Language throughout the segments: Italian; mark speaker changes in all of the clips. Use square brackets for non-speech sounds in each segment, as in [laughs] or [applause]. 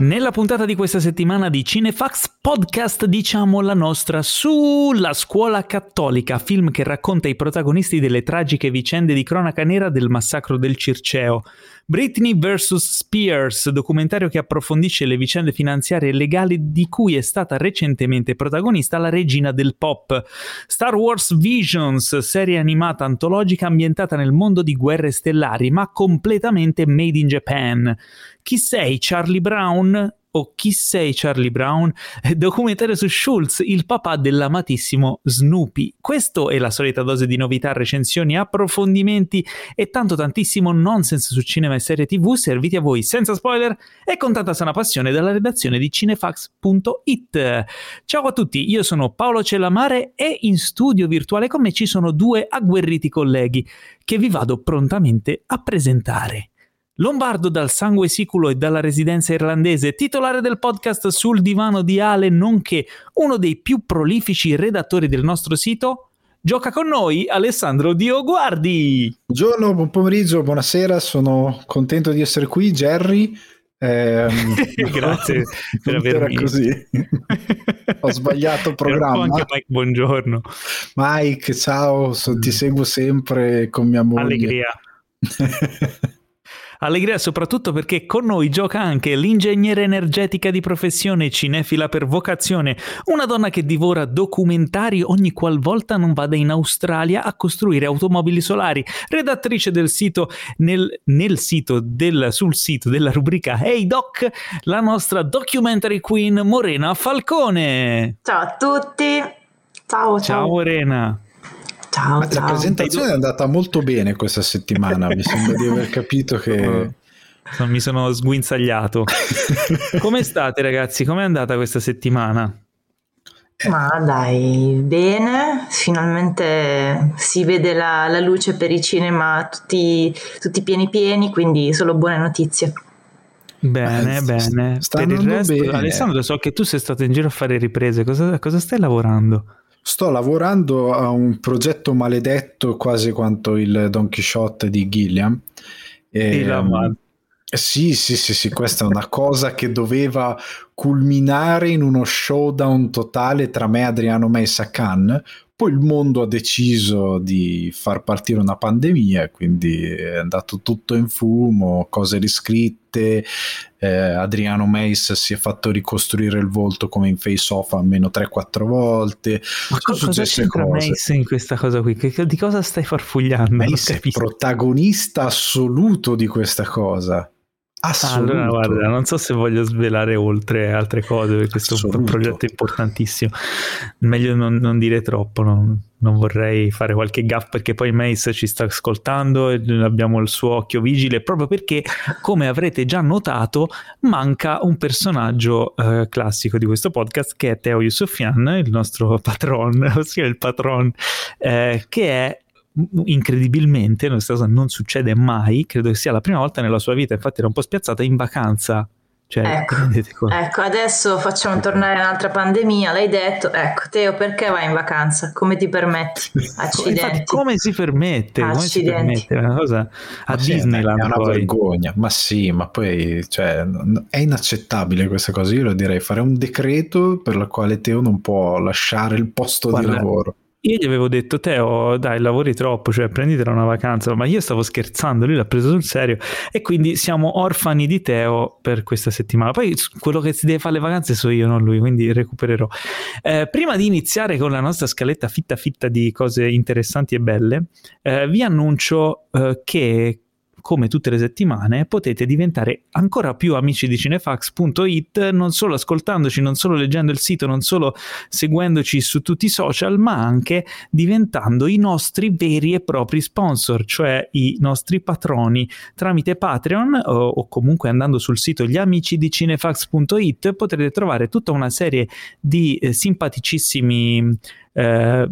Speaker 1: Nella puntata di questa settimana di Cinefax Podcast diciamo la nostra sulla scuola cattolica, film che racconta i protagonisti delle tragiche vicende di cronaca nera del massacro del Circeo. Britney vs. Spears, documentario che approfondisce le vicende finanziarie e legali di cui è stata recentemente protagonista la regina del pop. Star Wars Visions, serie animata antologica ambientata nel mondo di guerre stellari, ma completamente made in Japan. Chi sei Charlie Brown? O Chi sei Charlie Brown? Documentario su Schultz, il papà dell'amatissimo Snoopy. Questo è la solita dose di novità, recensioni, approfondimenti e tanto tantissimo nonsense su cinema e serie tv serviti a voi senza spoiler e con tanta sana passione dalla redazione di cinefax.it. Ciao a tutti, io sono Paolo Cellamare e in studio virtuale con me ci sono due agguerriti colleghi che vi vado prontamente a presentare. Lombardo dal sangue siculo e dalla residenza irlandese, titolare del podcast Sul divano di Ale, nonché uno dei più prolifici redattori del nostro sito, gioca con noi Alessandro Dioguardi.
Speaker 2: Buongiorno, buon pomeriggio, buonasera, sono contento di essere qui, Jerry.
Speaker 1: Eh, [laughs] Grazie [laughs] per avermi
Speaker 2: così. [laughs] Ho sbagliato programma.
Speaker 1: Anche Mike, buongiorno.
Speaker 2: Mike, ciao, so, ti seguo sempre con mia moglie.
Speaker 1: Allegria. Allegria soprattutto perché con noi gioca anche l'ingegnere energetica di professione, cinefila per vocazione, una donna che divora documentari ogni qualvolta non vada in Australia a costruire automobili solari, redattrice del sito nel, nel sito del, sul sito della rubrica Hey Doc, la nostra documentary queen Morena Falcone.
Speaker 3: Ciao a tutti. Ciao, ciao.
Speaker 1: Ciao Morena.
Speaker 3: Ciao,
Speaker 2: ciao. La presentazione è andata molto bene questa settimana, mi sembra di aver capito che... [laughs]
Speaker 1: Mi sono sguinzagliato. [laughs] Come state ragazzi? Com'è andata questa settimana?
Speaker 3: Ma dai, bene, finalmente si vede la, la luce per i cinema tutti, tutti pieni pieni, quindi solo buone notizie.
Speaker 1: Bene, eh, bene. Per il resto, bene. Alessandro, so che tu sei stato in giro a fare riprese, cosa, cosa stai lavorando?
Speaker 2: Sto lavorando a un progetto maledetto quasi quanto il Don Quixote di Gilliam.
Speaker 1: E, um,
Speaker 2: sì, sì, sì, sì, questa è una cosa che doveva culminare in uno showdown totale tra me, Adriano Meis e Khan. Poi il mondo ha deciso di far partire una pandemia, quindi è andato tutto in fumo, cose riscritte. Eh, Adriano Meis si è fatto ricostruire il volto come in face off almeno 3-4 volte.
Speaker 1: Ma cosa, cosa c'entra Meis in questa cosa qui? Che, di cosa stai farfugliando?
Speaker 2: Meis è protagonista assoluto di questa cosa.
Speaker 1: Assoluto. Allora, guarda, non so se voglio svelare oltre altre cose perché questo è un progetto importantissimo. Meglio non, non dire troppo, non, non, vorrei fare qualche gaff perché poi Mace ci sta ascoltando e abbiamo il suo occhio vigile proprio perché, come avrete già notato, manca un personaggio eh, classico di questo podcast che è Teo Yusufian, il nostro patron, [laughs] ossia il patron, eh, che è incredibilmente, questa cosa non succede mai, credo che sia la prima volta nella sua vita, infatti era un po' spiazzata, in vacanza. Cioè,
Speaker 3: ecco, [laughs] ecco, adesso facciamo tornare un'altra pandemia, l'hai detto, ecco, Teo perché vai in vacanza? Come ti permetti? [laughs] Accidenti.
Speaker 1: Infatti, come si permette? Come si permette? Una cosa a
Speaker 2: ma
Speaker 1: Disneyland
Speaker 2: è una poi. vergogna, ma sì, ma poi cioè, è inaccettabile questa cosa, io lo direi fare un decreto per il quale Teo non può lasciare il posto Guarda, di lavoro.
Speaker 1: Io gli avevo detto, Teo, dai, lavori troppo, cioè prenditela una vacanza, ma io stavo scherzando, lui l'ha preso sul serio e quindi siamo orfani di Teo per questa settimana. Poi quello che si deve fare le vacanze so io, non lui, quindi recupererò. Eh, prima di iniziare con la nostra scaletta fitta fitta di cose interessanti e belle, eh, vi annuncio eh, che come tutte le settimane, potete diventare ancora più amici di cinefax.it, non solo ascoltandoci, non solo leggendo il sito, non solo seguendoci su tutti i social, ma anche diventando i nostri veri e propri sponsor, cioè i nostri patroni. Tramite Patreon o, o comunque andando sul sito gli amici di cinefax.it potrete trovare tutta una serie di eh, simpaticissimi eh,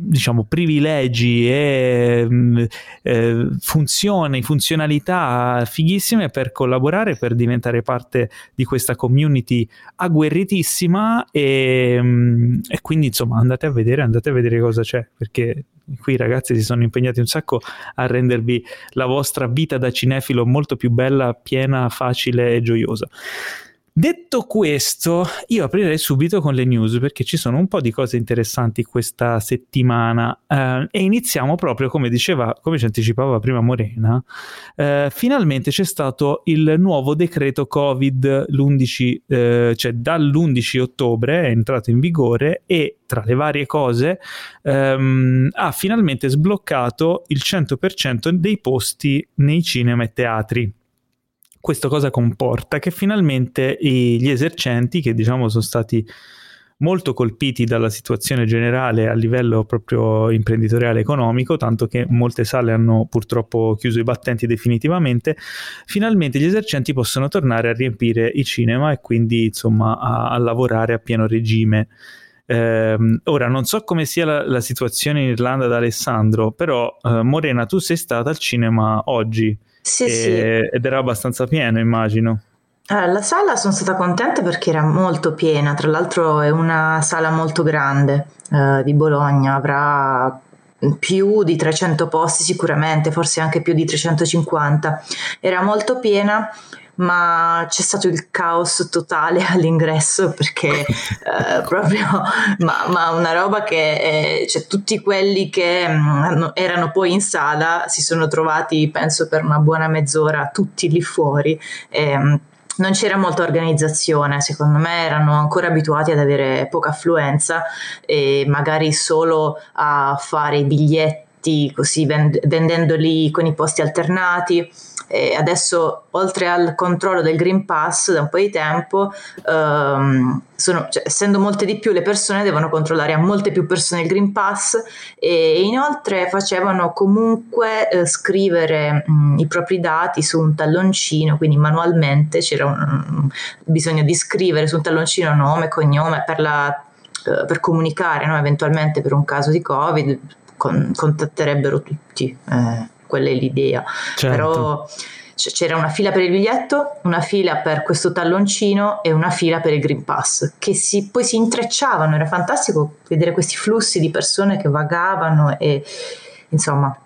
Speaker 1: diciamo privilegi e eh, funzioni, funzionalità fighissime per collaborare, per diventare parte di questa community agguerritissima e, mm, e quindi insomma andate a vedere, andate a vedere cosa c'è perché qui i ragazzi si sono impegnati un sacco a rendervi la vostra vita da cinefilo molto più bella, piena, facile e gioiosa. Detto questo, io aprirei subito con le news perché ci sono un po' di cose interessanti questa settimana. Eh, e iniziamo proprio come diceva, come ci anticipava prima Morena, eh, finalmente c'è stato il nuovo decreto Covid l'11, eh, cioè dall'11 ottobre è entrato in vigore e tra le varie cose ehm, ha finalmente sbloccato il 100% dei posti nei cinema e teatri questo cosa comporta? Che finalmente gli esercenti, che diciamo sono stati molto colpiti dalla situazione generale a livello proprio imprenditoriale economico, tanto che molte sale hanno purtroppo chiuso i battenti definitivamente, finalmente gli esercenti possono tornare a riempire i cinema e quindi insomma a, a lavorare a pieno regime. Eh, ora non so come sia la, la, situazione in Irlanda da Alessandro, però eh, Morena, tu sei stata al cinema oggi.
Speaker 3: Sì, e, sì.
Speaker 1: Ed era abbastanza pieno, immagino.
Speaker 3: Allora, la sala sono stata contenta perché era molto piena, tra l'altro è una sala molto grande eh, di Bologna, avrà più di 300 posti sicuramente, forse anche più di 350. Era molto piena ma c'è stato il caos totale [laughs] all'ingresso perché eh, proprio ma, ma, una roba che eh, cioè, tutti quelli che mh, mm, erano poi in sala si sono trovati penso per una buona mezz'ora tutti lì fuori e, non c'era molta organizzazione, secondo me erano ancora abituati ad avere poca affluenza e magari solo a fare i biglietti così vend- vendendoli con i posti alternati e adesso oltre al controllo del Green Pass da un po' di tempo, ehm, sono, cioè, essendo molte di più le persone devono controllare a molte più persone il Green Pass e inoltre facevano comunque eh, scrivere mh, i propri dati su un talloncino, quindi manualmente c'era un, un, bisogno di scrivere su un talloncino nome, cognome per, la, eh, per comunicare no? eventualmente per un caso di Covid, con, contatterebbero tutti. Eh quella è l'idea. Certo. Però c'era una fila per il biglietto, una fila per questo talloncino e una fila per il Green Pass, che si, poi si intrecciavano, era fantastico vedere questi flussi di persone che vagavano e insomma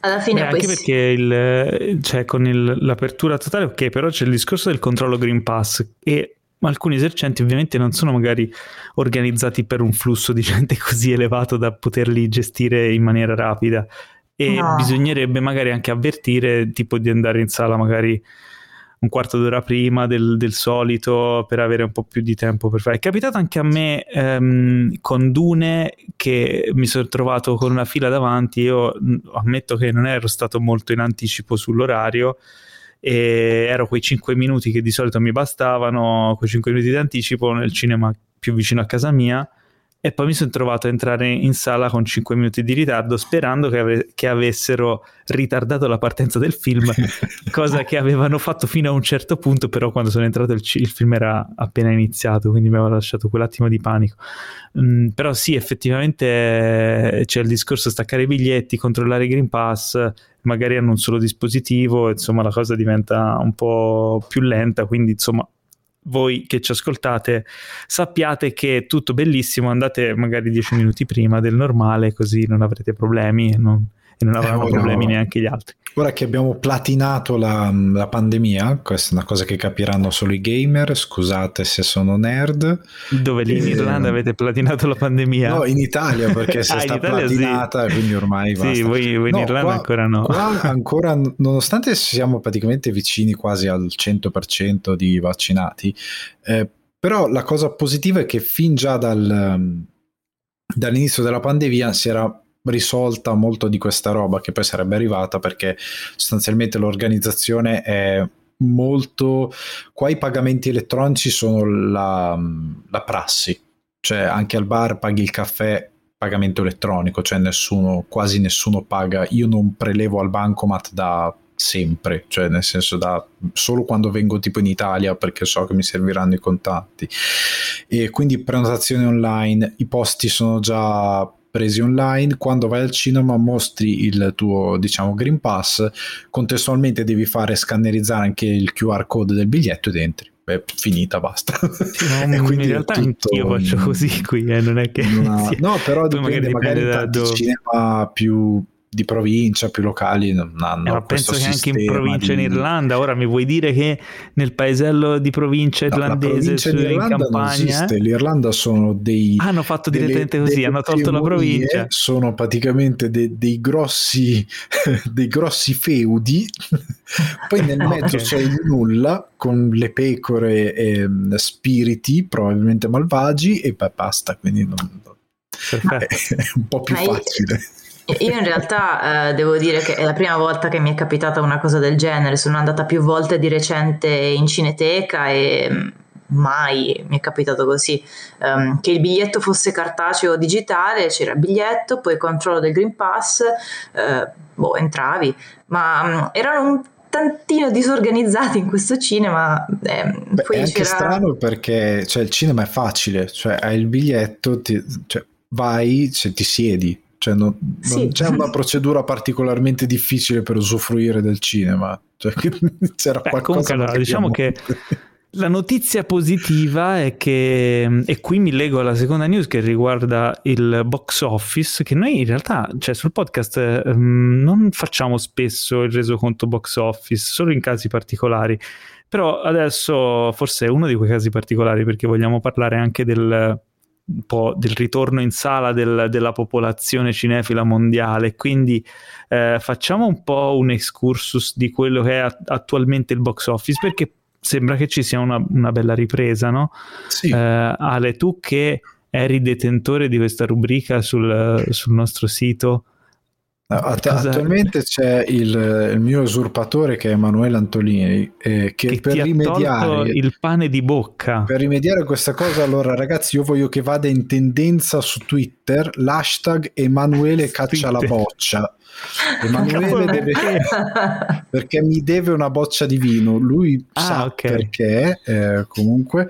Speaker 3: alla fine
Speaker 1: Beh, anche perché il, cioè, con il, l'apertura totale ok però c'è il discorso del controllo Green Pass e alcuni esercenti ovviamente non sono magari organizzati per un flusso di gente [laughs] così elevato da poterli gestire in maniera rapida e no. bisognerebbe magari anche avvertire tipo di andare in sala magari un quarto d'ora prima del, del, solito per avere un po' più di tempo per fare. È capitato anche a me ehm, con Dune che mi sono trovato con una fila davanti, io ammetto che non ero stato molto in anticipo sull'orario e ero quei 5 minuti che di solito mi bastavano, quei 5 minuti di anticipo nel cinema più vicino a casa mia e poi mi sono trovato a entrare in sala con 5 minuti di ritardo sperando che, ave- che avessero ritardato la partenza del film, [laughs] cosa che avevano fatto fino a un certo punto, però quando sono entrato il, c- il film era appena iniziato, quindi mi aveva lasciato quell'attimo di panico. Mm, però sì, effettivamente c'è il discorso staccare i biglietti, controllare i Green Pass, magari hanno un solo dispositivo, insomma la cosa diventa un po' più lenta, quindi insomma voi che ci ascoltate sappiate che è tutto bellissimo, andate magari dieci minuti prima del normale così non avrete problemi non, e non avranno eh, problemi no. neanche gli altri.
Speaker 2: Ora che abbiamo platinato la, la, pandemia, questa è una cosa che capiranno solo i gamer, scusate se sono nerd.
Speaker 1: Dove lì in eh, Irlanda avete platinato la pandemia?
Speaker 2: No, in Italia perché [laughs] si ah, sta platinata sì. quindi ormai basta.
Speaker 1: Sì, voi, voi no, in Irlanda
Speaker 2: qua,
Speaker 1: ancora no.
Speaker 2: Qua [laughs] ancora, nonostante siamo praticamente vicini quasi al 100% di vaccinati, eh, però la cosa positiva è che fin già dal, dall'inizio della pandemia si era risolta molto di questa roba che poi sarebbe arrivata perché sostanzialmente l'organizzazione è molto qua i pagamenti elettronici sono la, la prassi cioè anche al bar paghi il caffè pagamento elettronico cioè nessuno quasi nessuno paga. Io non prelevo al bancomat da sempre, cioè nel senso da solo quando vengo tipo in Italia perché so che mi serviranno i contatti. E quindi prenotazione online, i posti sono già presi online, quando vai al cinema mostri il tuo diciamo Green Pass, contestualmente devi fare scannerizzare anche il QR code del biglietto ed entri. Beh, finita, basta. [laughs]
Speaker 1: No, quindi in realtà tutto... io faccio così qui, eh, non è che...
Speaker 2: Una... No, però [laughs] dipende magari, magari da dove... cinema più di provincia più locali non hanno
Speaker 1: eh, ma penso che anche in provincia di... in Irlanda. Ora mi vuoi dire che nel paesello di provincia irlandese no, su, in campagna
Speaker 2: eh? l'Irlanda sono dei
Speaker 1: ah, hanno fatto direttamente delle, così delle hanno tolto la provincia.
Speaker 2: sono praticamente de, dei grossi [laughs] dei grossi feudi. [laughs] Poi nel [laughs] mezzo okay. c'è il nulla con le pecore e spiriti probabilmente malvagi e poi basta quindi non, è un po' più facile
Speaker 3: io in realtà eh, devo dire che è la prima volta che mi è capitata una cosa del genere, sono andata più volte di recente in cineteca e mm, mai mi è capitato così, um, che il biglietto fosse cartaceo o digitale, c'era il biglietto, poi il controllo del Green Pass, eh, boh, entravi, ma um, erano un tantino disorganizzati in questo cinema. Eh,
Speaker 2: Beh, è anche c'era... strano perché cioè, il cinema è facile, cioè hai il biglietto, ti, cioè, vai, cioè, ti siedi cioè non, sì. non, c'è una procedura particolarmente difficile per usufruire del cinema. Cioè, [laughs] c'era Beh, qualcosa
Speaker 1: comunque, diciamo che [laughs] la notizia positiva è che, e qui mi leggo alla seconda news che riguarda il box office, che noi in realtà, cioè sul podcast, um, non facciamo spesso il resoconto box office, solo in casi particolari. Però adesso forse è uno di quei casi particolari perché vogliamo parlare anche del, un po' del ritorno in sala del, della popolazione cinefila mondiale, quindi eh, facciamo un po' un excursus di quello che è attualmente il box office, perché sembra che ci sia una, una bella ripresa, no? Sì. Eh, Ale, tu che eri detentore di questa rubrica sul, sul nostro sito,
Speaker 2: Att- attualmente c'è il, il, mio usurpatore che è Emanuele Antolini eh, che, che, per rimediare
Speaker 1: il pane di bocca.
Speaker 2: per rimediare a questa cosa allora ragazzi io voglio che vada in tendenza su Twitter l'hashtag Emanuele [laughs] caccia la boccia. Emanuele deve [laughs] perché mi deve una boccia di vino. Lui ah, sa okay. perché eh, comunque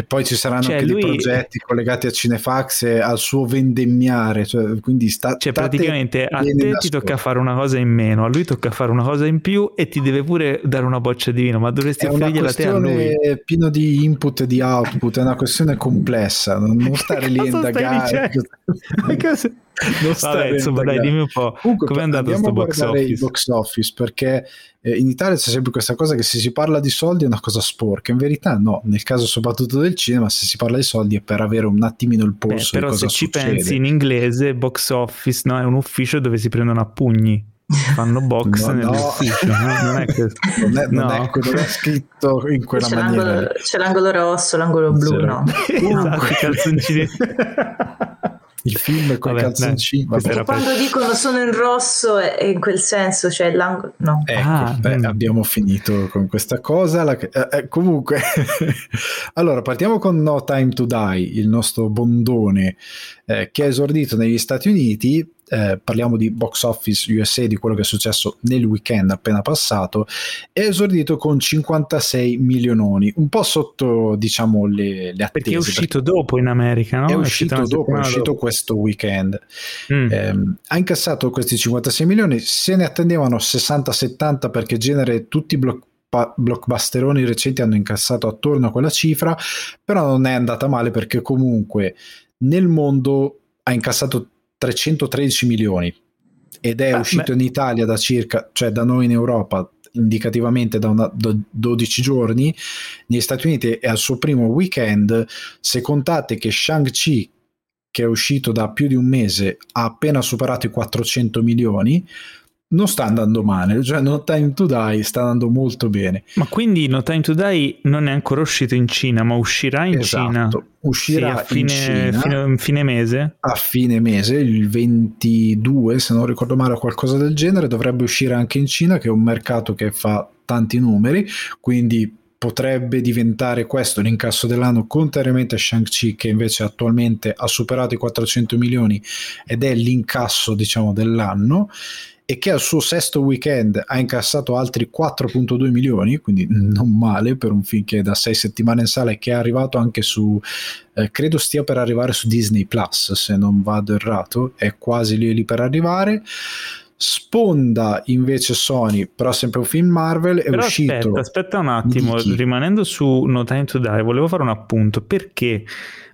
Speaker 2: e poi ci saranno cioè, anche lui... dei progetti collegati a Cinefax e al suo vendemmiare, cioè, quindi sta,
Speaker 1: cioè praticamente a te ti tocca fare una cosa in meno, a lui tocca fare una cosa in più e ti deve pure dare una boccia di vino, ma dovresti offrirgliela te a lui.
Speaker 2: È pieno di input e di output, è una questione complessa, non, non [laughs] stare lì a indagare. [laughs] [laughs]
Speaker 1: non Vabbè, insomma, dai, dimmi un po' Comunque, come è andato questo box office?
Speaker 2: il box office perché eh, in Italia c'è sempre questa cosa che se si parla di soldi è una cosa sporca, in verità no, nel caso soprattutto del cinema se si parla di soldi è per avere un attimino il polso
Speaker 1: Beh, però se ci pensi in inglese box office no, è un ufficio dove si prendono a pugni fanno box [laughs] no, nell'ufficio no. no. non è che [laughs]
Speaker 2: non è, non no. è, non è scritto in quella c'è maniera
Speaker 3: l'angolo, c'è l'angolo rosso l'angolo blu no
Speaker 1: esatto i calzoncini
Speaker 2: il film con i calzoncini.
Speaker 3: Quando per... dicono sono in rosso è in quel senso, cioè l'angolo. No.
Speaker 2: Ecco, ah, beh, mm. abbiamo finito con questa cosa. La... Eh, eh, comunque, [laughs] allora partiamo con No Time to Die, il nostro bondone eh, che è esordito negli Stati Uniti eh, parliamo di box office USA, di quello che è successo nel weekend appena passato, è esordito con 56 milioni, un po' sotto diciamo le, le attese.
Speaker 1: Perché è uscito perché dopo in America, no?
Speaker 2: È, è uscito, uscito dopo, è uscito dopo. questo weekend. Mm. Eh, ha incassato questi 56 milioni, se ne attendevano 60-70 perché genere tutti i block blockbusteroni recenti hanno incassato attorno a quella cifra, però non è andata male perché comunque nel mondo ha incassato 313 milioni ed è ah, uscito beh. in Italia da circa, cioè da noi in Europa indicativamente da, una, da 12 giorni, negli Stati Uniti è al suo primo weekend, se contate che Shang-Chi che è uscito da più di un mese ha appena superato i 400 milioni, non sta andando male, cioè No Time to Die sta andando molto bene.
Speaker 1: Ma quindi No Time to Die non è ancora uscito in Cina, ma uscirà in esatto. Cina?
Speaker 2: Uscirà sì, a fine, Cina,
Speaker 1: fine, fine, mese?
Speaker 2: A fine mese, il 22, se non ricordo male, o qualcosa del genere, dovrebbe uscire anche in Cina, che è un mercato che fa tanti numeri, quindi potrebbe diventare questo l'incasso dell'anno contrariamente a Shang-Chi che invece attualmente ha superato i 400 milioni ed è l'incasso diciamo dell'anno e che al suo sesto weekend ha incassato altri 4.2 milioni, quindi non male per un film che è da sei settimane in sala e che è arrivato anche su, eh, credo stia per arrivare su Disney Plus, se non vado errato, è quasi lì, lì per arrivare. Sponda invece Sony, però sempre un film Marvel, è però uscito.
Speaker 1: Aspetta, aspetta un attimo, rimanendo su No Time to Die, volevo fare un appunto perché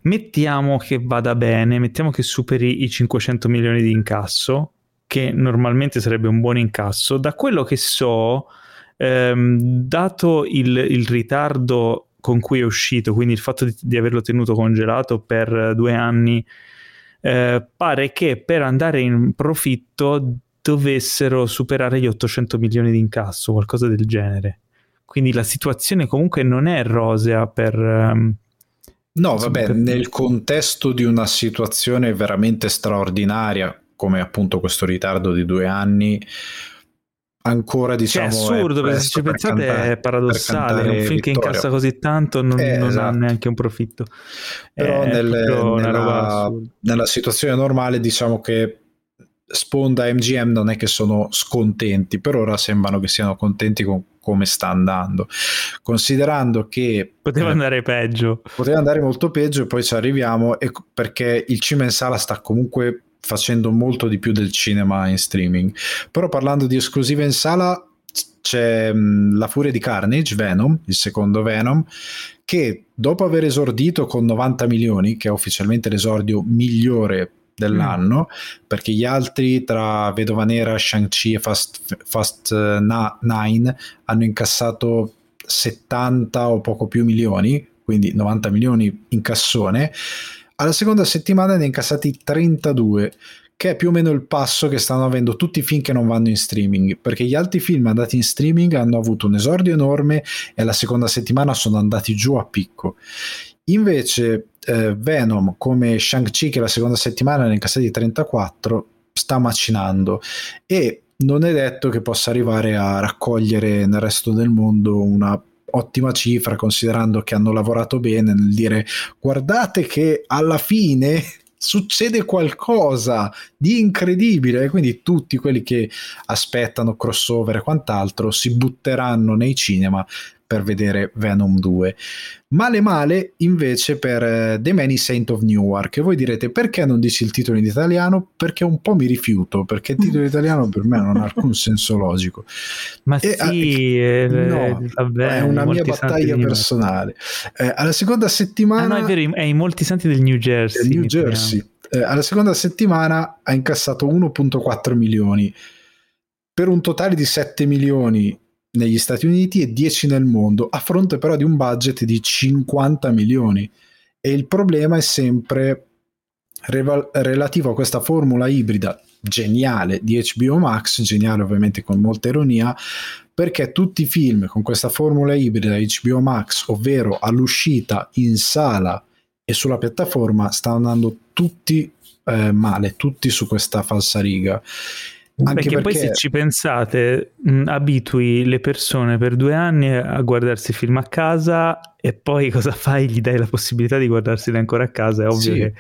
Speaker 1: mettiamo che vada bene, mettiamo che superi i 500 milioni di incasso, che normalmente sarebbe un buon incasso. Da quello che so, ehm, dato il, il, ritardo con cui è uscito, quindi il fatto di, di averlo tenuto congelato per due anni, eh, pare che per andare in profitto dovessero superare gli 800 milioni di incasso, qualcosa del genere. Quindi la situazione comunque non è rosea per... Um,
Speaker 2: no, vabbè, per... nel contesto di una situazione veramente straordinaria, come appunto questo ritardo di due anni, ancora diciamo
Speaker 1: cioè, è assurdo perché se ci pensate cantare, è paradossale un film vittoria. che incassa così tanto non, eh, non esatto. ha neanche un profitto
Speaker 2: però nel, nella, nella, situazione normale diciamo che Sponda e MGM non è che sono scontenti per ora sembrano che siano contenti con come sta andando considerando che
Speaker 1: poteva eh, andare peggio
Speaker 2: poteva andare molto peggio e poi ci arriviamo e, perché il cinema in sala sta comunque facendo molto di più del cinema in streaming. Però parlando di esclusive in sala c'è mh, La furia di Carnage, Venom, il secondo Venom, che dopo aver esordito con 90 milioni, che è ufficialmente l'esordio migliore dell'anno, mm. perché gli altri tra Vedova Nera, Shang-Chi e Fast, Fast uh, Nine hanno incassato 70 o poco più milioni, quindi 90 milioni in cassone alla seconda settimana ne ha incassati 32, che è più o meno il passo che stanno avendo tutti i film che non vanno in streaming, perché gli altri film andati in streaming hanno avuto un esordio enorme e alla seconda settimana sono andati giù a picco. Invece eh, Venom, come Shang-Chi che la seconda settimana ne ha incassati 34, sta macinando e non è detto che possa arrivare a raccogliere nel resto del mondo una ottima cifra considerando che hanno lavorato bene nel dire guardate che alla fine [laughs] succede qualcosa di incredibile quindi tutti quelli che aspettano crossover e quant'altro si butteranno nei cinema per vedere Venom 2. Male male invece per uh, The Many Saint of Newark. E voi direte perché non dici il titolo in italiano? Perché un po' mi rifiuto, perché il titolo italiano per me non ha alcun [laughs] senso logico.
Speaker 1: Ma e, sì,
Speaker 2: eh, no, vabbè, è una mia battaglia personale. Eh, alla seconda settimana...
Speaker 1: Ah, no, è vero, è in molti santi del New Jersey.
Speaker 2: New Jersey. Eh, alla seconda settimana ha incassato 1.4 milioni per un totale di 7 milioni negli Stati Uniti e 10 nel mondo, a fronte però di un budget di 50 milioni. E il problema è sempre reval- relativo a questa formula ibrida geniale di HBO Max, geniale ovviamente con molta ironia, perché tutti i film con questa formula ibrida HBO Max, ovvero all'uscita in sala e sulla piattaforma, stanno andando tutti eh, male, tutti su questa falsa riga.
Speaker 1: Anche perché, perché, poi se ci pensate, mh, abitui le persone per due anni a guardarsi film a casa e poi [laughs] cosa fai? Gli dai la possibilità di guardarseli ancora a casa. È ovvio sì. che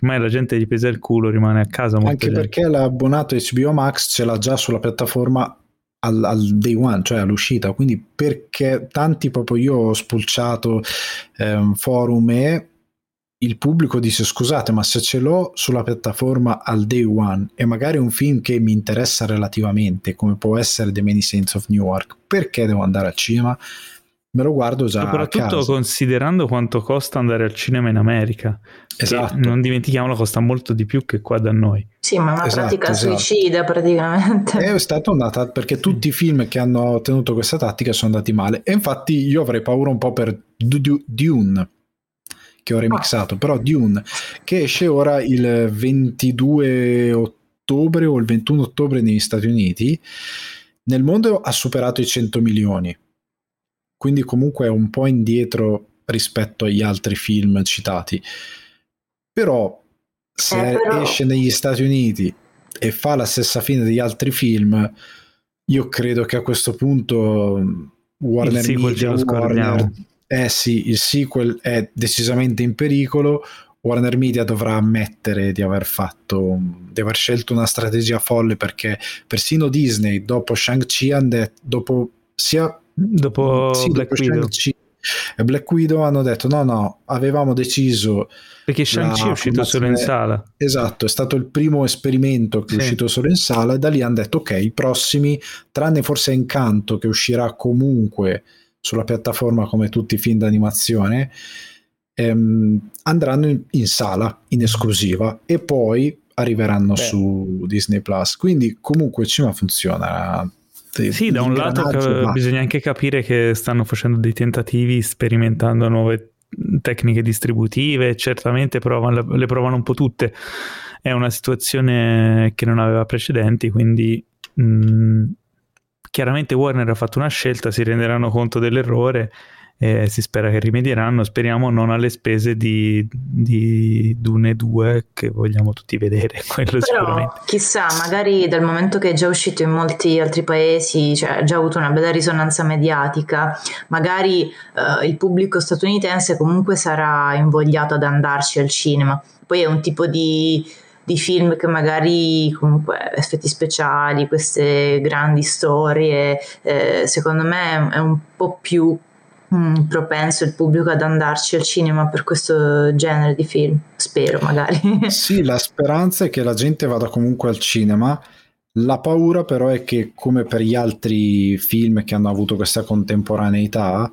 Speaker 1: ormai la gente gli pesa il culo, rimane a casa.
Speaker 2: Anche gente. perché l'abbonato HBO Max ce l'ha già sulla piattaforma al, al, day one, cioè all'uscita. Quindi perché tanti proprio io ho spulciato ehm, forum e il pubblico dice scusate ma se ce l'ho sulla piattaforma al day one e magari un film che mi interessa relativamente come può essere The Many Saints of Newark perché devo andare al cinema? Me lo guardo già
Speaker 1: soprattutto considerando quanto costa andare al cinema in America esatto. non dimentichiamolo costa molto di più che qua da noi.
Speaker 3: Sì ma è una esatto, pratica esatto. suicida praticamente.
Speaker 2: È stata una tattica perché tutti i film che hanno tenuto questa tattica sono andati male. E infatti io avrei paura un po' per Dune che ho remixato, però Dune che esce ora il 22 ottobre o il 21 ottobre negli Stati Uniti, nel mondo ha superato i 100 milioni, quindi comunque è un po' indietro rispetto agli altri film citati. Però se eh, però... esce negli Stati Uniti e fa la stessa fine degli altri film, io credo che a questo punto Warner Media, Warner, eh sì, il sequel è decisamente in pericolo. Warner Media dovrà ammettere di aver fatto, di aver scelto una strategia folle perché persino Disney dopo Shang-Chi, detto, dopo sia
Speaker 1: dopo sì, Black dopo Widow.
Speaker 2: e Black Widow hanno detto no no avevamo deciso
Speaker 1: perché Shang-Chi è uscito solo in sala
Speaker 2: esatto è stato il primo esperimento che sì. è uscito solo in sala e da lì hanno detto ok i prossimi tranne forse Incanto che uscirà comunque sulla piattaforma come tutti i film d'animazione ehm, andranno in, in, sala in esclusiva e poi arriveranno Beh. su Disney Plus. Quindi comunque il cinema funziona.
Speaker 1: Sì, da un lato ca- bisogna anche capire che stanno facendo dei tentativi, sperimentando nuove tecniche distributive, certamente provano, le provano un po' tutte. È una situazione che non aveva precedenti, quindi mh, mm, chiaramente Warner ha fatto una scelta, si renderanno conto dell'errore e si spera che rimedieranno, speriamo non alle spese di, di Dune 2 che vogliamo tutti vedere, [laughs] quello Però,
Speaker 3: chissà, magari dal momento che è già uscito in molti altri paesi, cioè ha già avuto una bella risonanza mediatica, magari uh, il pubblico statunitense comunque sarà invogliato ad andarci al cinema. Poi è un tipo di di film che magari comunque effetti speciali, queste grandi storie, eh, secondo me è un po' più mm, propenso il pubblico ad andarci al cinema per questo genere di film, spero magari. [laughs]
Speaker 2: Sì, la speranza è che la gente vada comunque al cinema. La paura però è che come per gli altri film che hanno avuto questa contemporaneità,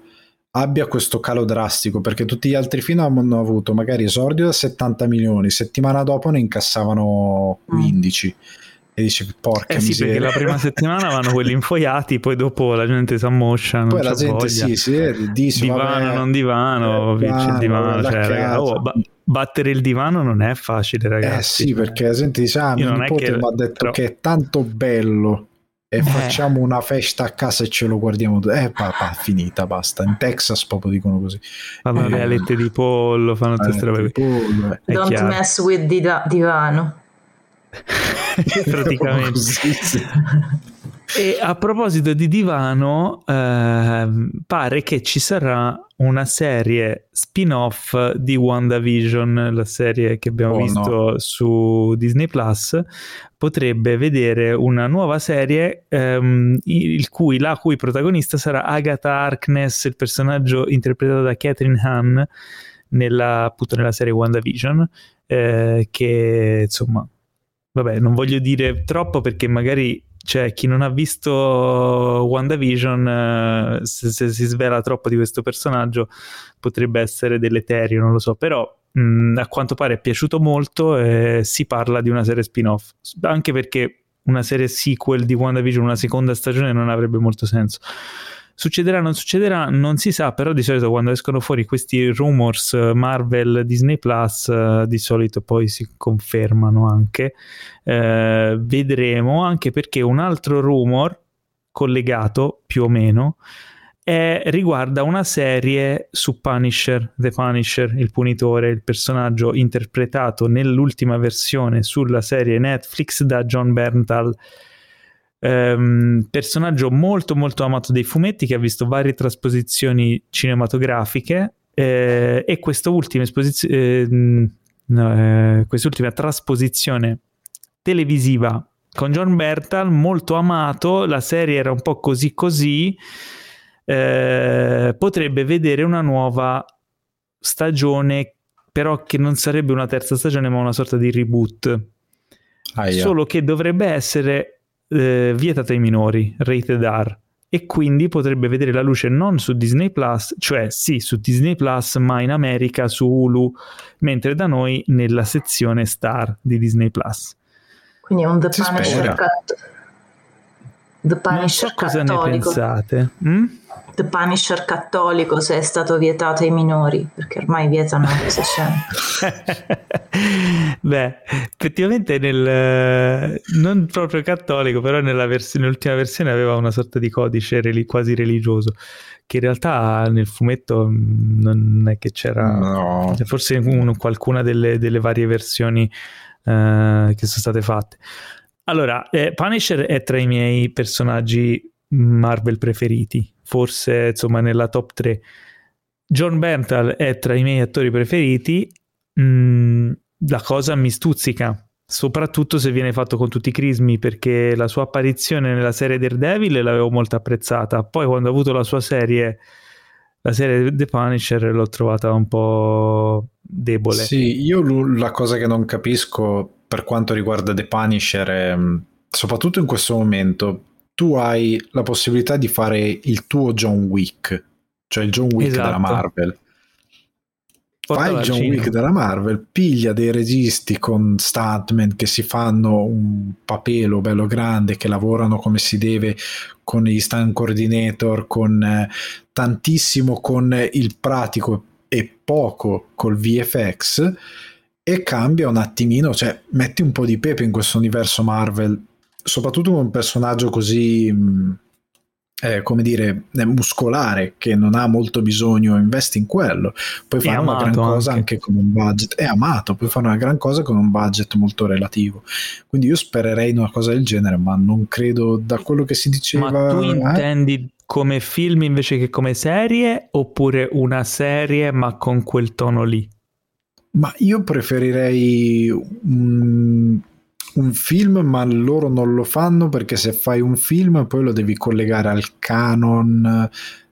Speaker 2: abbia questo calo drastico perché tutti gli altri film hanno avuto magari esordio da 70 milioni, settimana dopo ne incassavano 15. Mm. E dice porca
Speaker 1: eh sì,
Speaker 2: miseria.
Speaker 1: perché la prima settimana vanno quelli infoiati, poi dopo la gente si ammoscia. Poi la gente voglia.
Speaker 2: sì, sì, dice
Speaker 1: divano,
Speaker 2: vabbè,
Speaker 1: non divano, eh, vince il divano. Cioè, oh, ba- battere il divano non è facile, ragazzi.
Speaker 2: Eh sì, perché la gente dice: Ah, mio nipote mi ha detto però... che è tanto bello e eh. facciamo una festa a casa e ce lo guardiamo. Eh, papà, finita, basta. In Texas proprio dicono così.
Speaker 1: Fanno eh, le alette di pollo, fanno tutte queste robe.
Speaker 3: Eh. Don't chiaro. mess with the divano. [laughs] [laughs]
Speaker 1: Praticamente. Così, sì. [laughs] E a proposito di divano, eh, pare che ci sarà una serie spin-off di WandaVision, la serie che abbiamo oh, visto no. su Disney Plus. Potrebbe vedere una nuova serie ehm, cui, la cui protagonista sarà Agatha Harkness, il personaggio interpretato da Catherine Hahn nella, appunto nella serie WandaVision, eh, che insomma, vabbè, non voglio dire troppo perché magari cioè chi non ha visto WandaVision eh, se, se, si svela troppo di questo personaggio potrebbe essere deleterio non lo so. Però mh, mm, a quanto pare è piaciuto molto e si parla di una serie spin-off. Anche perché una serie sequel di WandaVision una seconda stagione non avrebbe molto senso Succederà o non succederà? Non si sa, però di solito quando escono fuori questi rumors eh, Marvel, Disney Plus, eh, di solito poi si confermano anche. Eh, vedremo anche perché un altro rumor collegato più o meno è, riguarda una serie su Punisher, The Punisher, il punitore, il personaggio interpretato nell'ultima versione sulla serie Netflix da John Berntal Um, personaggio molto molto amato dei fumetti che ha visto varie trasposizioni cinematografiche eh, e quest'ultima, esposiz- eh, no, eh, quest'ultima trasposizione televisiva con John Bertal molto amato la serie era un po' così così eh, potrebbe vedere una nuova stagione però che non sarebbe una terza stagione ma una sorta di reboot yeah. solo che dovrebbe essere eh, vietata ai minori, rated R, e quindi potrebbe vedere la luce non su Disney Plus, cioè sì su Disney Plus, ma in America su Hulu, mentre da noi nella sezione Star di Disney Plus.
Speaker 3: Quindi è un The Punisher, cat- The Punisher non
Speaker 1: so cosa ne pensate. Mm?
Speaker 3: The Punisher cattolico se è stato vietato ai minori, perché ormai vietano queste scene. [laughs]
Speaker 1: Beh, effettivamente nel, non proprio cattolico, però nella vers- nell'ultima versione aveva una sorta di codice relig- quasi religioso, che in realtà nel fumetto mm, non è che c'era, no. forse un, qualcuna delle, delle, varie versioni uh, che sono state fatte. Allora, eh, Punisher è tra i miei personaggi Marvel preferiti, forse insomma nella top 3. John Berntal è tra i miei attori preferiti, mm, la cosa mi stuzzica, soprattutto se viene fatto con tutti i crismi, perché la sua apparizione nella serie Daredevil l'avevo molto apprezzata, poi quando ha avuto la sua serie, la serie The Punisher, l'ho trovata un po' debole.
Speaker 2: Sì, io la cosa che non capisco per quanto riguarda The Punisher è, mm, soprattutto in questo momento, tu hai la possibilità di fare il tuo John Wick, cioè il John Wick esatto. della Marvel. Fai il John Wick della Marvel, piglia dei registi con stuntman che si fanno un papelo bello grande, che lavorano come si deve con gli stunt coordinator, con eh, tantissimo con il pratico e poco col VFX e cambia un attimino, cioè metti un po' di pepe in questo universo Marvel, soprattutto con un personaggio così... Mh, eh, come dire, muscolare che non ha molto bisogno, investi in quello. Puoi fare una gran cosa anche. anche. con un budget, è amato, puoi fare una gran cosa con un budget molto relativo. Quindi io spererei in una cosa del genere, ma non credo da quello che si diceva.
Speaker 1: Ma tu eh? intendi come film invece che come serie oppure una serie ma con quel tono lì?
Speaker 2: Ma io preferirei un, un film, ma loro non lo fanno perché se fai un film poi lo devi collegare al canon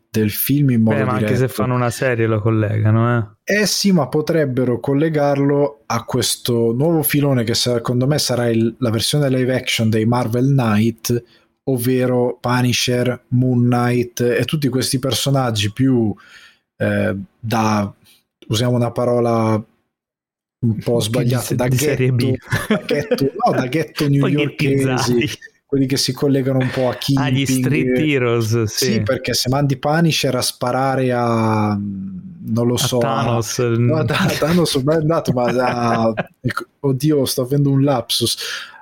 Speaker 2: del film in modo Beh, ma
Speaker 1: anche se fanno una serie lo collegano,
Speaker 2: eh? Eh sì, ma potrebbero collegarlo a questo nuovo filone che secondo me sarà il, la versione live action dei Marvel Knight, ovvero Punisher, Moon Knight e tutti questi personaggi più eh, da usiamo una parola un po' sbagliato da, ghetto, da ghetto, no, da ghetto newyorkesi quelli che si collegano un po' a chi
Speaker 1: agli street heroes
Speaker 2: sì. sì. perché se mandi Punisher a sparare a non lo a so
Speaker 1: Thanos,
Speaker 2: a, no, a Thanos è andato ma [laughs] a, oddio sto avendo un lapsus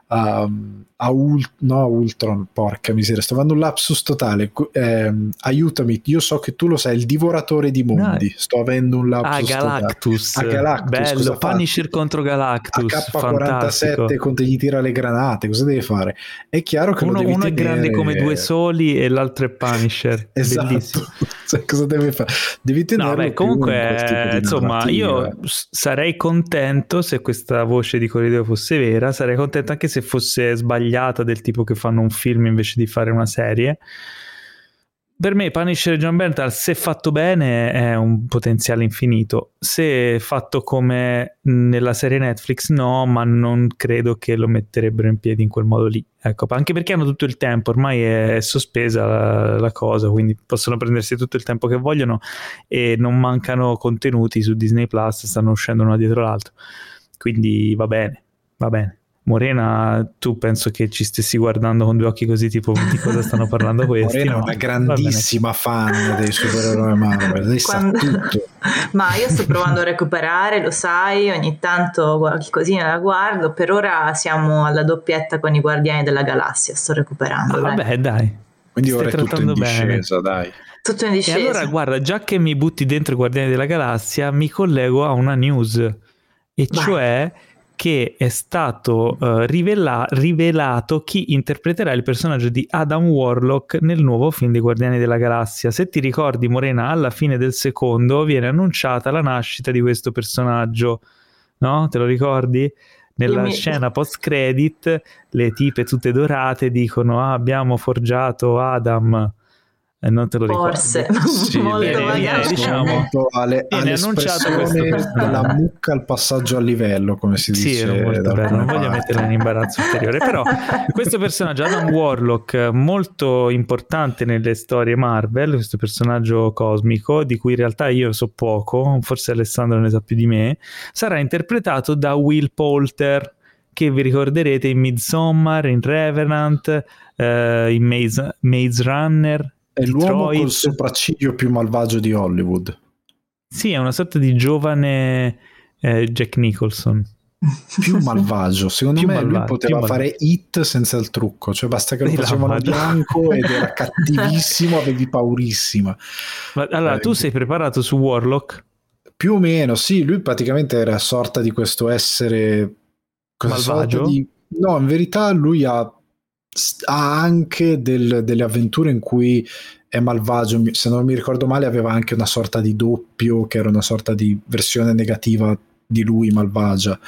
Speaker 2: um, a, Ult- no, a Ultron, porca miseria, sto avendo un lapsus totale. Eh, aiutami, io so che tu lo sai, il divoratore di mondi. No. Sto avendo un lapsus.
Speaker 1: Ah, Galactus. A Galactus. Bello, Punisher contro Galactus. A K47 fantastico.
Speaker 2: contro gli tira le granate, cosa deve fare? È chiaro che
Speaker 1: uno,
Speaker 2: uno
Speaker 1: tenere... è grande come due soli e l'altro è Punisher. [laughs]
Speaker 2: esatto.
Speaker 1: Bellissimo. [laughs]
Speaker 2: cioè, cosa deve fare? Devi tenere.
Speaker 1: No, beh, comunque, insomma, io sarei contento se questa voce di corridoio fosse vera, sarei contento anche se fosse sbagliata del tipo che fanno un film invece di fare una serie. Per me Punisher John Berntal, se fatto bene, è un potenziale infinito. Se fatto come nella serie Netflix, no, ma non credo che lo metterebbero in piedi in quel modo lì. Ecco, anche perché hanno tutto il tempo, ormai è sospesa la, la cosa, quindi possono prendersi tutto il tempo che vogliono e non mancano contenuti su Disney Plus, stanno uscendo uno dietro l'altro. Quindi va bene, va bene. Morena, tu penso che ci stessi guardando con due occhi così, tipo di cosa stanno parlando questi?
Speaker 2: Morena è una grandissima fan dei supereroi Marvel, lei Quando... sa tutto. [laughs]
Speaker 3: Ma io sto provando a recuperare, lo sai, ogni tanto qualche cosina la guardo, per ora siamo alla doppietta con i Guardiani della Galassia, sto recuperando.
Speaker 1: Ah, vabbè, dai.
Speaker 2: Quindi ora è tutto in discesa, bene. dai.
Speaker 3: Tutto in discesa.
Speaker 1: E allora, guarda, già che mi butti dentro i Guardiani della Galassia, mi collego a una news, e Vai. cioè che è stato uh, rivela- rivelato chi interpreterà il personaggio di Adam Warlock nel nuovo film dei Guardiani della Galassia. Se ti ricordi, Morena, alla fine del secondo viene annunciata la nascita di questo personaggio, no? Te lo ricordi? Nella mi... scena post credit le tipe tutte dorate dicono ah, abbiamo forgiato Adam eh, non te lo ricordo.
Speaker 3: Forse, [laughs] sì, molto viene,
Speaker 1: viene, diciamo,
Speaker 2: alle, viene annunciato la mucca al passaggio a livello, come si dice.
Speaker 1: Sì, molto bello, non voglio metterla in imbarazzo ulteriore, però [laughs] questo personaggio, Adam Warlock, molto importante nelle storie Marvel, questo personaggio cosmico, di cui in realtà io so poco, forse Alessandro ne sa più di me, sarà interpretato da Will Poulter, che vi ricorderete in Midsommar, in Revenant, eh, in Maze, Maze Runner,
Speaker 2: è Detroit. l'uomo col sopracciglio più malvagio di Hollywood.
Speaker 1: Sì, è una sorta di giovane eh, Jack Nicholson.
Speaker 2: Più [laughs] malvagio, secondo più me malvagio, lui poteva fare hit senza il trucco, cioè basta che lo facevano bianco ed era [laughs] cattivissimo, avevi paurissima.
Speaker 1: Ma, allora, eh, tu sei preparato su Warlock?
Speaker 2: Più o meno, sì, lui praticamente era sorta di questo essere
Speaker 1: malvagio. Di...
Speaker 2: No, in verità lui ha ha anche del, delle avventure in cui è malvagio, se non mi ricordo male aveva anche una sorta di doppio che era una sorta di versione negativa di lui malvagia,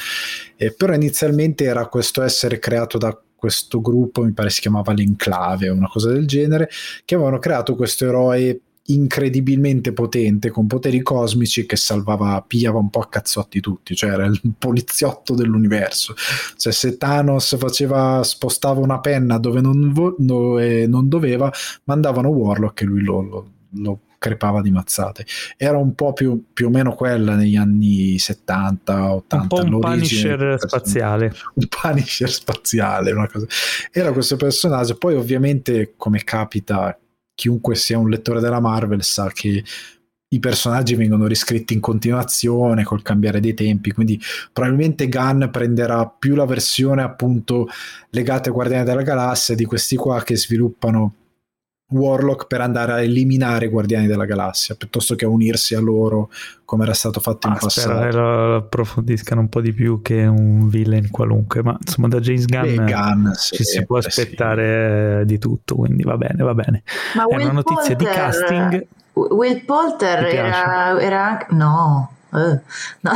Speaker 2: eh, però inizialmente era questo essere creato da questo gruppo, mi pare si chiamava l'Enclave o una cosa del genere, che avevano creato questo eroe incredibilmente potente con poteri cosmici che salvava, pigliava un po' a cazzotti tutti, cioè era il poliziotto dell'universo. Cioè se Thanos faceva, spostava una penna dove non, vo- no, eh, non doveva, mandavano Warlock e lui lo, lo, lo crepava di mazzate. Era un po' più, più o meno quella negli anni 70, 80.
Speaker 1: Un po' un Punisher spaziale.
Speaker 2: Un Punisher spaziale, una cosa. Era questo personaggio, poi ovviamente come capita chiunque sia un lettore della Marvel sa che i personaggi vengono riscritti in continuazione col cambiare dei tempi, quindi probabilmente Gunn prenderà più la versione appunto legata ai Guardiani della Galassia di questi qua che sviluppano Warlock per andare a eliminare i Guardiani della Galassia piuttosto che a unirsi a loro come era stato fatto ah, in passato.
Speaker 1: Spero che lo approfondiscano un po' di più che un villain qualunque, ma insomma da James Gunn, Gunn ci si può aspettare sì. di tutto, quindi va bene, va bene.
Speaker 3: Ma È una notizia Poulter, di casting. Will Polter era, era anche... No, Uh, no.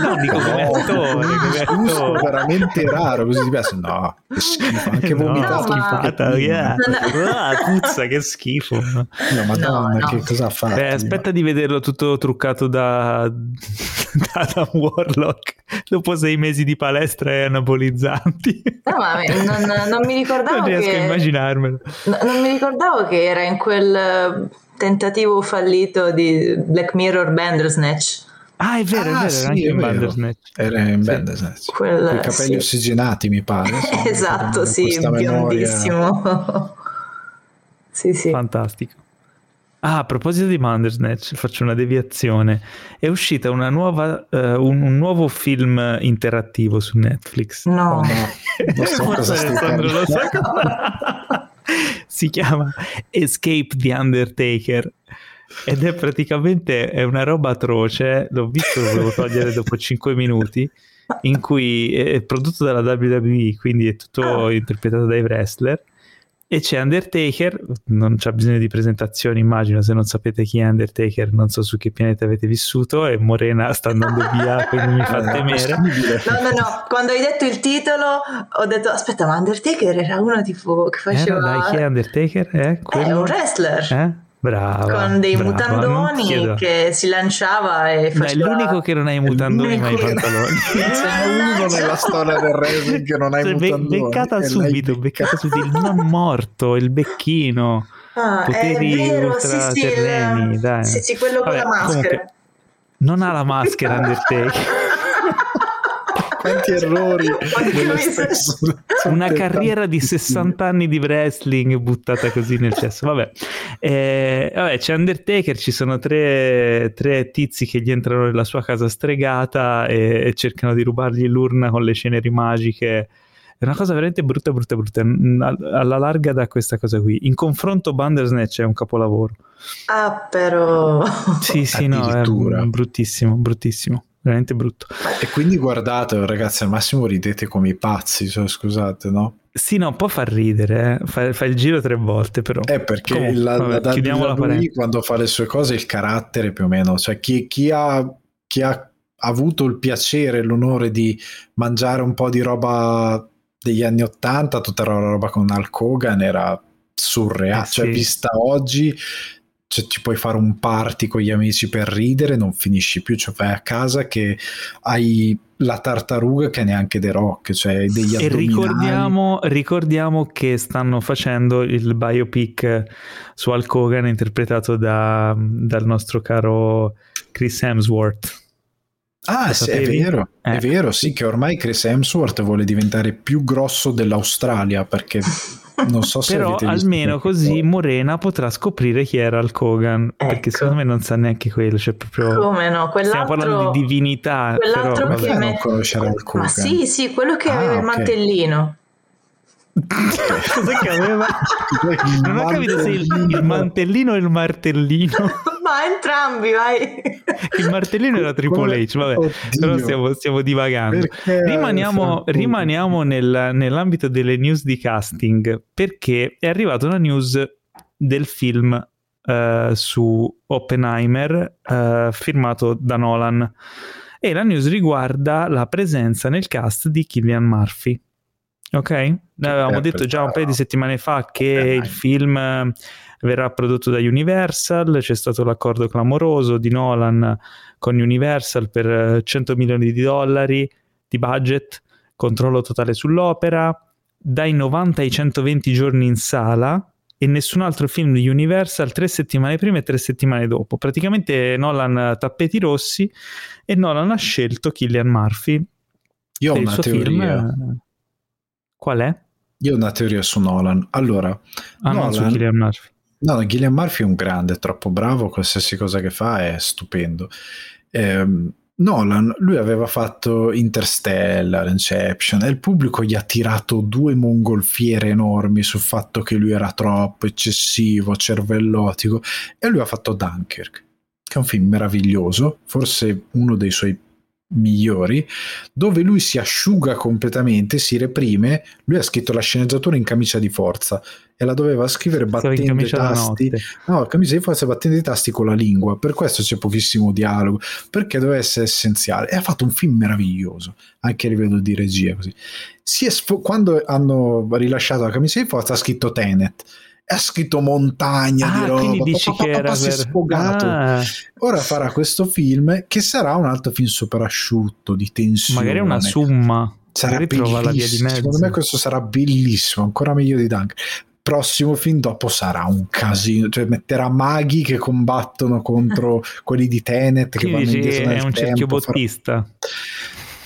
Speaker 1: no, [laughs] dico come attore, come
Speaker 2: attore. veramente raro, così ti piace? No, che schifo, anche no, vomitato
Speaker 1: no, un pochettino. Yeah. Ah, puzza, che schifo.
Speaker 2: No, madonna, no, che cosa ha fatto?
Speaker 1: Beh, aspetta di vederlo tutto truccato da, [laughs] da Adam Warlock dopo sei mesi di palestra e anabolizzanti.
Speaker 3: No, ma non, non mi ricordavo
Speaker 1: Non riesco
Speaker 3: che...
Speaker 1: a immaginarmelo.
Speaker 3: non mi ricordavo che era in quel tentativo fallito di Black Mirror Bandersnatch.
Speaker 1: Ah, è vero, ah, è vero, sì, era anche in Bandersnatch.
Speaker 2: Era in Bandersnatch. Quella, Con i capelli sì. ossigenati, mi pare. [laughs]
Speaker 3: esatto, sì, biondissimo. [laughs] sì, sì.
Speaker 1: Fantastico. Ah, a proposito di Bandersnatch, faccio una deviazione. È uscita una nuova, uh, un, un, nuovo film interattivo su Netflix.
Speaker 3: No,
Speaker 2: oh, no. [laughs] non so cosa stai lo sa
Speaker 1: si chiama Escape the Undertaker. Ed è praticamente è una roba atroce. L'ho visto, lo volevo togliere dopo 5 minuti in cui è prodotto dalla WWE quindi è tutto interpretato dai wrestler e c'è Undertaker, non c'è bisogno di presentazioni, immagino, se non sapete chi è Undertaker, non so su che pianeta avete vissuto, e Morena sta andando via, [laughs] quindi mi fa eh, temere. No,
Speaker 3: no, no, quando hai detto il titolo ho detto, aspetta, ma Undertaker era uno tipo che faceva... Eh,
Speaker 1: no, dai, chi è Undertaker? Eh,
Speaker 3: quello... è un wrestler.
Speaker 1: Eh? Brava,
Speaker 3: con dei
Speaker 1: brava,
Speaker 3: mutandoni che si lanciava e faceva...
Speaker 1: Beh, è l'unico che non ha i mutandoni ma i pantaloni.
Speaker 2: C'è uno nella storia del wrestling che non ha i cioè, mutandoni.
Speaker 1: Beccata subito, beccata subito, il non morto, il becchino. Ah, poteri vero, ultra sì, sì, terreni, dai.
Speaker 3: Sì, sì, quello Vabbè, con la maschera. Comunque,
Speaker 1: non ha la maschera Undertaker. [laughs]
Speaker 2: quanti errori [laughs] [laughs]
Speaker 1: una carriera di 60 anni di wrestling buttata così nel cesso vabbè. Eh, vabbè c'è Undertaker ci sono tre, tre, tizi che gli entrano nella sua casa stregata e, e cercano di rubargli l'urna con le ceneri magiche è una cosa veramente brutta, brutta, brutta. Alla larga da questa cosa qui. In confronto, Bandersnatch è un capolavoro.
Speaker 3: Ah, però.
Speaker 1: Sì, sì, no, è bruttissimo, bruttissimo veramente brutto.
Speaker 2: E quindi guardate, ragazzi, al massimo ridete come i pazzi, cioè, scusate, no?
Speaker 1: Sì, no, può far ridere, eh? fa, fa, il giro tre volte, però.
Speaker 2: Eh, perché Comunque, la, vabbè, la WWE quando fa le sue cose, il carattere più o meno, cioè chi, chi, ha, chi ha avuto il piacere, l'onore di mangiare un po' di roba degli anni Ottanta, tutta la roba con Hulk Hogan era surreale, eh, cioè vista oggi cioè, ti puoi fare un party con gli amici per ridere, non finisci più, cioè vai a casa che hai la tartaruga che neanche The Rock, cioè degli e
Speaker 1: ricordiamo, ricordiamo, che stanno facendo il biopic su Hulk Hogan interpretato da, dal nostro caro Chris Hemsworth.
Speaker 2: Ah, sì, è vero, eh. è vero, sì, che ormai Chris Hemsworth vuole diventare più grosso dell'Australia perché [laughs] non so se
Speaker 1: Però almeno così Morena potrà scoprire chi era Hulk Hogan, ecco. perché secondo me non sa neanche quello, cioè proprio...
Speaker 3: Come no? Quell'altro...
Speaker 1: Stiamo parlando di divinità,
Speaker 3: quell'altro
Speaker 1: però...
Speaker 3: che
Speaker 2: me... non conoscere Hulk Hogan.
Speaker 3: Ma sì, sì, quello che ah, aveva il okay. mantellino. [laughs]
Speaker 1: Cos'è che aveva? non ho capito se il, il mantellino o il martellino. [laughs]
Speaker 3: Entrambi, vai. [laughs]
Speaker 1: Il martellino era Triple H, vabbè, Oddio. però stiamo, stiamo divagando. rimaniamo, rimaniamo nel, nell'ambito delle news di casting, perché è arrivata una news del film uh, su Oppenheimer uh, firmato da Nolan e la news riguarda la presenza nel cast di Killian Murphy Ok, ne avevamo detto già un paio di settimane fa che il film eh, verrà prodotto da Universal, c'è stato l'accordo clamoroso di Nolan con Universal per 100 eh, milioni di dollari di budget, controllo totale sull'opera, dai 90 ai 120 giorni in sala e nessun altro film di Universal tre settimane prima e tre settimane dopo. Praticamente Nolan tappeti rossi e Nolan ha scelto Killian Murphy.
Speaker 2: Io ho una teoria.
Speaker 1: Film. Qual è?
Speaker 2: Io ho una teoria su Nolan. Allora,
Speaker 1: ah, Nolan, su Killian Murphy.
Speaker 2: No, Gillian Murphy è un grande, è troppo bravo, qualsiasi cosa che fa è stupendo. Eh, Nolan, lui aveva fatto Interstellar, Inception e il pubblico gli ha tirato due mongolfiere enormi sul fatto che lui era troppo eccessivo, cervellotico e lui ha fatto Dunkirk, che è un film meraviglioso, forse uno dei suoi migliori, dove lui si asciuga completamente, si reprime. Lui ha scritto la sceneggiatura in camicia di forza e la doveva scrivere battendo i tasti. No, camicia di forza battendo i tasti con la lingua. Per questo c'è pochissimo dialogo, perché doveva essere essenziale. E ha fatto un film meraviglioso, anche a livello di regia. Così. Sfo- quando hanno rilasciato la camicia di forza, ha scritto Tenet ha scritto montagna
Speaker 1: ah,
Speaker 2: di roba.
Speaker 1: Quindi dici
Speaker 2: papà,
Speaker 1: che
Speaker 2: papà,
Speaker 1: era
Speaker 2: si è sfogato. Ah. Ora farà questo film che sarà un altro film super asciutto, di tensione.
Speaker 1: Magari una summa.
Speaker 2: Sarà
Speaker 1: trova la via di mezzo.
Speaker 2: Secondo me questo sarà bellissimo, ancora meglio di Dunk. Prossimo film dopo sarà un casino, cioè metterà maghi che combattono contro [laughs] quelli di Tenet che vanno indietro nel
Speaker 1: È un
Speaker 2: tempo,
Speaker 1: cerchio bottista.
Speaker 2: Farà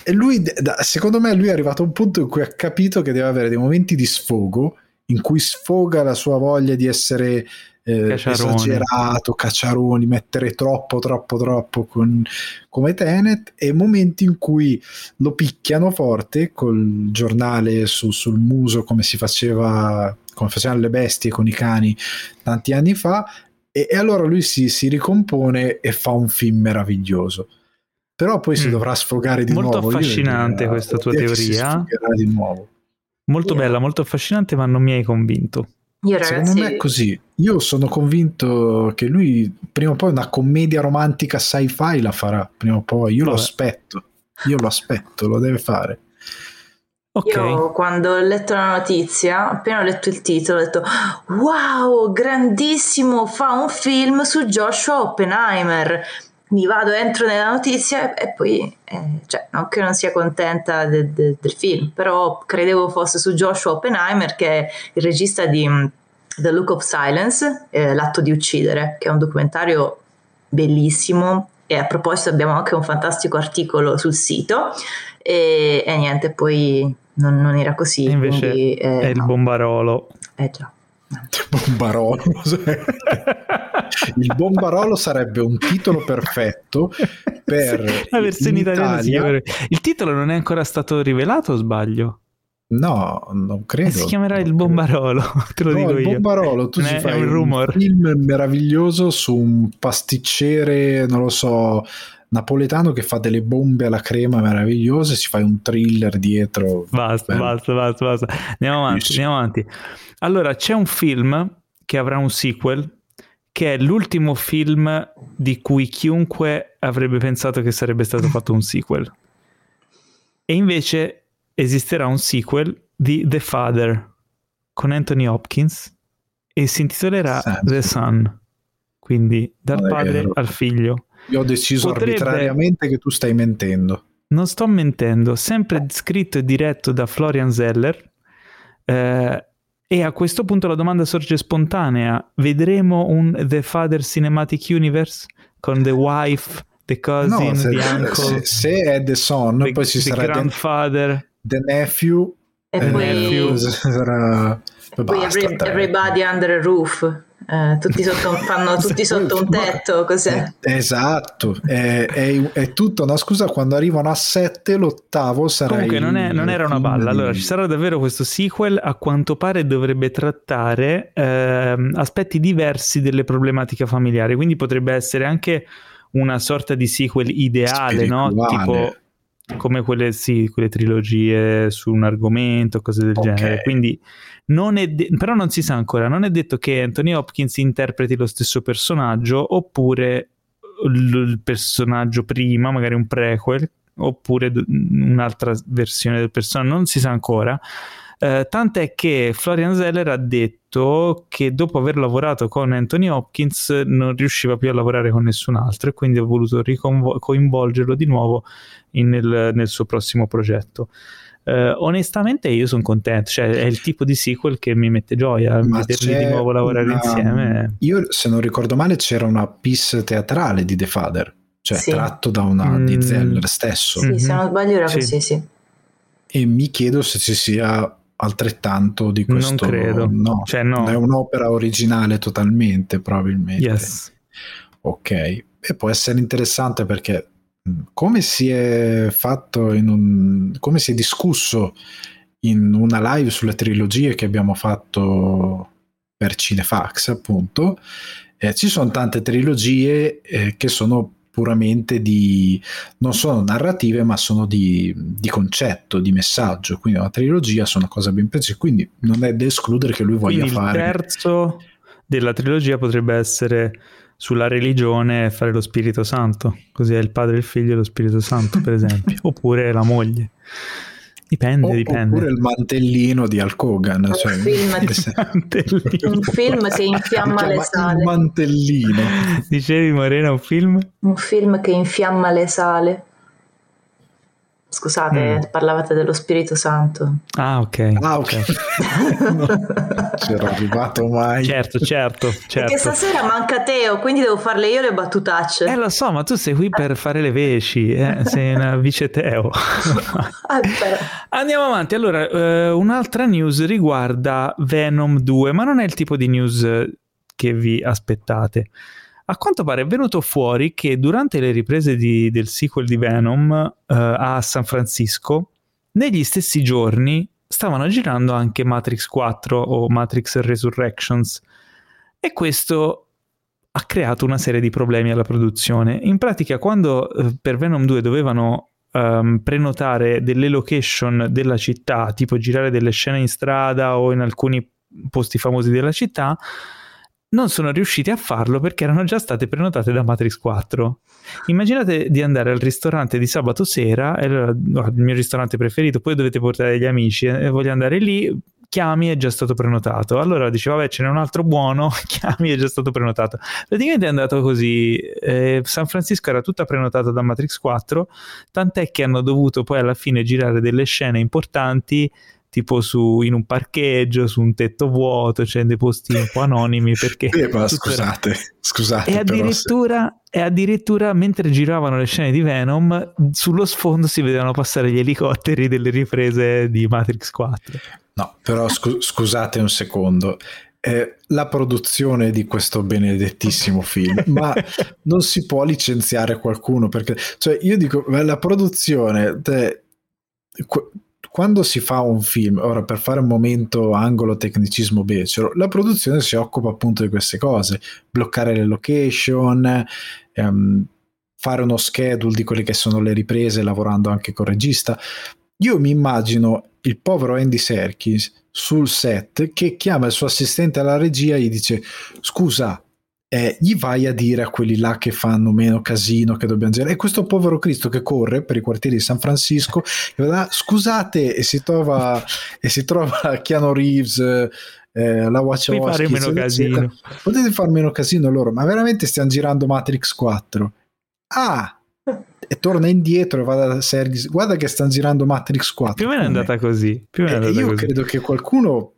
Speaker 2: e lui, secondo me, lui è arrivato a un punto in cui ha capito che deve avere dei momenti di sfogo in cui sfoga la sua voglia di essere eh, esagerato, cacciaroni, mettere troppo, troppo, troppo con, come Tenet e momenti in cui lo picchiano forte col giornale su, sul muso come si faceva, come facevano le bestie con i cani tanti anni fa e, e allora lui si, si, ricompone e fa un film meraviglioso. Però poi mm. si dovrà sfogare di
Speaker 1: Molto
Speaker 2: nuovo.
Speaker 1: Molto affascinante questa tua teoria. Si
Speaker 2: di nuovo.
Speaker 1: Molto Io... bella, molto affascinante, ma non mi hai convinto.
Speaker 3: Io, ragazzi...
Speaker 2: Secondo me è così. Io sono convinto che lui prima o poi una commedia romantica sci-fi la farà. Prima o poi. Io Vabbè. lo aspetto. Io lo aspetto, lo deve fare.
Speaker 1: Okay.
Speaker 3: Io quando ho letto la notizia, appena ho letto il titolo, ho detto wow, grandissimo, fa un film su Joshua Oppenheimer mi vado, entro nella notizia e, e poi, eh, cioè, non che non sia contenta de, de, del film, però credevo fosse su Joshua Oppenheimer, che è il regista di mm, The Look of Silence, eh, L'atto di uccidere, che è un documentario bellissimo e a proposito abbiamo anche un fantastico articolo sul sito e, e niente, poi non, non era così.
Speaker 1: E invece
Speaker 3: quindi,
Speaker 1: eh, è il bombarolo.
Speaker 3: Eh già.
Speaker 2: Bombarolo. [laughs] il Bombarolo sarebbe un titolo perfetto per
Speaker 1: la versione italiana. Italia... Il titolo non è ancora stato rivelato o sbaglio?
Speaker 2: No, non credo.
Speaker 1: si chiamerà il Bombarolo, [laughs] te lo
Speaker 2: no,
Speaker 1: dico
Speaker 2: il
Speaker 1: io.
Speaker 2: Bombarolo, tu ci fai un,
Speaker 1: rumor.
Speaker 2: un film meraviglioso su un pasticcere, non lo so, napoletano che fa delle bombe alla crema meravigliose, si fa un thriller dietro.
Speaker 1: Basta, basta, basta, basta. Andiamo avanti, andiamo avanti. Allora, c'è un film che avrà un sequel che è l'ultimo film di cui chiunque avrebbe pensato che sarebbe stato [laughs] fatto un sequel. E invece esisterà un sequel di The Father con Anthony Hopkins e si intitolerà Senso. The Son. Quindi dal padre al figlio.
Speaker 2: Io ho deciso Potrebbe... arbitrariamente che tu stai mentendo.
Speaker 1: Non sto mentendo, sempre scritto e diretto da Florian Zeller. Eh, e a questo punto la domanda sorge spontanea: vedremo un The Father Cinematic Universe con The Wife, The Cousin,
Speaker 2: no, se,
Speaker 1: The Uncle?
Speaker 2: Se, se, è The Son, the, poi ci
Speaker 1: the
Speaker 2: sarà
Speaker 1: Grandfather,
Speaker 2: The Nephew.
Speaker 3: E eh, poi,
Speaker 2: nephew, sarà...
Speaker 3: poi every, Everybody Under a Roof. Eh, tutti sotto, [laughs] fanno tutti sotto un tetto, cos'è?
Speaker 2: Eh, esatto, è, è, è, tutto, no scusa, quando arrivano a 7 l'ottavo sarà...
Speaker 1: Comunque non, è, non era una balla, allora ci sarà davvero questo sequel, a quanto pare dovrebbe trattare eh, aspetti diversi delle problematiche familiari, quindi potrebbe essere anche una sorta di sequel ideale, no? Tipo come quelle, sì, quelle trilogie su un argomento, cose del okay. genere. Quindi non è de- però non si sa ancora, non è detto che Anthony Hopkins interpreti lo stesso personaggio oppure l- il personaggio prima, magari un prequel, oppure d- un'altra versione del personaggio, non si sa ancora. Uh, tant'è che Florian Zeller ha detto che dopo aver lavorato con Anthony Hopkins non riusciva più a lavorare con nessun altro e quindi ha voluto riconvo- coinvolgerlo di nuovo in, nel, nel, suo prossimo progetto. Uh, onestamente io sono contento, cioè è il tipo di sequel che mi mette gioia, Ma vederli di nuovo lavorare una... insieme.
Speaker 2: Io se non ricordo male c'era una piece teatrale di The Father, cioè sì. tratto da una mm. di Zeller stesso.
Speaker 3: Sì, mm-hmm. se non sbaglio era sì. così, sì.
Speaker 2: E mi chiedo se ci sia altrettanto di questo.
Speaker 1: Non credo.
Speaker 2: No, cioè, no. è un'opera originale totalmente, probabilmente.
Speaker 1: Yes.
Speaker 2: Ok, e può essere interessante perché come si è fatto in un come si è discusso in una live sulle trilogie che abbiamo fatto per Cinefax appunto eh, ci sono tante trilogie eh, che sono puramente di non sono narrative ma sono di, di, concetto di messaggio. Quindi una trilogia sono una cosa ben precisa quindi non è da escludere che lui voglia
Speaker 1: quindi
Speaker 2: fare
Speaker 1: il terzo della trilogia potrebbe essere sulla religione e fare lo Spirito Santo, così è il padre, il figlio e lo Spirito Santo, per esempio, [laughs] oppure la moglie. Dipende, o, dipende.
Speaker 2: Oppure il mantellino di Hulk Hogan. Cioè,
Speaker 3: un, film, un film che infiamma le sale.
Speaker 2: Un mantellino.
Speaker 1: Dicevi Morena, un film?
Speaker 3: Un film che infiamma le sale. Scusate, mm. parlavate dello Spirito Santo.
Speaker 1: Ah, ok.
Speaker 2: Ah, ok. [laughs] no, c'ero arrivato mai.
Speaker 1: Certo, certo, certo.
Speaker 3: Perché stasera manca Teo, quindi devo farle io le battutacce.
Speaker 1: Eh, lo so, ma tu sei qui per fare le veci, eh? sei una vice Teo. [laughs]
Speaker 3: ah,
Speaker 1: Andiamo avanti. Allora, uh, un'altra news riguarda Venom 2, ma non è il tipo di news che vi aspettate. A quanto pare è venuto fuori che durante le riprese di, del sequel di Venom uh, a San Francisco, negli stessi giorni stavano girando anche Matrix 4 o Matrix Resurrections e questo ha creato una serie di problemi alla produzione. In pratica, quando uh, per Venom 2 dovevano um, prenotare delle location della città, tipo girare delle scene in strada o in alcuni posti famosi della città, non sono riusciti a farlo perché erano già state prenotate da Matrix 4. Immaginate di andare al ristorante di sabato sera, è il mio ristorante preferito, poi dovete portare gli amici e eh, voglio andare lì, chiami è già stato prenotato. Allora dice vabbè ce n'è un altro buono, [laughs] chiami è già stato prenotato. Praticamente è andato così, eh, San Francisco era tutta prenotata da Matrix 4, tant'è che hanno dovuto poi alla fine girare delle scene importanti tipo su, in un parcheggio, su un tetto vuoto, cioè dei posti un po' anonimi perché...
Speaker 2: Eh, ma scusate, era... scusate.
Speaker 1: E addirittura, se... e addirittura mentre giravano le scene di Venom, sullo sfondo si vedevano passare gli elicotteri delle riprese di Matrix 4.
Speaker 2: No, però scu- scusate un secondo. Eh, la produzione di questo benedettissimo film, ma [laughs] non si può licenziare qualcuno perché, cioè, io dico, la produzione, te, quando si fa un film, ora per fare un momento angolo tecnicismo becero, la produzione si occupa appunto di queste cose, bloccare le location, ehm, fare uno schedule di quelle che sono le riprese lavorando anche con il regista. Io mi immagino il povero Andy Serkis sul set che chiama il suo assistente alla regia e gli dice scusa eh, gli vai a dire a quelli là che fanno meno casino che dobbiamo girare e questo povero Cristo che corre per i quartieri di San Francisco [laughs] e va scusate e si trova [laughs] e si trova Keanu Reeves eh, la Wachowski
Speaker 1: fare meno casino.
Speaker 2: potete fare meno casino loro ma veramente stiamo girando Matrix 4 ah! E torna indietro e va da Sergis. Guarda che stanno girando Matrix 4
Speaker 1: più o meno è andata così più o meno è
Speaker 2: andata io
Speaker 1: così.
Speaker 2: credo che qualcuno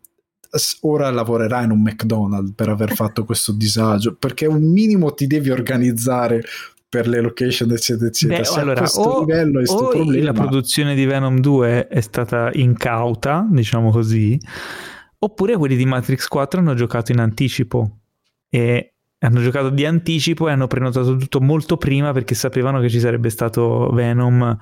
Speaker 2: ora lavorerà in un McDonald's per aver fatto questo disagio, perché un minimo ti devi organizzare per le location eccetera eccetera.
Speaker 1: Beh, allora, o, livello o problema... la produzione di Venom 2 è stata incauta diciamo così oppure quelli di Matrix 4 hanno giocato in anticipo e hanno giocato di anticipo e hanno prenotato tutto molto prima perché sapevano che ci sarebbe stato Venom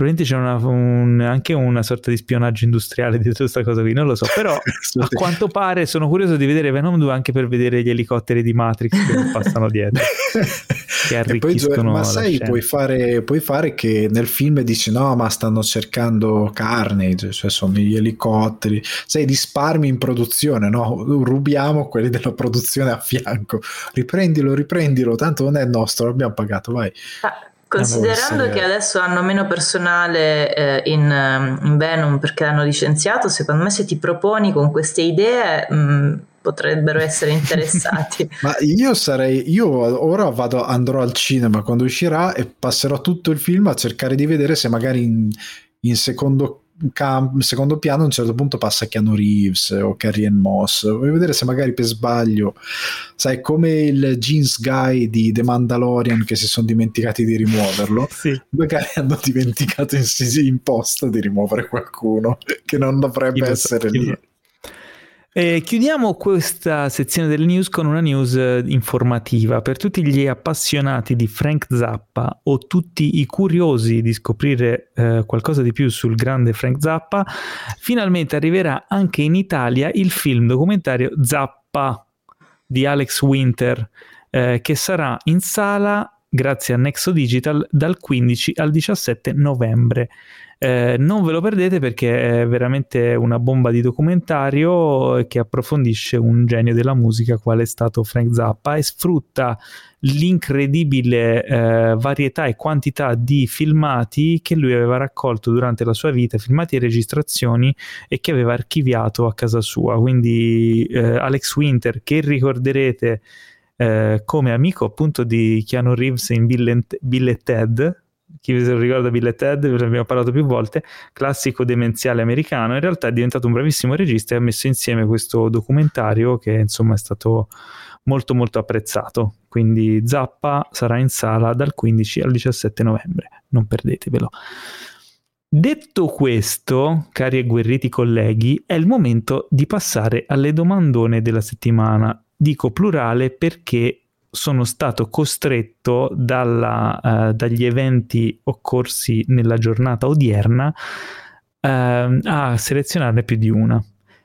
Speaker 1: probabilmente c'è una, un, anche una sorta di spionaggio industriale dietro questa cosa qui, non lo so, però [laughs] a quanto pare sono curioso di vedere Venom 2 anche per vedere gli elicotteri di Matrix che passano dietro. [laughs] che arricchiscono
Speaker 2: ma sai, puoi fare, puoi fare, che nel film dici no, ma stanno cercando Carnage, cioè sono gli elicotteri, sai, risparmi in produzione, no? Rubiamo quelli della produzione a fianco, riprendilo, riprendilo, tanto non è nostro, l'abbiamo pagato, vai.
Speaker 3: Ah Considerando che adesso hanno meno personale eh, in, ehm, in, Venom perché hanno licenziato, secondo me se ti proponi con queste idee mh, mm, potrebbero essere interessati. [laughs]
Speaker 2: Ma io sarei, io ora vado, andrò al cinema quando uscirà e passerò tutto il film a cercare di vedere se magari in, in secondo cam- secondo piano a un certo punto passa Keanu Reeves o Carrie Ann Moss. Voglio vedere se magari per sbaglio, sai, come il jeans guy di The Mandalorian che si sono dimenticati di rimuoverlo, [laughs]
Speaker 1: sì.
Speaker 2: magari hanno dimenticato in, in posta di rimuovere qualcuno che non dovrebbe essere lì.
Speaker 1: Eh, chiudiamo questa sezione del news con una news eh, informativa per tutti gli appassionati di Frank Zappa o tutti i curiosi di scoprire eh, qualcosa di più sul grande Frank Zappa. Finalmente arriverà anche in Italia il film documentario Zappa di Alex Winter eh, che sarà in sala grazie a Nexo Digital dal 15 al 17 novembre. Eh, non ve lo perdete perché è veramente una bomba di documentario che approfondisce un genio della musica quale è stato Frank Zappa e sfrutta l'incredibile eh, varietà e quantità di filmati che lui aveva raccolto durante la sua vita, filmati e registrazioni e che aveva archiviato a casa sua. Quindi eh, Alex Winter, che ricorderete eh, come amico appunto di Keanu Reeves in Bill, Bill e Ted, chi lo ricorda Bill e Ted, ne abbiamo parlato più volte, classico demenziale americano, in realtà è diventato un bravissimo regista e ha messo insieme questo documentario che insomma è stato molto molto apprezzato. Quindi Zappa sarà in sala dal 15 al 17 novembre, non perdetevelo. Detto questo, cari e guerriti colleghi, è il momento di passare alle domandone della settimana. Dico plurale perché sono stato costretto dalla, uh, dagli eventi occorsi nella giornata odierna uh, a selezionarne più di una.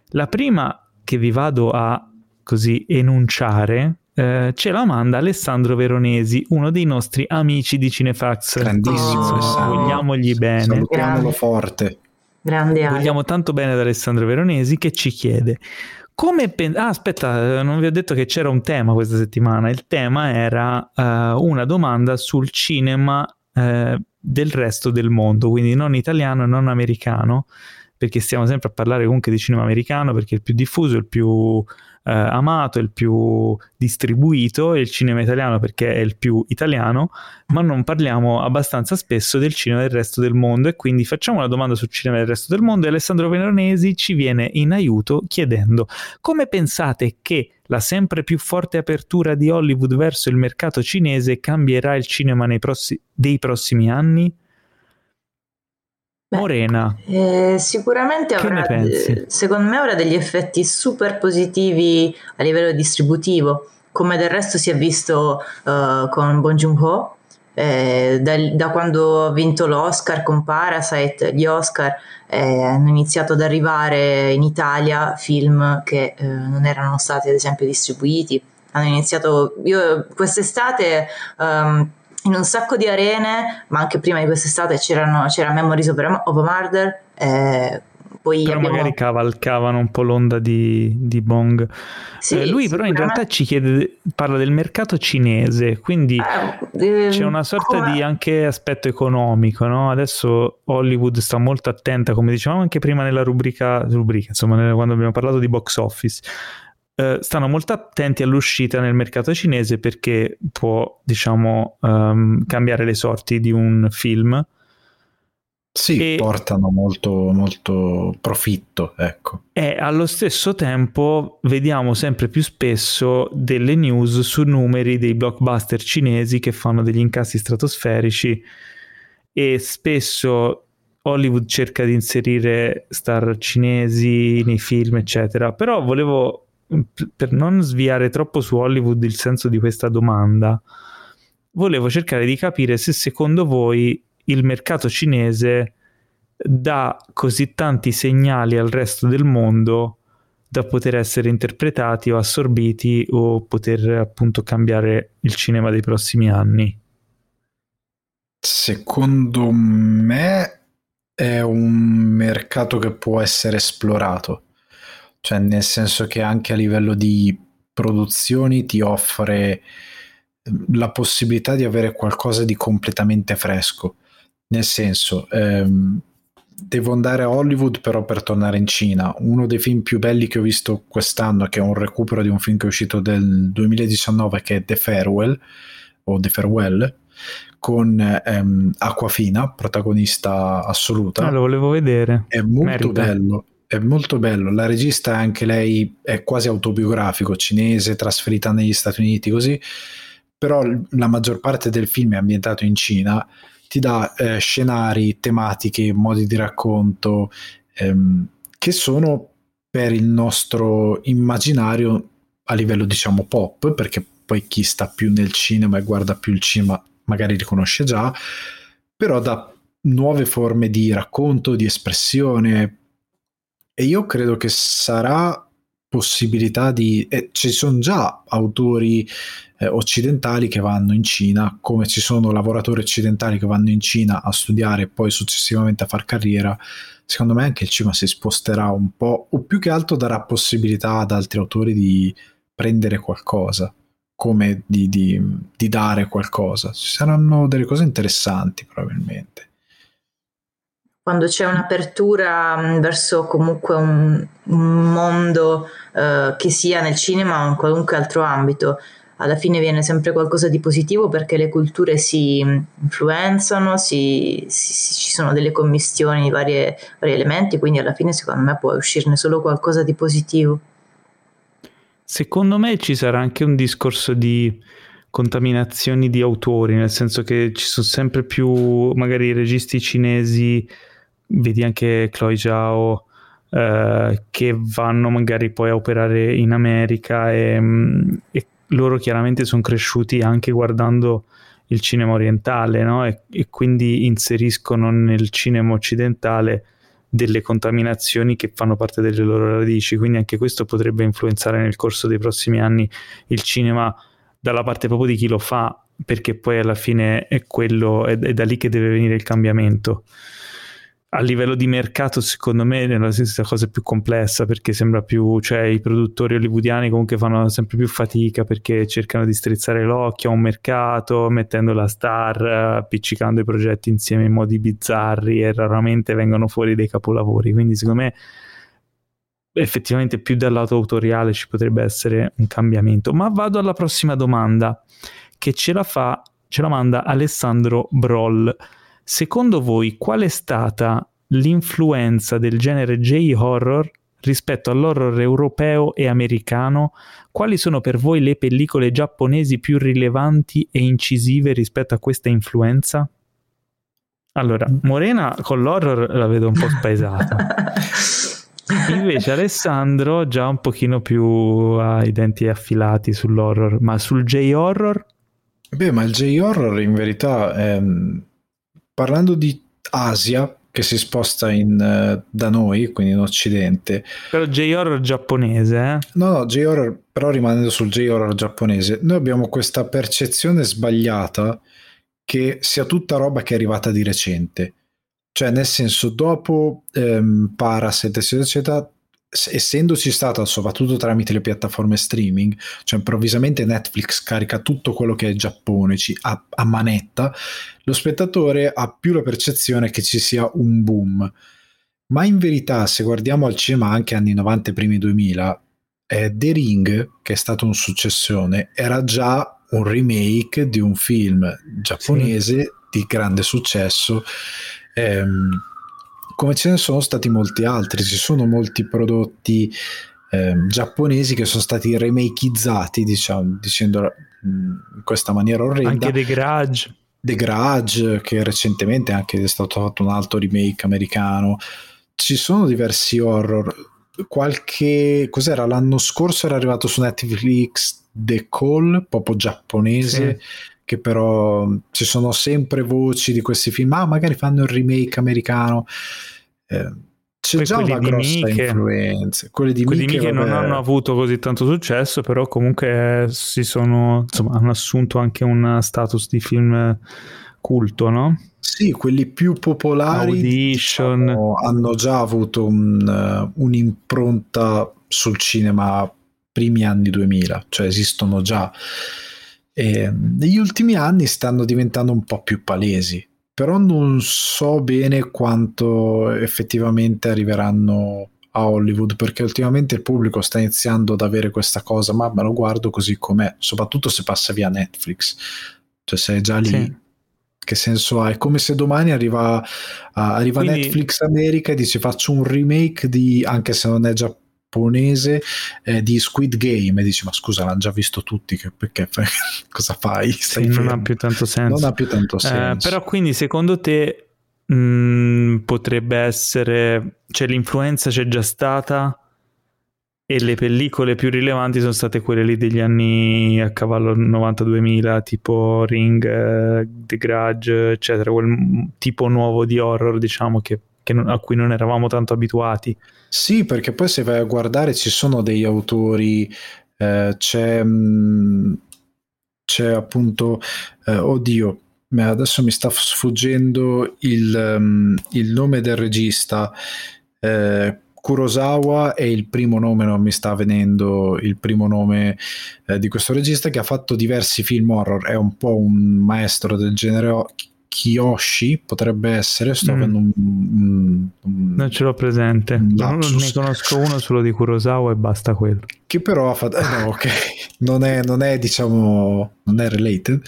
Speaker 1: La prima che vi vado a così enunciare uh, ce la manda Alessandro Veronesi, uno dei nostri amici di Cinefax.
Speaker 2: Grandissimo,
Speaker 1: oh, vogliamogli bene.
Speaker 2: Salutiamolo forte.
Speaker 3: Grande
Speaker 1: Vogliamo tanto bene ad Alessandro Veronesi che ci chiede come pen- ah, aspetta, non vi ho detto che c'era un tema questa settimana. Il tema era uh, una domanda sul cinema uh, del resto del mondo, quindi non italiano e non americano, perché stiamo sempre a parlare comunque di cinema americano perché è il più diffuso, il più eh, amato, il più distribuito, il cinema italiano perché è il più italiano, ma non parliamo abbastanza spesso del cinema del resto del mondo e quindi facciamo una domanda sul cinema del resto del mondo e Alessandro Veronesi ci viene in aiuto chiedendo come pensate che la sempre più forte apertura di Hollywood verso il mercato cinese cambierà il cinema prossi- dei prossimi anni? Morena.
Speaker 3: Eh, sicuramente avrà, secondo me avrà degli effetti super positivi a livello distributivo, come del resto si è visto uh, con Bon Joon-ho, eh, da, da, quando ha vinto l'Oscar con Parasite, gli Oscar eh, hanno iniziato ad arrivare in Italia film che eh, non erano stati ad esempio distribuiti. Hanno iniziato, io quest'estate um, in un sacco di arene, ma anche prima di quest'estate c'era Memories of a Murder. Eh, poi
Speaker 1: però
Speaker 3: abbiamo...
Speaker 1: magari cavalcavano un po' l'onda di, di Bong. Sì, eh, lui però in realtà ci chiede, parla del mercato cinese, quindi eh, c'è una sorta come... di anche aspetto economico, no? Adesso Hollywood sta molto attenta, come dicevamo anche prima nella rubrica, rubrica insomma, quando abbiamo parlato di box office, eh, stanno molto attenti all'uscita nel mercato cinese perché può, diciamo, um, cambiare le sorti di un film.
Speaker 2: Sì, e, portano molto, molto profitto, ecco.
Speaker 1: E allo stesso tempo vediamo sempre più spesso delle news su numeri dei blockbuster cinesi che fanno degli incassi stratosferici e spesso Hollywood cerca di inserire star cinesi nei film, eccetera. Però volevo per non sviare troppo su Hollywood il senso di questa domanda, volevo cercare di capire se secondo voi il mercato cinese dà così tanti segnali al resto del mondo da poter essere interpretati o assorbiti o poter appunto cambiare il cinema dei prossimi anni.
Speaker 2: Secondo me è un mercato che può essere esplorato cioè nel senso che anche a livello di produzioni ti offre ehm, la possibilità di avere qualcosa di completamente fresco. Nel senso, ehm, devo andare a Hollywood però per tornare in Cina. Uno dei film più belli che ho visto quest'anno, che è un recupero di un film che è uscito del 2019, che è The Farewell, o The Farewell, con ehm, Aquafina, protagonista assoluta.
Speaker 1: Ah, lo volevo vedere.
Speaker 2: È molto Merita. bello. È molto bello. La regista anche lei è quasi autobiografico, cinese, trasferita negli Stati Uniti, così. Però la maggior parte del film è ambientato in Cina. Ti dà eh, scenari, tematiche, modi di racconto ehm, che sono per il nostro immaginario a livello diciamo pop, perché poi chi sta più nel cinema e guarda più il cinema magari riconosce già, però da nuove forme di racconto, di espressione e io credo che sarà possibilità di... Eh, ci sono già autori eh, occidentali che vanno in Cina, come ci sono lavoratori occidentali che vanno in Cina a studiare e poi successivamente a far carriera, secondo me anche il cinema si sposterà un po', o più che altro darà possibilità ad altri autori di prendere qualcosa come di, di, di, dare qualcosa. Ci saranno delle cose interessanti probabilmente.
Speaker 3: Quando c'è un'apertura mm, verso comunque un, un mondo eh, che sia nel cinema o in qualunque altro ambito, alla fine viene sempre qualcosa di positivo perché le culture si influenzano, si, si, ci sono delle commistioni di vari elementi, quindi alla fine secondo me può uscirne solo qualcosa di positivo.
Speaker 1: Secondo me ci sarà anche un discorso di contaminazioni di autori, nel senso che ci sono sempre più magari registi cinesi, vedi anche Chloe Zhao, eh, che vanno magari poi a operare in America e, e loro chiaramente sono cresciuti anche guardando il cinema orientale, no? e, e quindi inseriscono nel cinema occidentale delle contaminazioni che fanno parte delle loro radici, quindi anche questo potrebbe influenzare nel corso dei prossimi anni il cinema dalla parte proprio di chi lo fa, perché poi alla fine è quello, è, è da lì che deve venire il cambiamento a livello di mercato secondo me è la stessa cosa più complessa perché sembra più, cioè i produttori hollywoodiani comunque fanno sempre più fatica perché cercano di strizzare l'occhio a un mercato mettendo la star, appiccicando i progetti insieme in modi bizzarri e raramente vengono fuori dei capolavori, quindi secondo me effettivamente più dal lato autoriale ci potrebbe essere un cambiamento, ma vado alla prossima domanda che ce la fa, ce la manda Alessandro Broll Secondo voi qual è stata l'influenza del genere J-horror rispetto all'horror europeo e americano? Quali sono per voi le pellicole giapponesi più rilevanti e incisive rispetto a questa influenza? Allora, Morena con l'horror la vedo un po' spaesata. [laughs] Invece Alessandro già un pochino più ha i denti affilati sull'horror, ma sul J-horror?
Speaker 2: Beh, ma il J-horror in verità è parlando di Asia, che si sposta in, uh, da noi, quindi in Occidente.
Speaker 1: Però J-horror giapponese, eh?
Speaker 2: No, no, J-horror, però rimanendo sul J-horror giapponese, noi abbiamo questa percezione sbagliata che sia tutta roba che è arrivata di recente. Cioè, nel senso, dopo ehm, Parasite, eccetera, eccetera, essendoci stata soprattutto tramite le piattaforme streaming, cioè improvvisamente Netflix carica tutto quello che è Giappone a, a, manetta, lo spettatore ha più la percezione che ci sia un boom. Ma in verità, se guardiamo al cinema anche anni 90 e primi 2000, eh, The Ring, che è stato un successone, era già un remake di un film giapponese sì. di grande successo. Ehm, come ce ne sono stati molti altri, ci sono molti prodotti eh, giapponesi che sono stati remakizzati, diciamo, dicendo in questa maniera orrenda.
Speaker 1: Anche The Grudge.
Speaker 2: The Grudge, che recentemente anche è stato fatto un altro remake americano. Ci sono diversi horror. Qualche cos'era l'anno scorso era arrivato su Netflix The Call, proprio giapponese. Sì che però ci sono sempre voci di questi film, ah magari fanno il remake americano. Eh, c'è Poi già una grossa Miche, influenza.
Speaker 1: Quelli di quelli Miche, Miche non hanno avuto così tanto successo, però comunque si sono, insomma, hanno assunto anche un status di film culto, no?
Speaker 2: Sì, quelli più popolari diciamo, hanno già avuto un, un'impronta sul cinema primi anni 2000, cioè esistono già. E negli ultimi anni stanno diventando un po' più palesi, però non so bene quanto effettivamente arriveranno a Hollywood perché ultimamente il pubblico sta iniziando ad avere questa cosa, ma me lo guardo così com'è, soprattutto se passa via Netflix, cioè se è già lì. Sì. che senso ha? È come se domani arriva, uh, arriva Quindi... Netflix America e dice faccio un remake di, anche se non è giapponese, eh, di Squid Game e dici ma scusa l'hanno già visto tutti, che, perché [laughs] cosa fai?
Speaker 1: Sì, non ha più tanto senso.
Speaker 2: Non ha più tanto eh, senso.
Speaker 1: Eh, però quindi secondo te mh, mm, potrebbe essere, cioè l'influenza c'è già stata? e le pellicole più rilevanti sono state quelle lì degli anni a cavallo 92.000 tipo Ring, eh, The Grudge eccetera quel tipo nuovo di horror diciamo che, che non, a cui non eravamo tanto abituati
Speaker 2: sì perché poi se vai a guardare ci sono degli autori eh, c'è mm, c'è appunto eh, oddio adesso mi sta sfuggendo il, um, il nome del regista. Eh, Kurosawa è il primo nome, non mi sta venendo il primo nome eh, di questo regista che ha fatto diversi film horror, è un po' un maestro del genere Kiyoshi potrebbe essere, sto mm. avendo un, un,
Speaker 1: un, Non ce l'ho presente, non, ne conosco uno solo di Kurosawa e basta quello.
Speaker 2: Che però ha fatto... Eh, no, ok, non è, non è diciamo, non è related,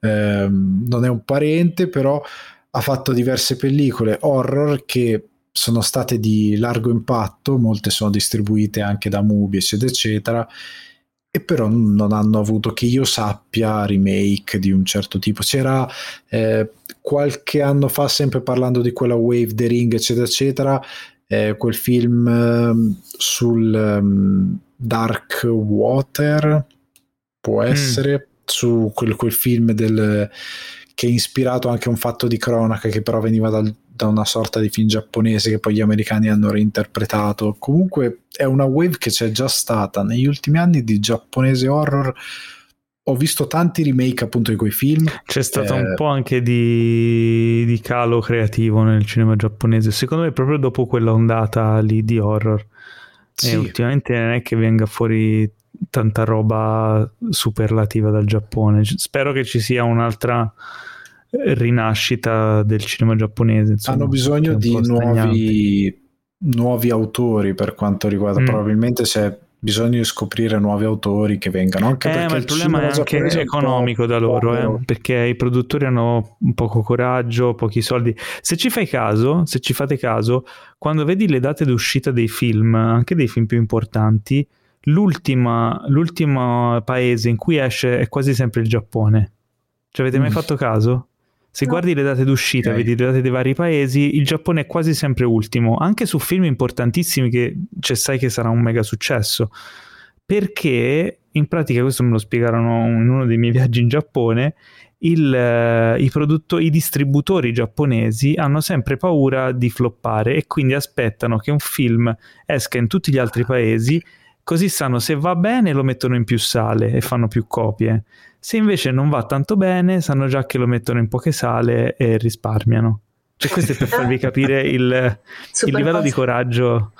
Speaker 2: eh, non è un parente, però ha fatto diverse pellicole horror che sono state di largo impatto, molte sono distribuite anche da Mubi, eccetera, eccetera, e però non hanno avuto che io sappia remake di un certo tipo. C'era eh, qualche anno fa, sempre parlando di quella Wave The Ring, eccetera, eccetera, eh, quel film eh, sul um, Dark Water, può mm. essere, mm. su quel, quel film del che è ispirato anche a un fatto di cronaca che però veniva dal, da una sorta di film giapponese che poi gli americani hanno reinterpretato. Comunque è una wave che c'è già stata negli ultimi anni di giapponese horror. Ho visto tanti remake appunto di quei film.
Speaker 1: C'è stato eh... un po' anche di, di calo creativo nel cinema giapponese, secondo me proprio dopo quella ondata lì di horror. Sì. Ultimamente non è che venga fuori tanta roba superlativa dal Giappone. Spero che ci sia un'altra rinascita del cinema giapponese. Insomma,
Speaker 2: Hanno bisogno di nuovi, nuovi, autori per quanto riguarda, mm. probabilmente c'è bisogno di scoprire nuovi autori che vengano. Anche
Speaker 1: eh, ma il, il problema è anche economico da loro, eh, perché i produttori hanno poco coraggio, pochi soldi. Se ci fai caso, se ci fate caso, quando vedi le date d'uscita dei film, anche dei film più importanti, l'ultima, l'ultimo paese in cui esce è quasi sempre il Giappone. Ci avete mai mm. fatto caso? Se no. guardi le date d'uscita, okay. vedi le date dei vari paesi, il Giappone è quasi sempre ultimo, anche su film importantissimi che cioè, sai che sarà un mega successo. Perché in pratica, questo me lo spiegarono in uno dei miei viaggi in Giappone, il, eh, i, produtto- i distributori giapponesi hanno sempre paura di floppare e quindi aspettano che un film esca in tutti gli altri paesi, così sanno se va bene lo mettono in più sale e fanno più copie. Se invece non va tanto bene, sanno già che lo mettono in poche sale e risparmiano. Cioè, questo è per farvi capire il, il livello di coraggio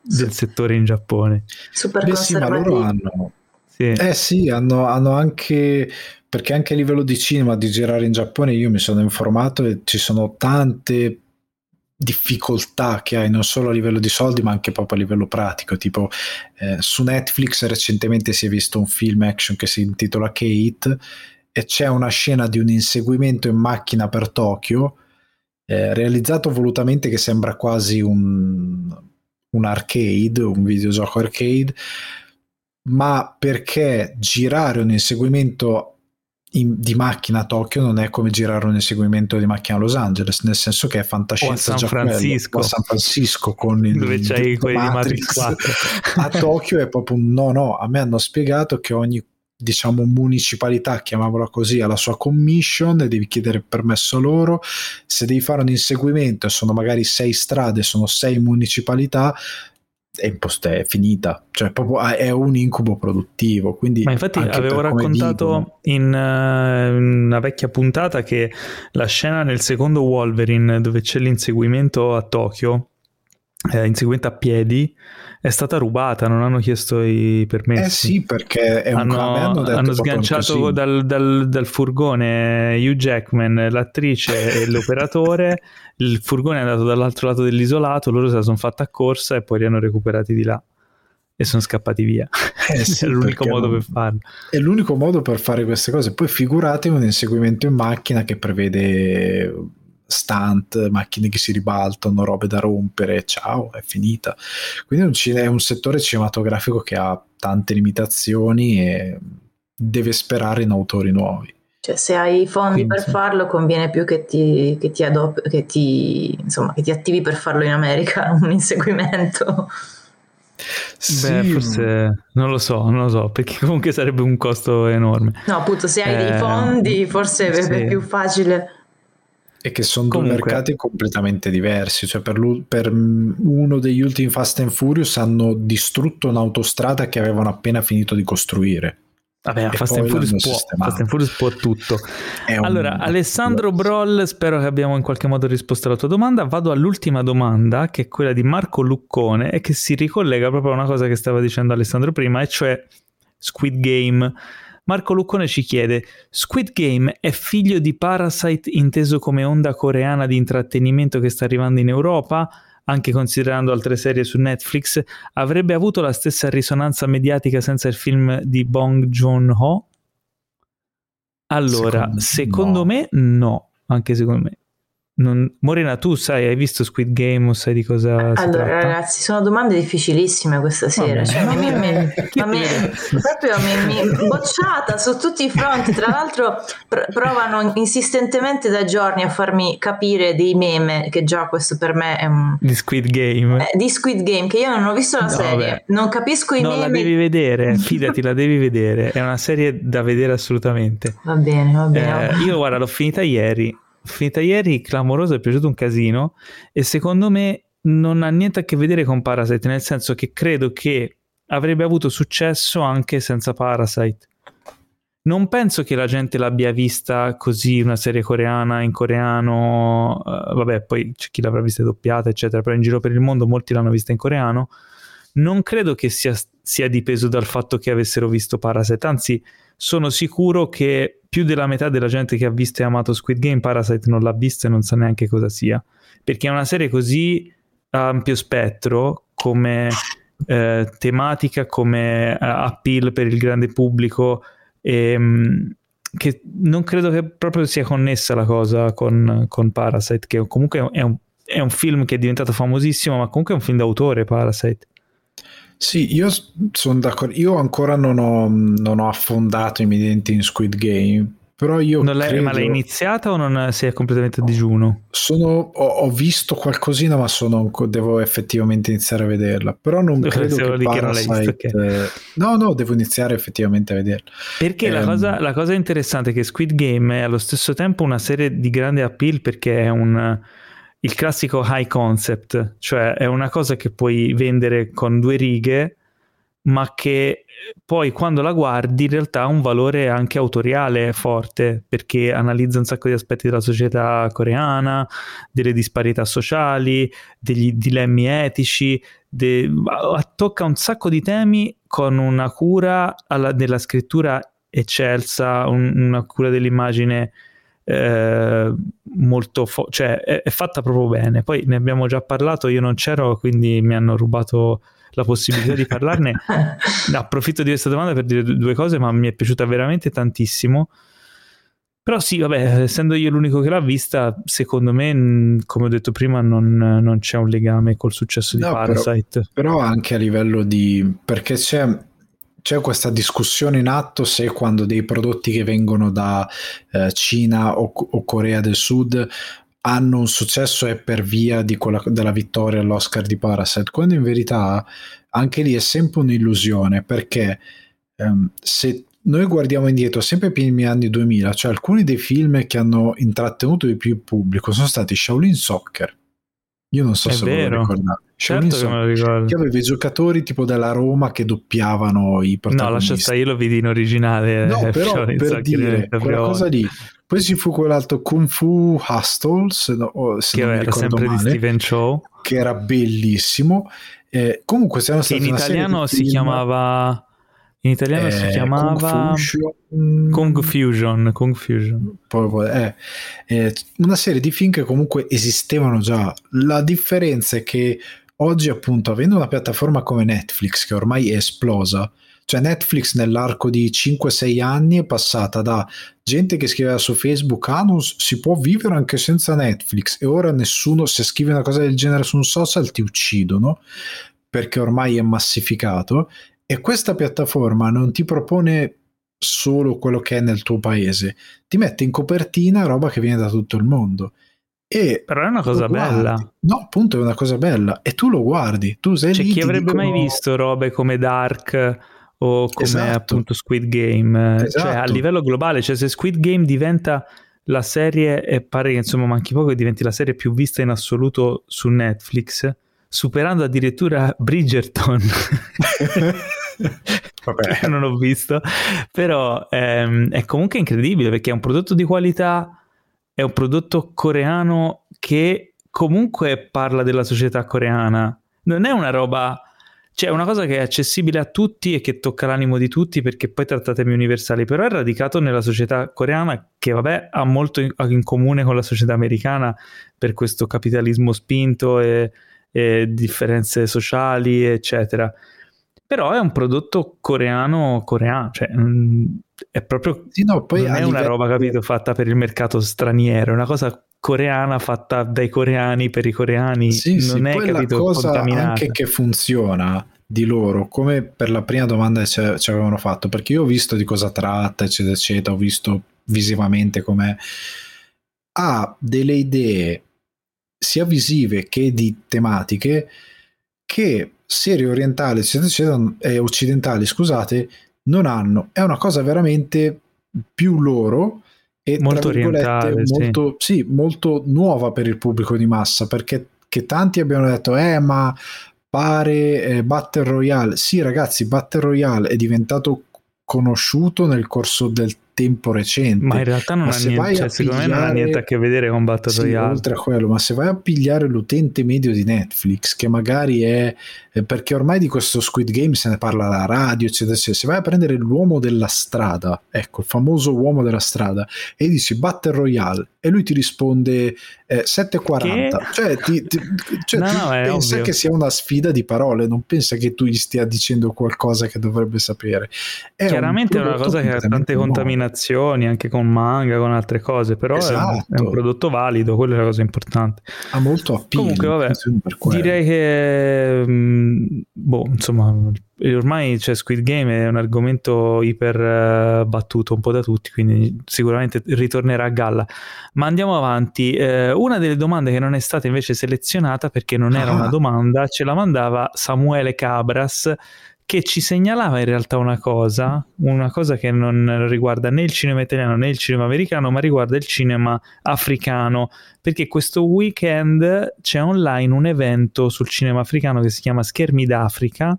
Speaker 1: del settore in Giappone.
Speaker 3: Super Beh, sì, ma loro
Speaker 2: hanno... Sì. Eh sì, hanno, hanno anche perché anche a livello di cinema di girare in Giappone io mi sono informato e ci sono tante difficoltà che hai non solo a livello di soldi ma anche proprio a livello pratico. Tipo eh, su Netflix recentemente si è visto un film action che si intitola Kate e c'è una scena di un inseguimento in macchina per Tokyo eh, realizzato volutamente che sembra quasi un, un arcade un videogioco arcade ma perché girare un inseguimento in, di macchina a Tokyo non è come girare un inseguimento di macchina a Los Angeles, nel senso che è fantascienza
Speaker 1: o a San Francisco.
Speaker 2: a San Francisco con il
Speaker 1: dove c'hai quelli Matrix. di
Speaker 2: Matrix 4. a Tokyo è proprio un no no, a me hanno spiegato che ogni diciamo municipalità, chiamiamola così, ha la sua commission e devi chiedere permesso loro. Se devi fare un inseguimento e sono magari sei strade, sono sei municipalità, è, impost- è finita, cioè proprio è un incubo produttivo. Quindi
Speaker 1: Ma infatti avevo raccontato in, uh, in, una vecchia puntata che la scena nel secondo Wolverine dove c'è l'inseguimento a Tokyo, eh, inseguimento a piedi, è stata rubata, non hanno chiesto i permessi.
Speaker 2: Eh sì, perché è un
Speaker 1: hanno, hanno, hanno sganciato dal, dal, dal, furgone Hugh Jackman, l'attrice e [laughs] l'operatore. Il furgone è andato dall'altro lato dell'isolato, loro se la sono fatta a corsa e poi li hanno recuperati di là. e sono scappati via.
Speaker 2: Eh sì, [laughs]
Speaker 1: è l'unico modo
Speaker 2: non...
Speaker 1: per farlo.
Speaker 2: È l'unico modo per fare queste cose. Poi figurate un inseguimento in macchina che prevede stunt, macchine che si ribaltano, robe da rompere, ciao, è finita. Quindi è un settore cinematografico che ha tante limitazioni e deve sperare in autori nuovi.
Speaker 3: Cioè, se hai i fondi Quindi, per farlo, conviene più che ti, che ti, adop- che ti, insomma, che ti attivi per farlo in America, [laughs] un inseguimento.
Speaker 1: Sì. Beh, forse non lo so, non lo so, perché comunque sarebbe un costo enorme.
Speaker 3: No, appunto, se hai eh, dei fondi, forse sì. è più facile.
Speaker 2: E che sono Comunque. due mercati completamente diversi. Cioè, per, per, uno degli ultimi Fast and Furious hanno distrutto un'autostrada che avevano appena finito di costruire.
Speaker 1: Vabbè, Fast and, Furious può, Fast and Furious può tutto. allora, Alessandro Broll, spero che abbiamo in qualche modo risposto alla tua domanda. Vado all'ultima domanda, che è quella di Marco Luccone, e che si ricollega proprio a una cosa che stava dicendo Alessandro prima, e cioè Squid Game. Marco Luccone ci chiede: Squid Game è figlio di Parasite inteso come onda coreana di intrattenimento che sta arrivando in Europa? anche considerando altre serie su Netflix, avrebbe avuto la stessa risonanza mediatica senza il film di Bong Joon-ho? Allora, secondo, secondo no. me no, anche secondo me. Non... Morena, tu sai, hai visto Squid Game o sai di cosa
Speaker 3: allora, ragazzi, sono domande difficilissime questa sera. Cioè, mi, mi, mi, [laughs] proprio mi, bocciata su tutti i fronti. Tra l'altro, pr- provano insistentemente da giorni a farmi capire dei meme, che già questo per me è un.
Speaker 1: Di Squid Game.
Speaker 3: Eh, di Squid Game, che io non ho visto la no, serie, beh. non capisco i
Speaker 1: no,
Speaker 3: meme. No,
Speaker 1: la devi vedere, [laughs] fidati, la devi vedere. È una serie da vedere assolutamente.
Speaker 3: Va bene, va bene.
Speaker 1: Eh, io, guarda, l'ho finita ieri finita ieri, clamoroso, è piaciuto un casino e secondo me non ha niente a che vedere con Parasite, nel senso che credo che avrebbe avuto successo anche senza Parasite. Non penso che la gente l'abbia vista così, una serie coreana in coreano, uh, vabbè, poi c'è chi l'avrà vista doppiata, eccetera, però in giro per il mondo molti l'hanno vista in coreano. Non credo che sia, sia dipeso dal fatto che avessero visto Parasite, anzi sono sicuro che più della metà della gente che ha visto e amato Squid Game Parasite non l'ha visto e non sa neanche cosa sia, perché è una serie così ampio spettro come eh, tematica, come uh, appeal per il grande pubblico, e, um, che non credo che proprio sia connessa la cosa con, con Parasite, che comunque è un, è un film che è diventato famosissimo, ma comunque è un film d'autore Parasite.
Speaker 2: Sì, io sono d'accordo. Io ancora non ho, non ho affondato i miei denti in Squid Game. Però io
Speaker 1: non l'hai,
Speaker 2: credo...
Speaker 1: Ma l'hai iniziata o non sei completamente a digiuno?
Speaker 2: Sono, ho, ho, visto qualcosina, ma sono, devo effettivamente iniziare a vederla. Però non [laughs] credo che Parasite... Che No, no, devo iniziare effettivamente a vederla.
Speaker 1: Perché ehm... la, cosa, la cosa interessante è che Squid Game è allo stesso tempo una serie di grande appeal perché è un il classico high concept, cioè è una cosa che puoi vendere con due righe, ma che poi quando la guardi in realtà ha un valore anche autoriale forte, perché analizza un sacco di aspetti della società coreana, delle disparità sociali, degli dilemmi etici, de... tocca un sacco di temi con una cura alla... della scrittura eccelsa, un... una cura dell'immagine eh, molto fo- cioè è, è, fatta proprio bene. Poi ne abbiamo già parlato io non c'ero quindi mi hanno rubato la possibilità di parlarne. [laughs] Approfitto di questa domanda per dire due cose ma mi è piaciuta veramente tantissimo. Però sì, vabbè, essendo io l'unico che l'ha vista, secondo me, come ho detto prima, non, non c'è un legame col successo di no, Parasite.
Speaker 2: Però, però, anche a livello di... perché c'è c'è questa discussione in atto se quando dei prodotti che vengono da eh, Cina o, o, Corea del Sud hanno un successo è per via quella, della vittoria all'Oscar di Parasite, quando in verità anche lì è sempre un'illusione perché ehm, se noi guardiamo indietro sempre ai primi anni 2000, cioè alcuni dei film che hanno intrattenuto di più il pubblico sono stati Shaolin Soccer, io non so
Speaker 1: è
Speaker 2: se
Speaker 1: vero.
Speaker 2: lo ricordate.
Speaker 1: Certo che me lo ricordo.
Speaker 2: Che aveva i giocatori tipo della Roma che doppiavano i protagonisti.
Speaker 1: No, lascia stare, io lo vidi in originale.
Speaker 2: No, eh, però [laughs] per dire, quella cosa lì. Poi ci fu quell'altro Kung Fu Hustle, se, no, se
Speaker 1: che era sempre
Speaker 2: male,
Speaker 1: di Steven Chow.
Speaker 2: Che era bellissimo. Eh, comunque, se
Speaker 1: in italiano si chiamava in italiano eh, si chiamava Kung Fusion. Kung Fusion.
Speaker 2: Eh, eh, una serie di film che comunque esistevano già. La differenza è che oggi appunto avendo una piattaforma come Netflix che ormai è esplosa, cioè Netflix nell'arco di 5-6 anni è passata da gente che scriveva su Facebook ah non si può vivere anche senza Netflix e ora nessuno se scrive una cosa del genere su un social ti uccidono perché ormai è massificato e questa piattaforma non ti propone solo quello che è nel tuo paese, ti mette in copertina roba che viene da tutto il mondo. E
Speaker 1: Però è una cosa bella.
Speaker 2: No, appunto, è una cosa bella. E tu lo guardi, tu sei
Speaker 1: cioè,
Speaker 2: lì.
Speaker 1: Chi avrebbe
Speaker 2: dicono...
Speaker 1: mai visto robe come Dark o come esatto. appunto Squid Game? Esatto. Cioè, a esatto. livello globale, cioè se Squid Game diventa la serie, e pare che insomma manchi poco che diventi la serie più vista in assoluto su Netflix, superando addirittura Bridgerton. [laughs] Vabbè. non ho visto, però ehm, è comunque incredibile perché è un prodotto di qualità, è un prodotto coreano che comunque parla della società coreana. Non è una roba, cioè è una cosa che è accessibile a tutti e che tocca l'animo di tutti perché poi tratta temi universali, però è radicato nella società coreana che vabbè ha molto in, in comune con la società americana per questo capitalismo spinto e e differenze sociali, eccetera. Però è un prodotto coreano, coreano, cioè mm, è proprio sì, no, poi non è una roba, capito, fatta per il mercato straniero, è una cosa coreana fatta dai coreani per i coreani,
Speaker 2: sì,
Speaker 1: non
Speaker 2: sì,
Speaker 1: è
Speaker 2: poi
Speaker 1: capito
Speaker 2: la cosa anche che funziona di loro, come per la prima domanda che ci, ci avevano fatto, perché io ho visto di cosa tratta, eccetera, eccetera, ho visto visivamente come ha delle idee sia visive che di tematiche che serie orientali eccetera, eh, occidentali scusate non hanno è una cosa veramente più loro e
Speaker 1: molto orientale
Speaker 2: molto, sì. sì. molto nuova per il pubblico di massa perché che tanti abbiano detto eh ma pare eh, Battle Royale sì ragazzi Battle Royale è diventato conosciuto nel corso del tempo recente.
Speaker 1: Ma in realtà non ha niente, cioè, secondo pigliare... me non ha niente a che vedere con Battle sì, Royale.
Speaker 2: Oltre a quello, ma se vai a pigliare l'utente medio di Netflix, che magari è perché ormai di questo Squid Game se ne parla alla radio, eccetera, eccetera. Se vai a prendere l'uomo della strada, ecco, il famoso uomo della strada, e dici Battle Royale, e lui ti risponde eh, 7,40. Che? Cioè, ti, ti, cioè no, no, pensa ovvio. che sia una sfida di parole, non pensa che tu gli stia dicendo qualcosa che dovrebbe sapere.
Speaker 1: È Chiaramente un è una cosa che ha tante contaminazioni, anche con manga, con altre cose, però esatto. è, un, è, un, esatto. prodotto valido, quella è la cosa importante.
Speaker 2: Ha molto appeal.
Speaker 1: Comunque, vabbè, direi che... Mh, boh, insomma, ormai cioè, Squid Game è un argomento iper uh, battuto un po' da tutti, quindi sicuramente ritornerà a galla. Ma andiamo avanti. Uh, una delle domande che non è stata invece selezionata perché non era ah. una domanda, ce la mandava Samuele Cabras che ci segnalava in realtà una cosa, una cosa che non riguarda né il cinema italiano né il cinema americano, ma riguarda il cinema africano, perché questo weekend c'è online un evento sul cinema africano che si chiama Schermi d'Africa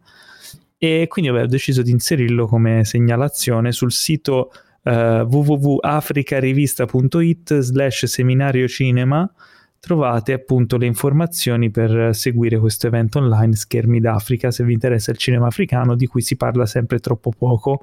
Speaker 1: e quindi vabbè, ho deciso di inserirlo come segnalazione sul sito uh, www.africarivista.it slash seminario cinema trovate appunto le informazioni per seguire questo evento online Schermi d'Africa se vi interessa il cinema africano di cui si parla sempre troppo poco.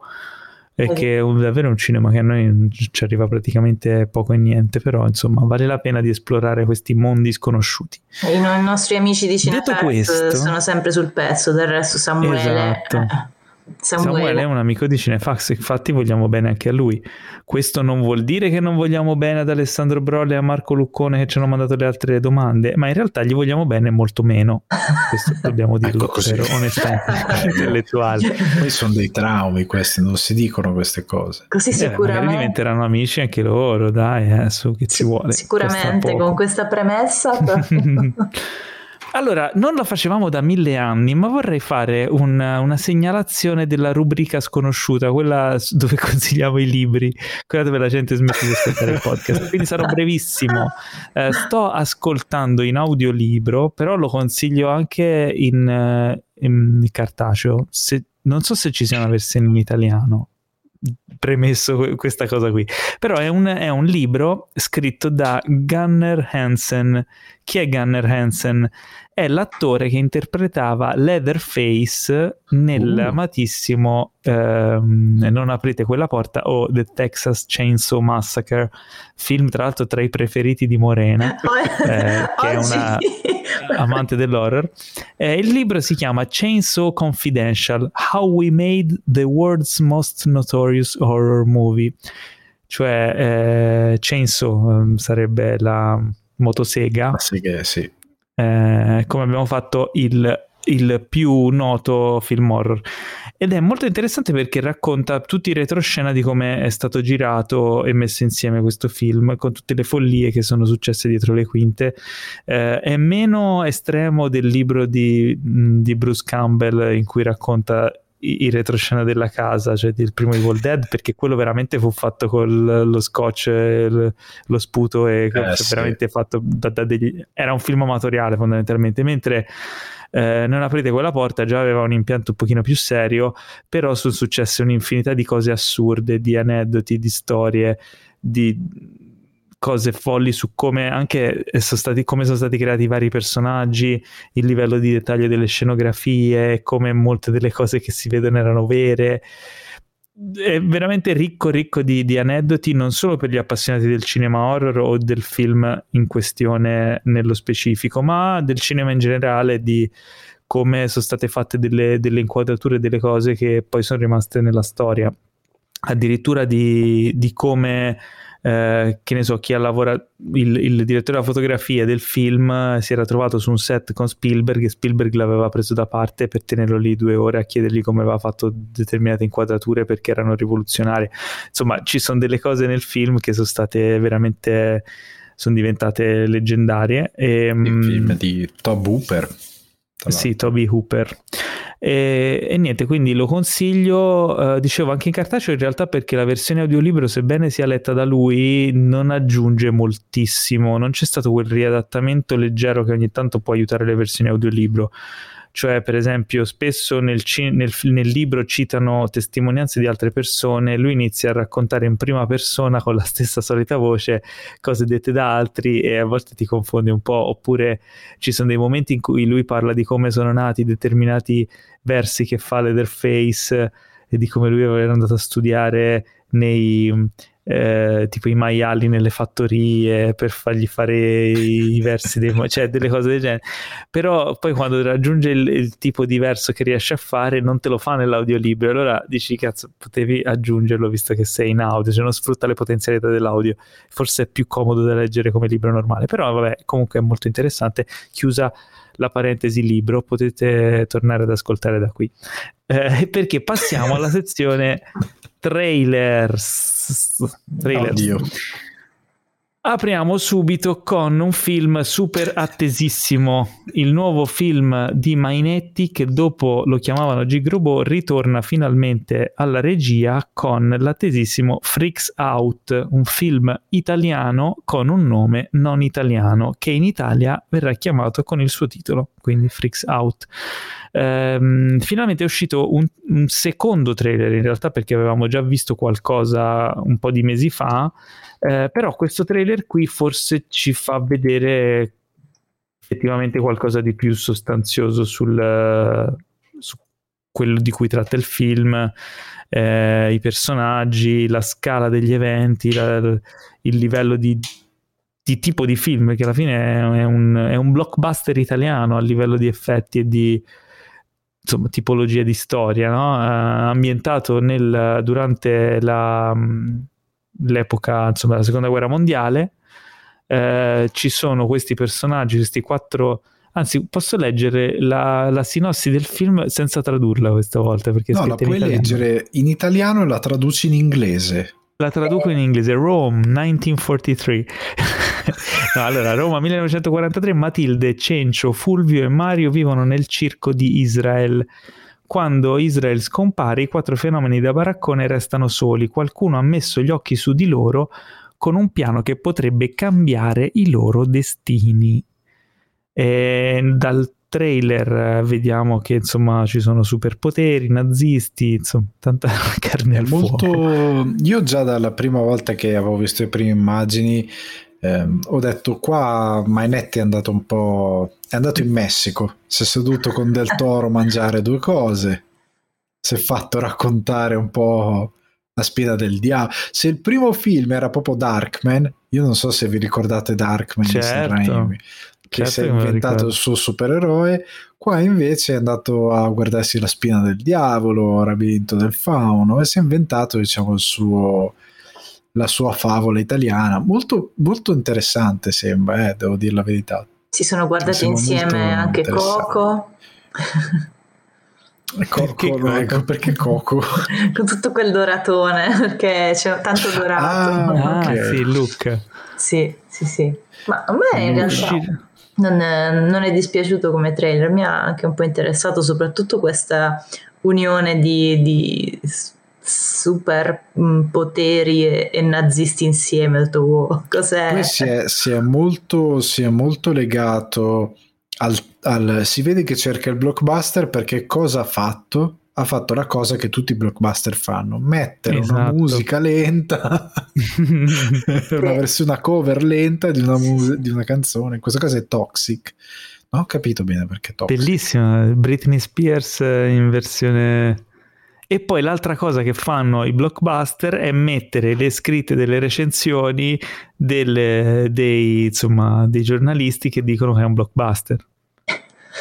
Speaker 1: E che è un, davvero un cinema che a noi ci arriva praticamente poco e niente però insomma vale la pena di esplorare questi mondi sconosciuti.
Speaker 3: I, i nostri amici di Cinefest sono sempre sul pezzo del resto Samuele
Speaker 1: esatto. eh Samuele. Samuele è un amico di Cinefax, infatti vogliamo bene anche a lui. Questo non vuol dire che non vogliamo bene ad Alessandro Brolle e a Marco Luccone che ci hanno mandato le altre domande, ma in realtà gli vogliamo bene molto meno. Questo [laughs] dobbiamo dirlo ecco per onestà [laughs] intellettuale.
Speaker 2: Poi sono dei traumi questi, non si dicono queste cose.
Speaker 3: Così sicuramente. Eh, magari
Speaker 1: diventeranno amici anche loro, dai, eh, su che ci vuole.
Speaker 3: Sicuramente con questa premessa. [laughs]
Speaker 1: Allora, non lo facevamo da mille anni, ma vorrei fare un, una segnalazione della rubrica sconosciuta, quella dove [laughs] consigliamo i libri, quella dove la gente smette di ascoltare il podcast. Quindi sarò brevissimo. Eh, sto ascoltando in audiolibro, però lo consiglio anche in, eh, in cartaceo. Se, non so se ci sia una versione in italiano, premesso questa cosa qui. Però è un, è un libro scritto da Gunnar Hansen chi è Gunnar Hansen? È l'attore che interpretava Leatherface nell'amatissimo uh. ehm, Non aprite quella porta o The Texas Chainsaw Massacre, film tra l'altro tra i preferiti di Morena, [laughs] eh, che è una [laughs] amante dell'horror. Eh, il libro si chiama Chainsaw Confidential: How We Made the World's Most Notorious Horror Movie cioè eh, Chainsaw ehm, sarebbe la motosega.
Speaker 2: La sega, sì.
Speaker 1: Eh, come abbiamo fatto il, il più noto film horror. Ed è molto interessante perché racconta tutti i retroscena di come è stato girato e messo insieme questo film, con tutte le follie che sono successe dietro le quinte. Eh, è meno estremo del libro di, di Bruce Campbell in cui racconta i, retroscena della casa, cioè il primo Evil Dead, perché quello veramente fu fatto con lo scotch, il, lo sputo e eh, cioè, sì. veramente fatto da, da degli... era un film amatoriale fondamentalmente, mentre eh, non aprite quella porta già aveva un impianto un pochino più serio, però sono successe un'infinità di cose assurde, di aneddoti, di storie, di cose folli su come anche sono stati, come sono stati creati i vari personaggi, il livello di dettaglio delle scenografie, come molte delle cose che si vedono erano vere. È veramente ricco, ricco di, di aneddoti, non solo per gli appassionati del cinema horror o del film in questione nello specifico, ma del cinema in generale, di come sono state fatte delle, delle inquadrature, delle cose che poi sono rimaste nella storia. Addirittura di, di come eh, che ne so, chi ha lavorato, il, il, direttore della fotografia del film si era trovato su un set con Spielberg e Spielberg l'aveva preso da parte per tenerlo lì due ore a chiedergli come aveva fatto determinate inquadrature perché erano rivoluzionarie. Insomma, ci sono delle cose nel film che sono state veramente sono diventate leggendarie. E,
Speaker 2: il mm, film di Tob Hooper.
Speaker 1: Sì, Toby Hooper. E, e, niente, quindi lo consiglio, eh, dicevo anche in cartaceo in realtà perché la versione audiolibro, sebbene sia letta da lui, non aggiunge moltissimo, non c'è stato quel riadattamento leggero che ogni tanto può aiutare le versioni audiolibro cioè per esempio spesso nel, nel, nel, libro citano testimonianze di altre persone, lui inizia a raccontare in prima persona con la stessa solita voce cose dette da altri e a volte ti confondi un po', oppure ci sono dei momenti in cui lui parla di come sono nati determinati versi che fa Leatherface e di come lui era andato a studiare nei, eh, tipo i maiali nelle fattorie per fargli fare i versi dei cioè delle cose del genere. Però poi quando raggiunge il, il, tipo di verso che riesce a fare non te lo fa nell'audiolibro. Allora dici cazzo potevi aggiungerlo visto che sei in audio cioè non sfrutta le potenzialità dell'audio. Forse è più comodo da leggere come libro normale. Però vabbè comunque è molto interessante. Chiusa la parentesi libro potete tornare ad ascoltare da qui. Eh, perché passiamo alla sezione trailers. trailers. Oddio. Apriamo subito con un film super attesissimo, il nuovo film di Mainetti che dopo lo chiamavano Gigrobo ritorna finalmente alla regia con l'attesissimo Freaks Out, un film italiano con un nome non italiano che in Italia verrà chiamato con il suo titolo, quindi Freaks Out. Ehm, finalmente è uscito un, un secondo trailer in realtà perché avevamo già visto qualcosa un po' di mesi fa. Eh, però questo trailer qui forse ci fa vedere effettivamente qualcosa di più sostanzioso sul, su quello di cui tratta il film, eh, i personaggi, la scala degli eventi, la, il livello di, di, tipo di film, che alla fine è un, è un, blockbuster italiano a livello di effetti e di insomma, tipologia di storia, no? uh, ambientato nel, durante la l'epoca, insomma, della seconda guerra mondiale. Eh, ci sono questi personaggi, questi quattro. Anzi, posso leggere la, la, sinossi del film senza tradurla questa volta? Perché
Speaker 2: no, la puoi
Speaker 1: in
Speaker 2: leggere in italiano e la traduci in inglese.
Speaker 1: La traduco in inglese, Rome 1943. [laughs] no, allora, Roma 1943, Matilde, Cencio, Fulvio e Mario vivono nel circo di Israele. Quando Israel scompare, i quattro fenomeni da baraccone restano soli. Qualcuno ha messo gli occhi su di loro con un piano che potrebbe cambiare i loro destini. E dal trailer vediamo che insomma ci sono superpoteri, nazisti, insomma, tanta [laughs] carne al
Speaker 2: Molto...
Speaker 1: fuoco.
Speaker 2: Io già dalla prima volta che avevo visto le prime immagini eh, ho detto qua Mainetti è andato un po' è andato in Messico si è seduto con Del Toro a mangiare due cose si è fatto raccontare un po' la spina del diavolo se il primo film era proprio Darkman io non so se vi ricordate Darkman
Speaker 1: certo. di Sam
Speaker 2: che certo si è inventato il suo supereroe qua invece è andato a guardarsi la spina del diavolo labirinto del fauno e si è inventato diciamo il suo la sua favola italiana. Molto, molto interessante sembra, eh, devo dire la verità.
Speaker 3: Si sono guardati insieme anche Coco.
Speaker 2: Coco, perché, ecco, perché Coco? [laughs]
Speaker 3: Con tutto quel doratone, perché c'è tanto dorato.
Speaker 1: Ah, okay. ah sì, look.
Speaker 3: Sì, sì, sì. Ma a me in realtà non è, non è dispiaciuto come trailer, mi ha anche un po' interessato soprattutto questa unione di, di super mm, poteri e, e, nazisti insieme. Detto, wow, cos'è?
Speaker 2: Si è, si, è molto, si è molto legato al, al, Si vede che cerca il blockbuster perché cosa ha fatto? Ha fatto la cosa che tutti i blockbuster fanno: mettere esatto. una musica lenta, [laughs] [laughs] una versione, una cover lenta di una, di una canzone. In questo caso è Toxic. Non ho capito bene perché Toxic.
Speaker 1: Bellissima, Britney Spears in versione e poi l'altra cosa che fanno i blockbuster è mettere le scritte delle recensioni delle, dei, insomma, dei giornalisti che dicono che è un blockbuster.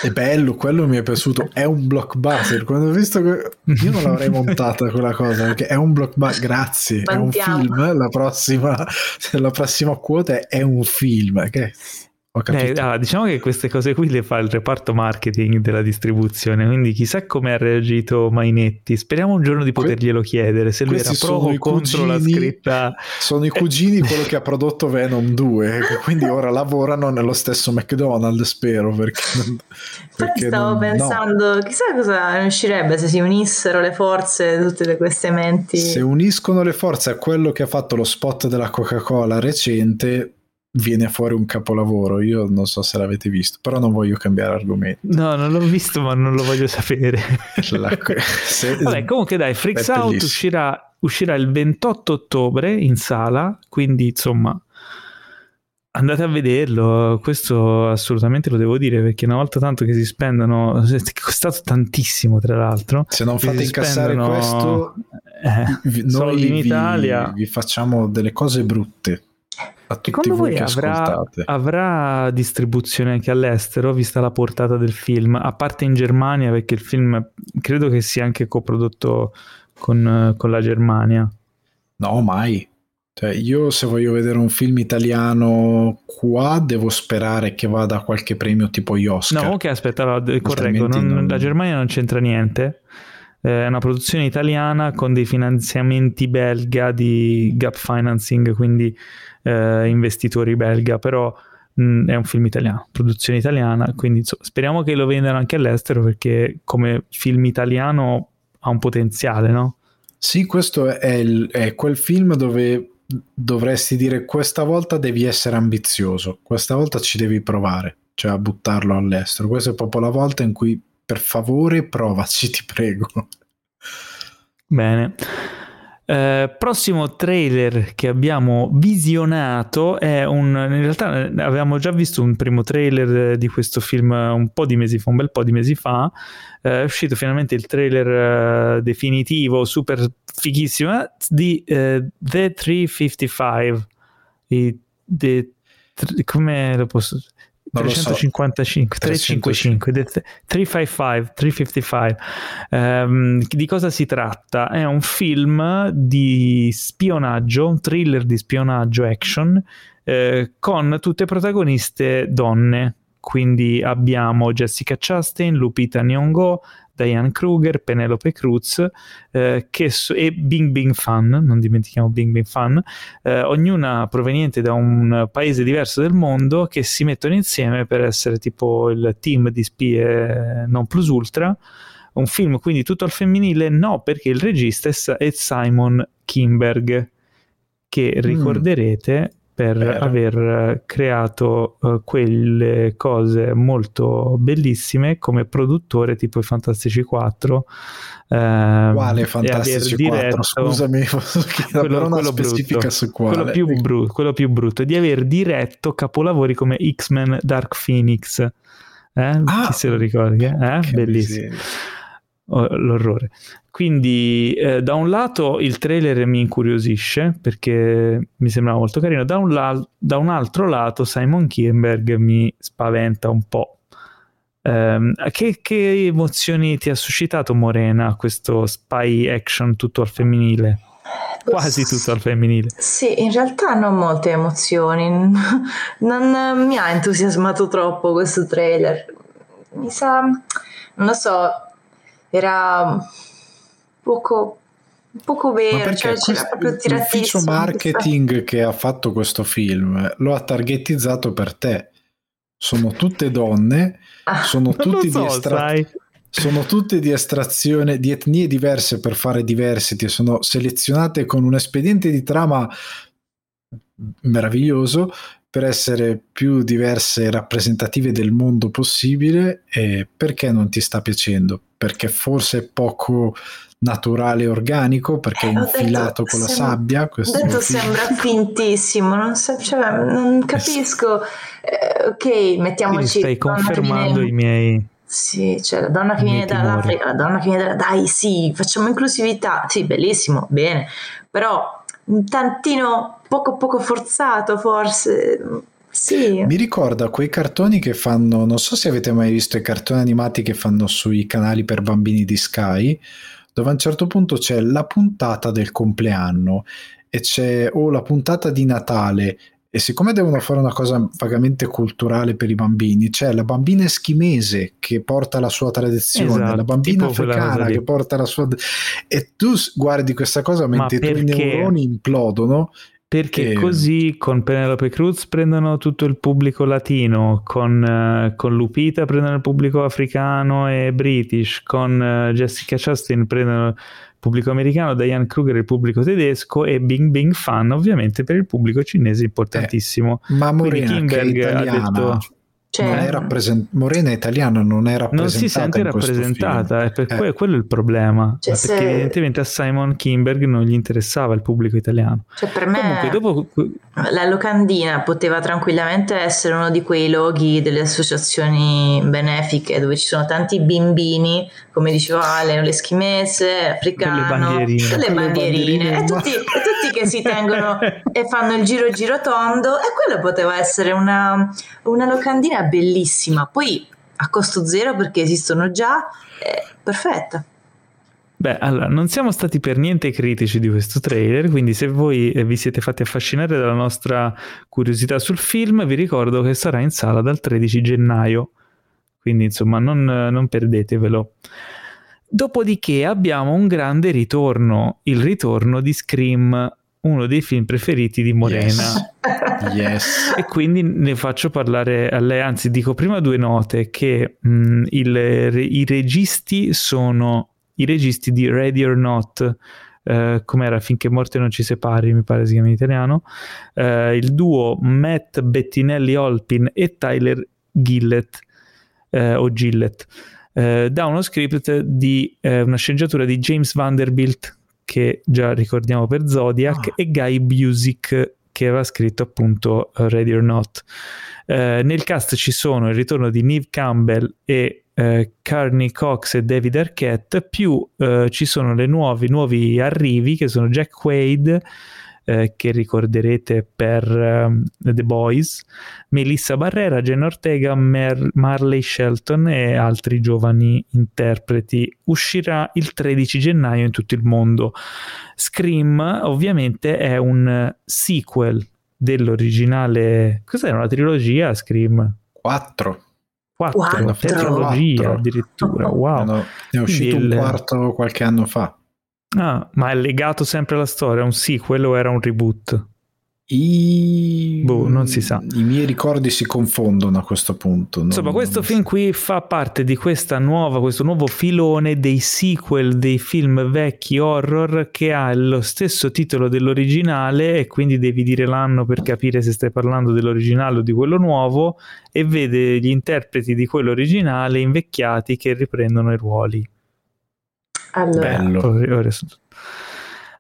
Speaker 2: È bello, quello mi è piaciuto. È un blockbuster. Quando ho visto che io non l'avrei montata quella cosa perché è un blockbuster. Grazie, Mantiamo. è un film. La prossima, la prossima quota è un film. Che
Speaker 1: eh, ah, diciamo che queste cose qui le fa il reparto marketing della distribuzione, quindi chissà come ha reagito Mainetti. Speriamo un giorno di poterglielo chiedere se lui era pro o contro la scritta.
Speaker 2: Sono i cugini quello che ha prodotto Venom 2, quindi ora lavorano nello stesso McDonald's, spero. Perché,
Speaker 3: perché stavo non, pensando, no. chissà cosa uscirebbe se si unissero le forze di tutte queste menti.
Speaker 2: Se uniscono le forze a quello che ha fatto lo spot della Coca-Cola recente viene fuori un capolavoro. Io non so se l'avete visto, però non voglio cambiare argomento.
Speaker 1: No, non l'ho visto, ma non lo voglio sapere. [laughs] La... se... Vabbè, comunque dai, Freaks Out uscirà, uscirà, il 28 ottobre in sala, quindi insomma andate a vederlo. Questo assolutamente lo devo dire perché una volta tanto che si spendono, [laughs] è costato tantissimo tra l'altro.
Speaker 2: Se non fate incassare spendono, questo, eh, noi in Italia vi facciamo delle cose brutte
Speaker 1: a tutti Secondo voi, voi avrà, avrà, distribuzione anche all'estero, vista la portata del film, a parte in Germania, perché il film credo che sia anche coprodotto con, con la Germania.
Speaker 2: No, mai. Cioè, io se voglio vedere un film italiano qua devo sperare che vada a qualche premio tipo gli Oscar.
Speaker 1: No, ok, aspetta, correggo, non, non... la Germania non c'entra niente. È una produzione italiana con dei finanziamenti belga di gap financing, quindi eh, investitori belga, però mh, mm, è un film italiano, produzione italiana, quindi insomma, speriamo che lo vendano anche all'estero perché come film italiano ha un potenziale, no?
Speaker 2: Sì, questo è, il, è quel film dove dovresti dire questa volta devi essere ambizioso, questa volta ci devi provare, cioè a buttarlo all'estero. Questa è proprio la volta in cui per favore provaci, ti prego.
Speaker 1: Bene. Eh, prossimo trailer che abbiamo visionato è un. In realtà eh, avevamo già visto un primo trailer di questo film un po' di mesi fa, un bel po' di mesi fa. Eh, è uscito finalmente il trailer uh, definitivo, super fighissimo, eh, di The 355. I, the, come lo posso 355, so. 355, 355, 355. Um, di cosa si tratta? È un film di spionaggio, un thriller di spionaggio action eh, con tutte protagoniste donne. Quindi abbiamo Jessica Chastain, Lupita Nyong'o, Diane Kruger, Penelope Cruz eh, so- e Bing Bing Fan, non dimentichiamo Bing Bing Fan, eh, ognuna proveniente da un paese diverso del mondo che si mettono insieme per essere tipo il team di spie non plus ultra. Un film quindi tutto al femminile? No, perché il regista è Simon Kimberg, che mm. ricorderete per
Speaker 2: Vero.
Speaker 1: aver creato uh, quelle cose molto bellissime come produttore tipo i Fantastici 4 ehm,
Speaker 2: Quale Fantastici
Speaker 1: aver
Speaker 2: 4?
Speaker 1: diretto-
Speaker 2: Scusami, [laughs]
Speaker 1: quello,
Speaker 2: una
Speaker 1: quello
Speaker 2: specifica
Speaker 1: brutto,
Speaker 2: su quale?
Speaker 1: quello più, bru- quello più brutto di aver diretto capolavori come X-Men Dark Phoenix eh?
Speaker 2: Ah,
Speaker 1: chi se lo ricorda? Eh? bellissimo
Speaker 2: miseria.
Speaker 1: L'orrore. Quindi, eh, da un lato il trailer mi incuriosisce perché mi sembrava molto carino, da un, la- da un altro lato Simon Kimberg mi spaventa un po'. Ehm, che, che emozioni ti ha suscitato Morena questo spy action tutto al femminile? Quasi tutto al femminile.
Speaker 3: Sì, in realtà non molte emozioni, [laughs] non mi ha entusiasmato troppo questo trailer. Mi sa, non lo so, era poco, poco
Speaker 2: Ma
Speaker 3: vero,
Speaker 2: perché
Speaker 3: cioè c'era
Speaker 2: questo-
Speaker 3: proprio
Speaker 2: l'ufficio
Speaker 3: tiratissimo.
Speaker 2: marketing [laughs] che ha fatto questo film lo ha targetizzato per te. Sono tutte donne,
Speaker 3: Ah,
Speaker 2: sono [laughs] tutti,
Speaker 1: so,
Speaker 2: di estra- sono tutte di estrazione, di etnie diverse per fare diversity, sono selezionate con un espediente di trama meraviglioso per essere più diverse e rappresentative del mondo possibile e perché non ti sta piacendo? Perché forse è poco naturale e organico, perché è
Speaker 3: Eh, ho detto,
Speaker 2: infilato con la
Speaker 3: sembra-
Speaker 2: sabbia. Questo
Speaker 3: detto
Speaker 2: film.
Speaker 3: sembra fintissimo, non, so- cioè, non [laughs] capisco. Eh, ok,
Speaker 1: Quindi
Speaker 3: mettiamoci.
Speaker 1: stai
Speaker 3: donna che
Speaker 1: confermando
Speaker 3: viene-
Speaker 1: i miei...
Speaker 3: Sì, cioè la donna che viene dall'Africa, la donna che viene da... Dai, sì, facciamo inclusività. Sì, bellissimo, bene. Però un tantino poco poco forzato forse. Sì.
Speaker 2: Mi ricorda quei cartoni che fanno, non so se avete mai visto i cartoni animati che fanno sui canali per bambini di Sky, dove a un certo punto c'è la puntata del compleanno e c'è o la puntata di Natale. E siccome devono fare una cosa vagamente culturale per i bambini, c'è la bambina eschimese che porta la sua tradizione,
Speaker 1: Esatto,
Speaker 2: la bambina africana che porta la sua... e tu guardi questa cosa mentre i tuoi neuroni implodono
Speaker 1: Perché
Speaker 2: E-
Speaker 1: così con Penelope Cruz prendono tutto il pubblico latino, con, eh, con Lupita prendono il pubblico africano e british, con eh, Jessica Chastain prendono il pubblico americano, Diane Kruger il pubblico tedesco e Bing Bing Fan ovviamente per il pubblico cinese importantissimo.
Speaker 2: ma
Speaker 1: Quindi
Speaker 2: Morena che è
Speaker 1: Kimberg ha detto
Speaker 3: Cioè,
Speaker 2: non è rappresent- Morena è italiana non è rappresentata
Speaker 1: non si sente rappresentata, è per
Speaker 2: film.
Speaker 1: que-
Speaker 2: Eh,
Speaker 1: quello è il problema,
Speaker 3: Cioè,
Speaker 1: perché
Speaker 3: se-
Speaker 1: evidentemente a Simon Kimberg non gli interessava il pubblico italiano.
Speaker 3: cioè, per me
Speaker 1: Comunque dopo
Speaker 3: la locandina poteva tranquillamente essere uno di quei loghi delle associazioni benefiche dove ci sono tanti bimbini, come diceva Ale, l'eschimese, africano,
Speaker 1: Con le bandierine.
Speaker 3: le
Speaker 2: le
Speaker 3: bandierine,
Speaker 2: bandierine
Speaker 3: e tutti, e tutti che si tengono e fanno il giro giro tondo e quello poteva essere una, una locandina bellissima. Poi a costo zero perché esistono già, è perfetta.
Speaker 1: Beh, allora, non siamo stati per niente critici di questo trailer, quindi se voi eh, vi siete fatti affascinare dalla nostra curiosità sul film, vi ricordo che sarà in sala dal 13 gennaio, quindi insomma non, non perdetevelo. Dopodiché abbiamo un grande ritorno, il ritorno di Scream, uno dei film preferiti di Morena.
Speaker 2: Yes. yes.
Speaker 1: E quindi ne faccio parlare a lei, anzi dico prima due note che mh, il, i registi sono i registi di Ready or Not, eh, com'era Finché morte non ci separi, mi pare si chiama in italiano, eh, il duo Matt Bettinelli Olpin e Tyler Gillett eh, o Gillett eh, da uno script di eh, una sceneggiatura di James Vanderbilt che già ricordiamo per Zodiac
Speaker 2: Ah.
Speaker 1: e Guy Busick che aveva scritto appunto Ready or Not. Uh, nel cast ci sono il ritorno di Neve Campbell e uh, Carney Cox e David Arquette, più ci sono le nuovi, nuovi arrivi che sono Jack Quaid, che ricorderete per um, The Boys, Melissa Barrera, Jen Ortega, Mer- Marley Shelton e altri giovani interpreti. Uscirà il 13 gennaio in tutto il mondo. Scream ovviamente è un sequel dell'originale. Cos'era una trilogia? Scream?
Speaker 2: Quattro.
Speaker 1: Quattro,
Speaker 3: Quattro.
Speaker 1: tetralogia
Speaker 2: Quattro.
Speaker 1: addirittura. Wow.
Speaker 2: No, ne è uscito
Speaker 1: Quindi
Speaker 2: un
Speaker 1: il-
Speaker 2: quarto qualche anno fa.
Speaker 1: Ah, ma è legato sempre alla storia? Un sequel o era un reboot?
Speaker 2: I...
Speaker 1: Boh, non si sa.
Speaker 2: I miei ricordi si confondono a questo punto.
Speaker 1: Non, Insomma, questo film so. qui fa parte di questa nuova, questo nuovo filone dei sequel dei film vecchi horror che ha lo stesso titolo dell'originale e quindi devi dire l'anno per capire se stai parlando dell'originale o di quello nuovo e vede gli interpreti di quello originale invecchiati che riprendono i ruoli.
Speaker 3: Allora. Bello.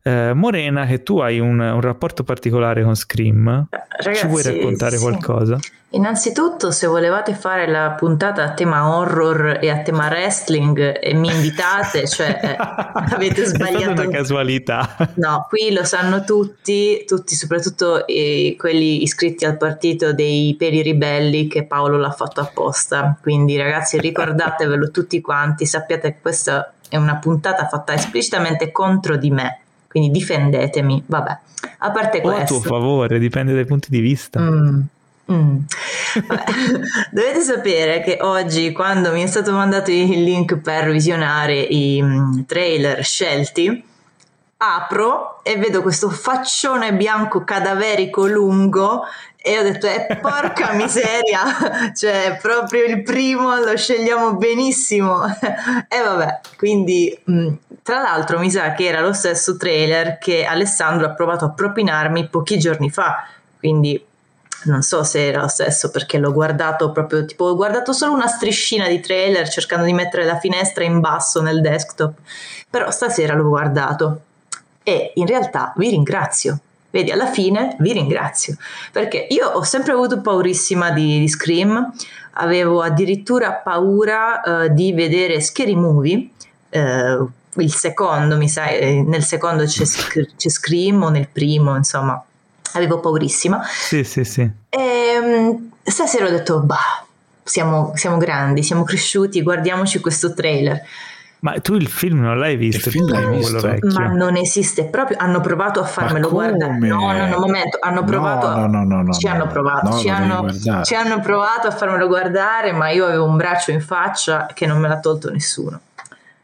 Speaker 1: Eh, Morena, che tu hai un, un, rapporto particolare con Scream, Ragazzi, ci vuoi raccontare sì. qualcosa?
Speaker 3: Innanzitutto, se volevate fare la puntata a tema horror e a tema wrestling e mi invitate, cioè eh, [laughs] avete sbagliato.
Speaker 1: È una casualità.
Speaker 3: No, qui lo sanno tutti, tutti, soprattutto eh, quelli iscritti al partito dei peri ribelli che Paolo l'ha fatto apposta. Quindi, ragazzi, ricordatevelo tutti quanti, sappiate che questa è una puntata fatta esplicitamente contro di me quindi difendetemi, vabbè. A parte questo... O a
Speaker 1: tuo favore, dipende dai punti di vista.
Speaker 3: Mm. Mm. [laughs] Dovete sapere che oggi, quando mi è stato mandato il link per visionare i mm, trailer scelti, apro e vedo questo faccione bianco cadaverico lungo e ho detto eh, porca [laughs] miseria cioè proprio il primo lo scegliamo benissimo. [laughs] E vabbè quindi mh, tra l'altro mi sa che era lo stesso trailer che Alessandro ha provato a propinarmi pochi giorni fa quindi non so se era lo stesso perché l'ho guardato proprio tipo ho guardato solo una striscina di trailer cercando di mettere la finestra in basso nel desktop però stasera l'ho guardato e in realtà vi ringrazio. Vedi, alla fine vi ringrazio perché io ho sempre avuto paurissima di, di Scream, avevo addirittura paura uh, di vedere Scary Movie. Uh, il secondo, mi sa, eh, nel secondo c'è, c'è Scream o nel primo, insomma, avevo paurissima.
Speaker 1: Sì, sì, sì.
Speaker 3: E um, stasera ho detto, bah, siamo, siamo grandi, siamo cresciuti, guardiamoci questo trailer.
Speaker 1: Ma tu il film non l'hai visto?
Speaker 2: Il film l'hai visto?
Speaker 3: Ma non esiste proprio. Hanno provato a farmelo guardare. No, no, no, un momento. Hanno provato. No, no, no, no ci hanno provato. ci, hanno, ci hanno provato a farmelo guardare, ma io avevo un braccio in faccia che non me l'ha tolto nessuno.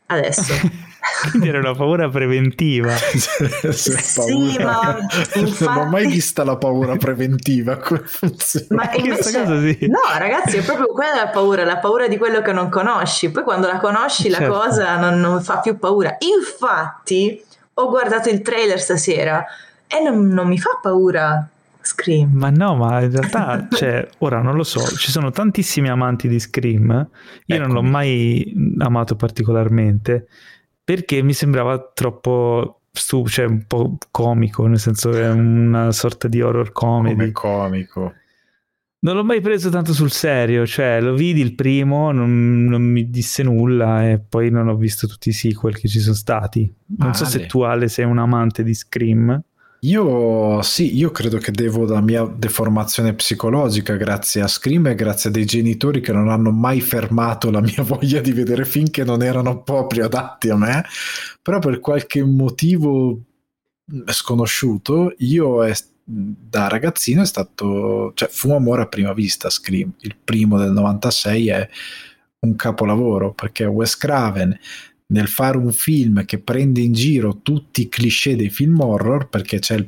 Speaker 3: Adesso. [laughs] [laughs]
Speaker 1: Quindi era una paura preventiva. [laughs]
Speaker 3: sì, ma infatti...
Speaker 2: non ho mai vista la paura preventiva.
Speaker 3: Ma invece... sì. No, ragazzi, è proprio quella la paura, la paura di quello che non conosci. Poi quando la conosci certo. la cosa non, non, fa più paura. Infatti, ho guardato il trailer stasera e non, non mi fa paura. Scream.
Speaker 1: Ma no, ma in realtà, cioè, ora non lo so, ci sono tantissimi amanti di Scream, io ecco. non l'ho mai amato particolarmente, perché mi sembrava troppo stu- cioè un po' comico, nel senso che è una sorta di horror comedy.
Speaker 2: Come comico.
Speaker 1: Non l'ho mai preso tanto sul serio, cioè lo vidi il primo, non, non mi disse nulla e poi non ho visto tutti i sequel che ci sono stati. Non vale. so se tu Ale sei un amante di Scream.
Speaker 2: Io sì, io credo che devo la mia deformazione psicologica grazie a Scream e grazie a dei genitori che non hanno mai fermato la mia [laughs] voglia di vedere film che non erano proprio adatti a me, però per qualche motivo sconosciuto io è, da ragazzino è stato, cioè fu amore a prima vista Scream, il primo del 96 è un capolavoro perché Wes Craven nel fare un film che prende in giro tutti i cliché dei film horror perché c'è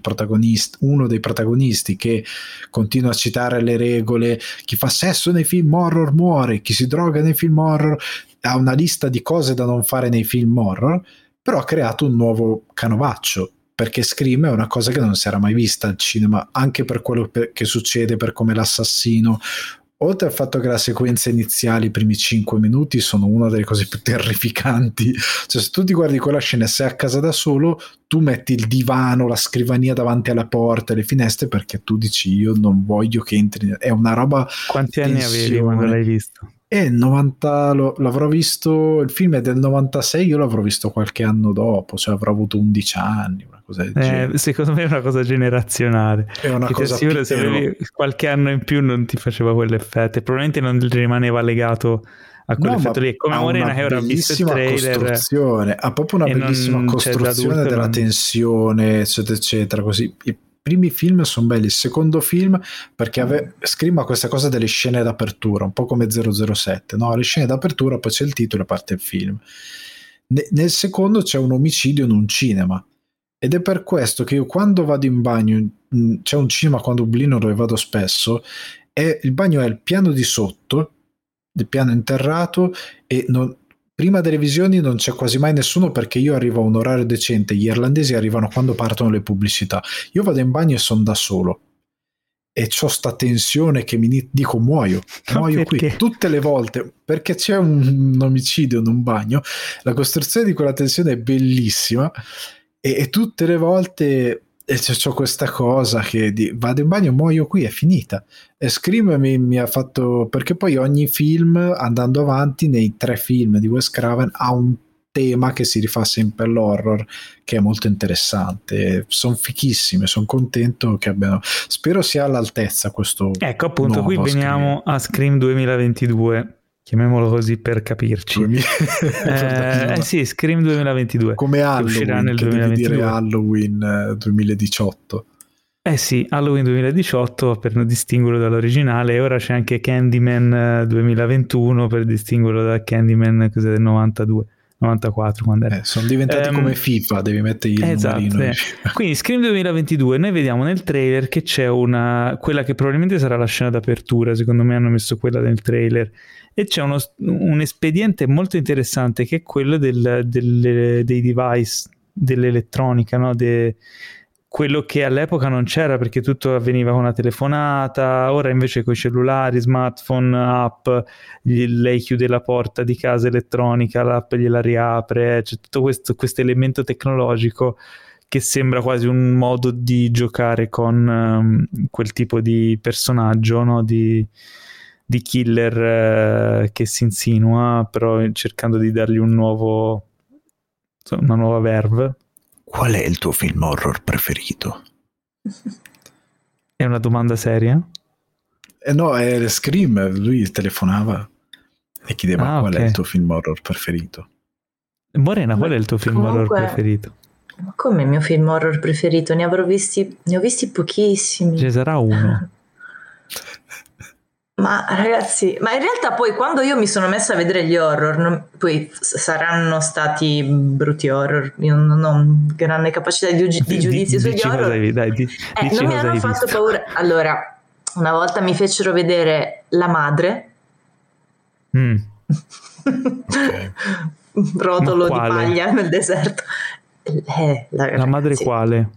Speaker 2: uno dei protagonisti che continua a citare le regole chi fa sesso nei film horror muore chi si droga nei film horror ha una lista di cose da non fare nei film horror però ha creato un nuovo canovaccio perché Scream è una cosa che non si era mai vista al cinema anche per quello che succede per come l'assassino oltre al fatto che la sequenza iniziale, i primi 5 minuti, sono una delle cose più terrificanti. Cioè, se tu ti guardi quella scena e sei a casa da solo, tu metti il divano, la scrivania davanti alla porta, le finestre, perché tu dici io non voglio che entri. È una roba.
Speaker 1: Quanti anni avevi quando l'hai visto?
Speaker 2: Eh, 90, lo, l'avrò visto, il film è del 96, io l'avrò visto qualche anno dopo, cioè avrò avuto 11 anni, cosa del
Speaker 1: eh, Secondo me è una cosa generazionale.
Speaker 2: È una cosa sicuro
Speaker 1: se avevi qualche anno in più non ti faceva quell'effetto, probabilmente non rimaneva legato a quell'effetto no, lì. È come Morena che ora ha visto il trailer.
Speaker 2: Costruzione, ha proprio una bellissima costruzione della non... tensione, eccetera, eccetera, così. Il primi film sono belli, il secondo film perché ave- Scream ha questa cosa delle scene d'apertura, un po' come 007, no? le scene d'apertura, poi c'è il titolo e parte il film. Ne- nel secondo c'è un omicidio in un cinema Ed è per questo che io quando vado in bagno, c'è un cinema qua a Dublino dove vado spesso, e il bagno è il piano di sotto, il piano interrato, e non, prima delle visioni non c'è quasi mai nessuno perché io arrivo a un orario decente, gli irlandesi arrivano quando partono le pubblicità. Io vado in bagno e sono da solo e ho sta tensione che mi dico muoio, muoio qui tutte le volte perché c'è un, un, omicidio in un bagno. La costruzione di quella tensione è bellissima e, e tutte le volte ho questa cosa che di, vado in bagno, muoio qui, è finita. E Scream mi, mi, ha fatto perché poi ogni film andando avanti nei tre film di Wes Craven ha un tema che si rifà sempre all'horror che è molto interessante sono fichissime sono contento che abbiano spero sia all'altezza questo
Speaker 1: ecco appunto qui veniamo Scream. a Scream 2022 chiamiamolo così per capirci. Eh, [laughs] eh, sì Scream 2022
Speaker 2: come Halloween uscirà nel 2022 Halloween 2018
Speaker 1: eh, eh sì, Halloween 2018 per distinguerlo dall'originale. E ora c'è anche Candyman 2021 eh, per distinguerlo da Candyman del 92. 94 quando era.
Speaker 2: Eh, sono diventati um, come FIFA, devi mettergli il esatto, numerino.
Speaker 1: Eh. [laughs] Quindi Scream 2022, noi vediamo nel trailer che c'è una, quella che probabilmente sarà la scena d'apertura, secondo me hanno messo quella nel trailer, e c'è uno, un espediente molto interessante che è quello del, del, dei device, dell'elettronica, no? De, quello che all'epoca non c'era perché tutto avveniva con una telefonata, ora invece con i cellulari, smartphone, app, gli, lei chiude la porta di casa elettronica, l'app gliela riapre, c'è tutto questo elemento tecnologico che sembra quasi un modo di giocare con um, quel tipo di personaggio, no? di, di, killer uh, che si insinua, però cercando di dargli un nuovo, una nuova verve
Speaker 2: Qual è il tuo film horror preferito?
Speaker 1: È una domanda seria?
Speaker 2: Eh no, è Scream, lui telefonava e chiedeva ah, qual okay. è il tuo film horror preferito.
Speaker 1: Morena, qual è il tuo film Comunque, horror preferito?
Speaker 3: Ma come il mio film horror preferito? Ne avrò visti, ne ho visti pochissimi.
Speaker 1: Ce sarà uno. [laughs]
Speaker 3: Ma ragazzi, ma in realtà poi quando io mi sono messa a vedere gli horror, non, poi saranno stati brutti horror, io non ho grande capacità di, di giudizio sugli horror.
Speaker 1: Hai, dai, di,
Speaker 3: eh, non mi hanno fatto visto. paura. Allora, una volta mi fecero vedere La Madre. Mm. okay. [laughs] Rotolo di paglia nel deserto.
Speaker 1: Eh, la, la madre quale?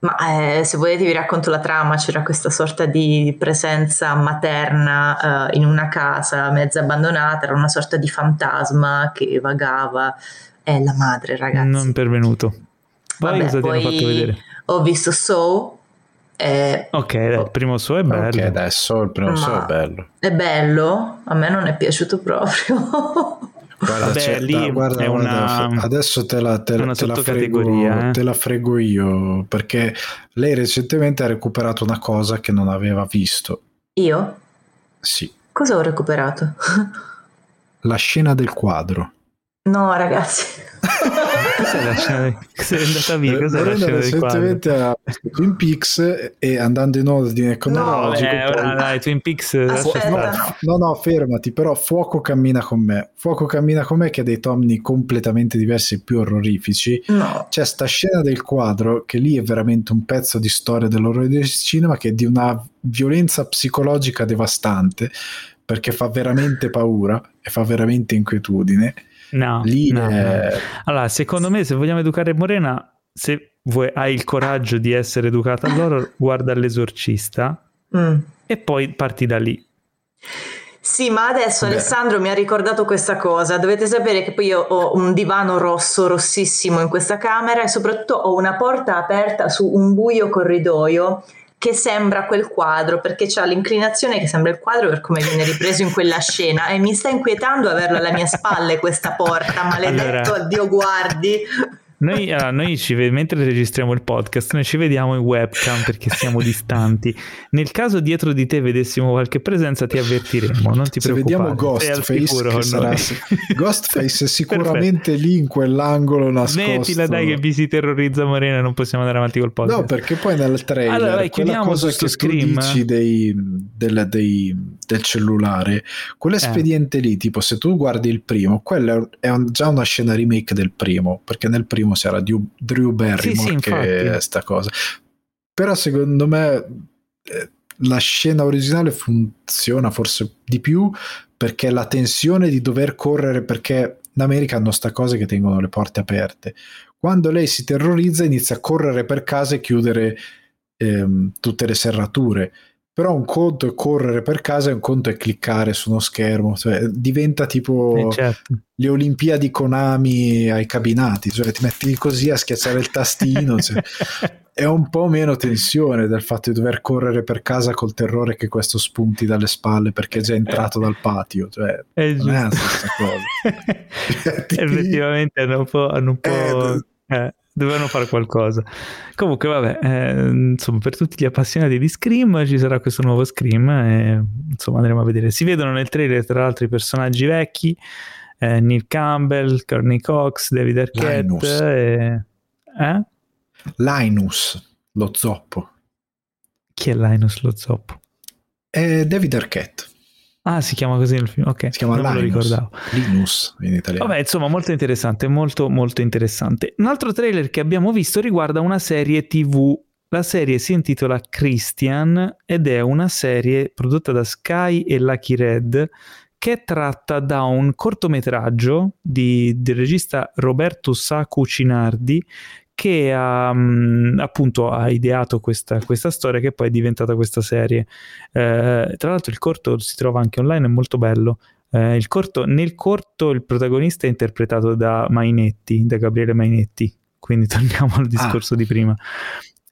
Speaker 3: Ma eh, se volete vi racconto la trama, c'era questa sorta di presenza materna eh, in una casa mezza abbandonata, era una sorta di fantasma che vagava, è la madre ragazzi.
Speaker 1: Non pervenuto. Poi Vabbè, cosa poi ti hanno fatto vedere?
Speaker 3: Ho visto So.
Speaker 1: Eh, ok, il primo So è bello. Ok,
Speaker 2: adesso il primo So è bello.
Speaker 3: È bello, a me non è piaciuto proprio.
Speaker 2: Guarda, Vabbè, lì da, guarda, è una, adesso te la, te, una te la frego, eh? te la frego io perché lei recentemente ha recuperato una cosa che non aveva visto.
Speaker 3: Io?
Speaker 2: Sì.
Speaker 3: Cosa ho recuperato?
Speaker 2: la scena del quadro.
Speaker 3: No, ragazzi. [laughs]
Speaker 1: Cos'è la scena? Sei andata via? Cos'è la scena
Speaker 2: recentemente a Twin Peaks e andando in ordine cronologico.
Speaker 1: No, eh, ora dai, Twin Peaks.
Speaker 3: Aspetta,
Speaker 2: no, no, no, fermati. Però Fuoco cammina con me. Fuoco cammina con me che ha dei toni completamente diversi e più orrorifici.
Speaker 3: No.
Speaker 2: C'è sta scena del quadro che lì è veramente un pezzo di storia dell'orrore del cinema che è di una violenza psicologica devastante perché fa veramente paura e fa veramente inquietudine
Speaker 1: No, Lì no, no. Allora, secondo me, se vogliamo educare Morena, se vuoi, hai il coraggio di essere educata all'horror, guarda l'esorcista mm. e poi parti da lì.
Speaker 3: Sì, ma adesso Beh. Alessandro mi ha ricordato questa cosa. Dovete sapere che poi io ho un divano rosso, rossissimo in questa camera e soprattutto ho una porta aperta su un buio corridoio che sembra quel quadro, perché c'ha l'inclinazione che sembra il quadro per come viene ripreso in quella scena e mi sta inquietando averla alle mie spalle questa porta, maledetto allora, Dio guardi.
Speaker 1: Noi, allora, noi ci, mentre registriamo il podcast, noi ci vediamo in webcam perché siamo [laughs] distanti. Nel caso dietro di te vedessimo qualche presenza, ti avvertiremo. Non ti
Speaker 2: Se
Speaker 1: vediamo
Speaker 2: Ghostface, sarà... Ghostface è [laughs] sicuramente lì in quell'angolo nascosto.
Speaker 1: Mettila dai che vi si terrorizza Morena, non possiamo andare avanti col podcast.
Speaker 2: No, perché poi nel trailer allora, vai, quella cosa che Scream. tu dici dei, del, dei, del cellulare, quell'espediente eh. lì, tipo se tu guardi il primo, quello è un, già una scena remake del primo, perché nel primo primo se era Drew, Drew Barrymore
Speaker 1: sì,
Speaker 2: che è sta cosa. Però secondo me eh, la scena originale funziona forse di più perché la tensione di dover correre perché in America hanno sta cosa che tengono le porte aperte. Quando lei si terrorizza inizia a correre per casa e chiudere ehm, tutte le serrature però un conto è correre per casa e un conto è cliccare su uno schermo, cioè, diventa tipo
Speaker 1: eh certo.
Speaker 2: le Olimpiadi Konami ai cabinati, cioè ti metti così a schiacciare il tastino, cioè, [laughs] è un po' meno tensione del fatto di dover correre per casa col terrore che questo spunti dalle spalle perché è già entrato dal patio, cioè
Speaker 1: è
Speaker 2: non è la stessa cosa. [laughs] [laughs]
Speaker 1: Effettivamente hanno un po'... Hanno un po'... Eh, eh dovevano fare qualcosa. Comunque, vabbè, eh, insomma, per tutti gli appassionati di Scream ci sarà questo nuovo Scream e insomma andremo a vedere. Si vedono nel trailer tra l'altro i personaggi vecchi, eh, Neil Campbell, Courtney Cox, David Arquette
Speaker 2: Linus.
Speaker 1: e... Eh?
Speaker 2: Linus, lo zoppo.
Speaker 1: Chi è Linus lo zoppo?
Speaker 2: È David Arquette.
Speaker 1: Ah, si chiama così nel film, ok.
Speaker 2: Si chiama
Speaker 1: non me lo
Speaker 2: Linus.
Speaker 1: ricordavo.
Speaker 2: Linus in italiano.
Speaker 1: Vabbè, insomma, molto interessante, molto molto interessante. Un altro trailer che abbiamo visto riguarda una serie TV. La serie si intitola Christian ed è una serie prodotta da Sky e Lucky Red che è tratta da un cortometraggio di, del regista Roberto Sacu Cinardi che ha, mh, appunto ha ideato questa, questa, storia che poi è diventata questa serie. Eh, tra l'altro il corto si trova anche online, è molto bello. Eh, il corto, nel corto il protagonista è interpretato da Mainetti, da Gabriele Mainetti, quindi [laughs] torniamo al discorso ah. di prima.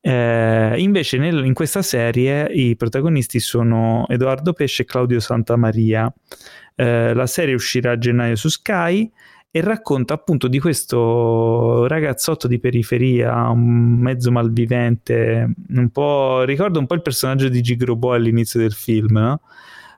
Speaker 1: Eh, invece nel, in questa serie i protagonisti sono Edoardo Pesce e Claudio Santamaria. Eh, la serie uscirà a gennaio su Sky e racconta appunto di questo ragazzotto di periferia, un mezzo malvivente, un po' ricorda un po' il personaggio di Gigrobo all'inizio del film, no?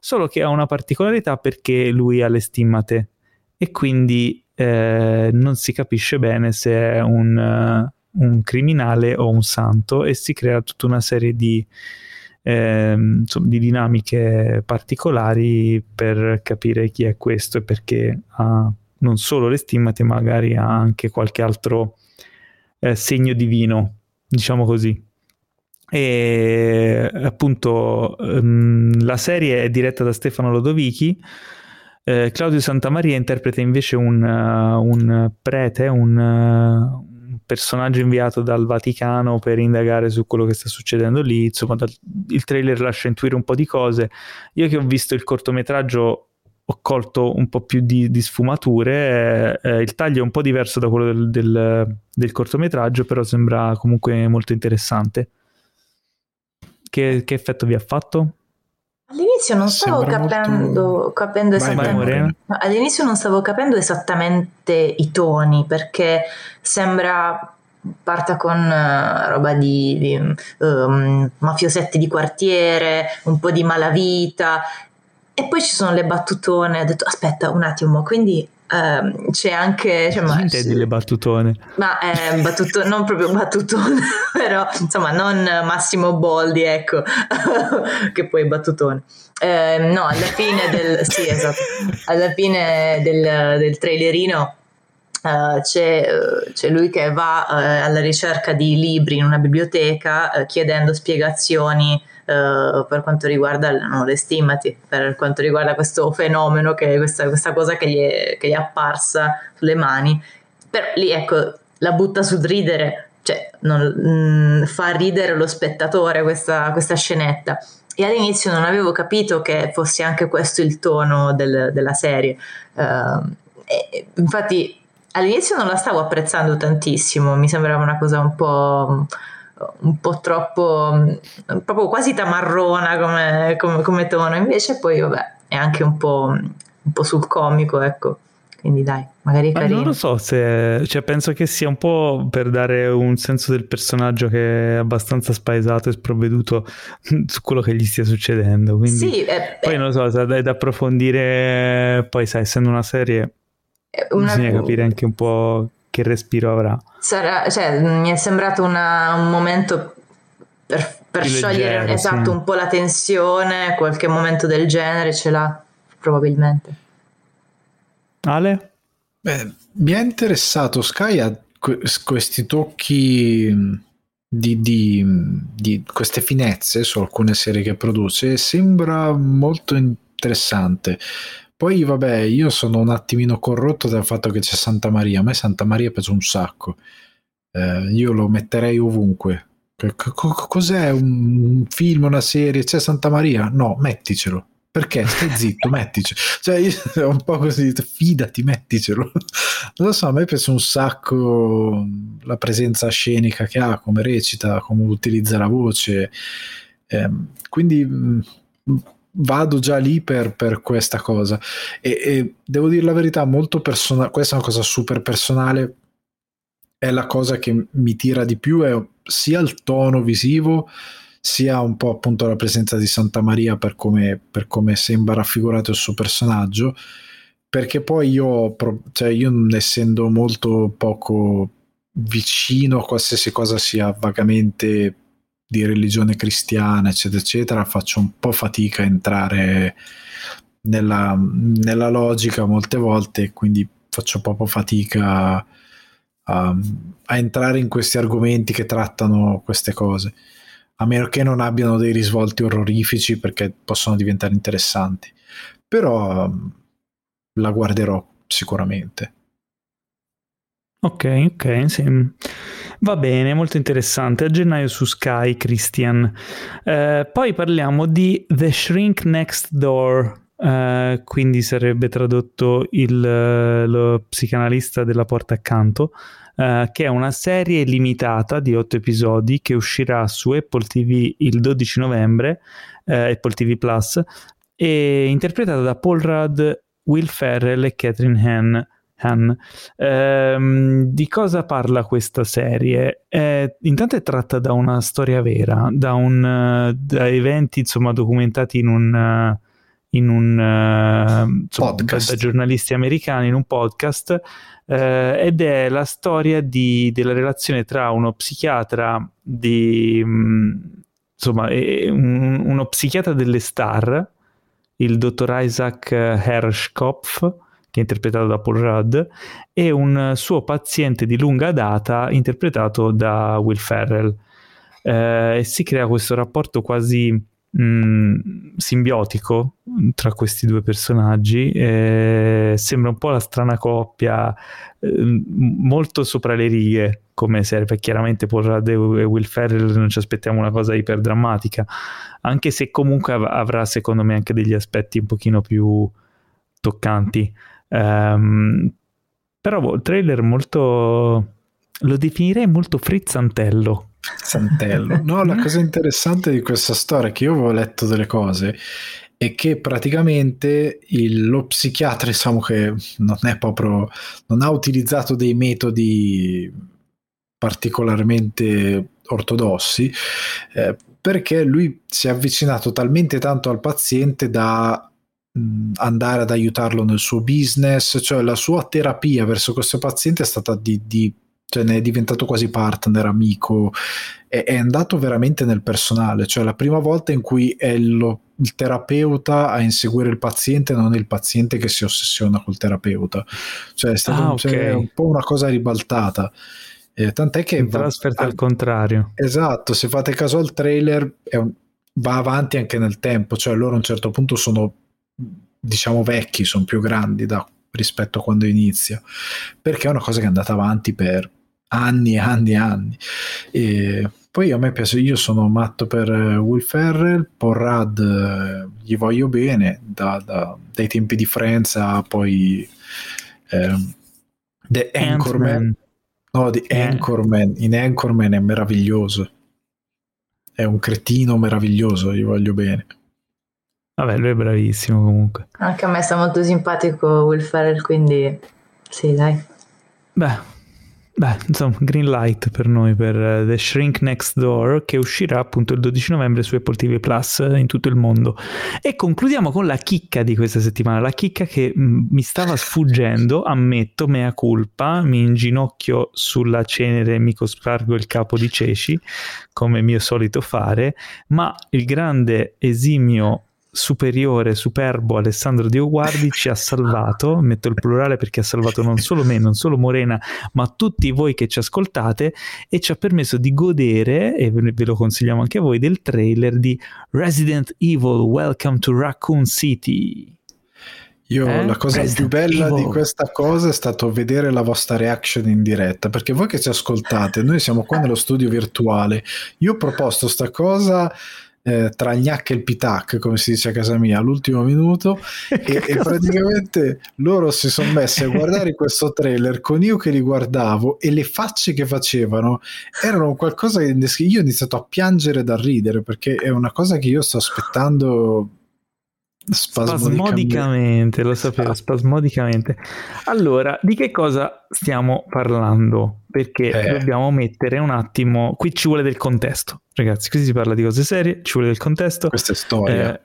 Speaker 1: solo che ha una particolarità perché lui ha le stimmate e quindi eh, non si capisce bene se è un, uh, un, criminale o un santo e si crea tutta una serie di, eh, insomma, di dinamiche particolari per capire chi è questo e perché ha non solo le stimmate, magari anche qualche altro eh, segno divino, diciamo così. E appunto um, la serie è diretta da Stefano Lodovichi. Eh, Claudio Santamaria interpreta invece un, uh, un prete, un, uh, personaggio inviato dal Vaticano per indagare su quello che sta succedendo lì. Insomma, dal, il trailer lascia intuire un po' di cose. Io che ho visto il cortometraggio ho colto un po' più di, di sfumature. Eh, eh, il taglio è un po' diverso da quello del, del, del, cortometraggio, però sembra comunque molto interessante. Che, che effetto vi ha fatto?
Speaker 3: All'inizio non stavo capendo, molto... capendo esattamente. all'inizio non stavo capendo esattamente i toni perché sembra parta con uh, roba di, di um, mafiosetti di quartiere, un po' di malavita e poi ci sono le battutone, ho detto aspetta un attimo, quindi ehm, c'è anche... Cioè,
Speaker 1: ma, intendi le battutone?
Speaker 3: Ma eh, battuto, non proprio battutone, [laughs] però insomma non Massimo Boldi, ecco, [laughs] che poi battutone. Eh, no, alla fine del... [laughs] sì, esatto, alla fine del, del trailerino... Uh, c'è, uh, c'è, lui che va uh, alla ricerca di libri in una biblioteca chiedendo spiegazioni uh, per quanto riguarda no, le stimati, per quanto riguarda questo fenomeno, che questa, questa cosa che gli, è, che gli, è, apparsa sulle mani. Però lì ecco, la butta sul ridere, cioè non, mh, mm, fa ridere lo spettatore questa, questa scenetta. E all'inizio non avevo capito che fosse anche questo il tono del, della serie. Uh, e, infatti all'inizio non la stavo apprezzando tantissimo, mi sembrava una cosa un po' un po' troppo, proprio quasi tamarrona come, come, come tono, invece poi vabbè è anche un po', un po' sul comico, ecco. Quindi dai, magari è carino.
Speaker 1: non lo so se, cioè penso che sia un po' per dare un senso del personaggio che è abbastanza spaesato e sprovveduto su quello che gli stia succedendo. Quindi
Speaker 3: sì, eh,
Speaker 1: poi non lo so, se è da approfondire, poi sai, essendo una serie, una... bisogna capire anche un po' che respiro avrà.
Speaker 3: Sarà, cioè, mi è sembrato una, un momento per, per sciogliere leggero, esatto, sì. un po' la tensione, qualche momento del genere ce l'ha probabilmente.
Speaker 1: Ale?
Speaker 2: Beh, mi è interessato, Sky ha questi tocchi di, di, di, queste finezze su alcune serie che produce sembra molto interessante. Poi, vabbè, io sono un attimino corrotto dal fatto che c'è Santa Maria. A me Santa Maria piace un sacco. Eh, io lo metterei ovunque. Cos'è un film, una serie? C'è Santa Maria? No, metticelo. Perché? Stai zitto, [laughs] metticelo. Cioè, io un po' così, fidati, metticelo. Non lo so, a me piace un sacco la presenza scenica che ha, come recita, come utilizza la voce. Eh, quindi mm, vado già lì per, per questa cosa. E, e, devo dire la verità, molto personale, questa è una cosa super personale, è la cosa che mi tira di più, è sia il tono visivo, sia un po' appunto la presenza di Santa Maria per come, per come sembra raffigurato il suo personaggio, perché poi io, cioè io essendo molto poco vicino a qualsiasi cosa sia vagamente di religione cristiana, eccetera, eccetera, faccio un po' fatica a entrare nella, nella logica molte volte, quindi faccio proprio fatica a, a, entrare in questi argomenti che trattano queste cose, a meno che non abbiano dei risvolti orrorifici perché possono diventare interessanti. Però la guarderò sicuramente.
Speaker 1: Ok, ok, sì. Va bene, molto interessante. A gennaio su Sky, Christian. Eh, poi parliamo di The Shrink Next Door, eh, quindi sarebbe tradotto il, eh, lo psicanalista della porta accanto, eh, che è una serie limitata di otto episodi che uscirà su Apple TV il 12 novembre, eh, Apple TV Plus, e interpretata da Paul Rudd, Will Ferrell e Catherine Hahn Han. Ehm, di cosa parla questa serie? È, intanto è tratta da una storia vera, da, un, da eventi insomma, documentati in un, in un insomma, da, da, giornalisti americani in un podcast eh, ed è la storia di, della relazione tra uno psichiatra di insomma un, uno psichiatra delle star il dottor Isaac Herschkopf che è interpretato da Paul Rudd, e un suo paziente di lunga data interpretato da Will Ferrell. Eh, e si crea questo rapporto quasi mh, mm, simbiotico tra questi due personaggi. Eh, sembra un po' la strana coppia, eh, molto sopra le righe come serie, chiaramente Paul Rudd e Will Ferrell non ci aspettiamo una cosa iperdrammatica, anche se comunque av- avrà secondo me anche degli aspetti un pochino più toccanti. Um, però boh, il trailer molto lo definirei molto frizzantello.
Speaker 2: Frizzantello. No, la cosa interessante di questa storia è che io avevo letto delle cose è che praticamente il, lo psichiatra, diciamo che non è proprio, non ha utilizzato dei metodi particolarmente ortodossi, eh, perché lui si è avvicinato talmente tanto al paziente da andare ad aiutarlo nel suo business, cioè la sua terapia verso questo paziente è stata di, di cioè ne è diventato quasi partner, amico, è, è, andato veramente nel personale, cioè la prima volta in cui è lo, il terapeuta a inseguire il paziente, non il paziente che si ossessiona col terapeuta, cioè è, stato, ah, okay. cioè, un po' una cosa ribaltata. Eh, tant'è che
Speaker 1: trasferta al contrario.
Speaker 2: Esatto, se fate caso al trailer un, va avanti anche nel tempo, cioè loro a un certo punto sono diciamo vecchi, sono più grandi da, rispetto a quando inizia, perché è una cosa che è andata avanti per anni e anni e anni. E poi a me piace, io sono matto per eh, Will Ferrell, Rudd eh, gli voglio bene, da, da, dai tempi di Friends a poi eh, The Anchorman. No, The yeah. Anchorman. In Anchorman è meraviglioso. È un cretino meraviglioso, gli voglio bene.
Speaker 1: Vabbè, lui è bravissimo comunque.
Speaker 3: Anche a me sta molto simpatico Will Ferrell, quindi sì, dai.
Speaker 1: Beh, beh, insomma, green light per noi per uh, The Shrink Next Door che uscirà appunto il 12 novembre su Apple TV Plus in tutto il mondo. E concludiamo con la chicca di questa settimana, la chicca che mm, mi stava sfuggendo, ammetto, mea culpa, mi inginocchio sulla cenere e mi cospargo il capo di ceci, come mio solito fare, ma il grande esimio superiore, superbo Alessandro Dioguardi ci ha salvato, metto il plurale perché ha salvato non solo me, non solo Morena, ma tutti voi che ci ascoltate e ci ha permesso di godere, e ve lo consigliamo anche a voi, del trailer di Resident Evil Welcome to Raccoon City.
Speaker 2: Io eh? la cosa Resident più bella Evil. di questa cosa è stato vedere la vostra reaction in diretta, perché voi che ci ascoltate, noi siamo qua nello studio virtuale. Io ho proposto sta cosa eh, tra gnac e il pitac, come si dice a casa mia, all'ultimo minuto. [laughs] E, e praticamente loro si sono messi a guardare questo trailer con io che li guardavo e le facce che facevano erano qualcosa che io ho iniziato a piangere da ridere perché è una cosa che io sto aspettando
Speaker 1: Spasmodicamente, lo sapevo, spasmodicamente. Allora, di che cosa stiamo parlando? Perché eh. dobbiamo mettere un attimo, qui ci vuole del contesto, ragazzi, qui si parla di cose serie, ci vuole del contesto.
Speaker 2: Questa è storia. Eh,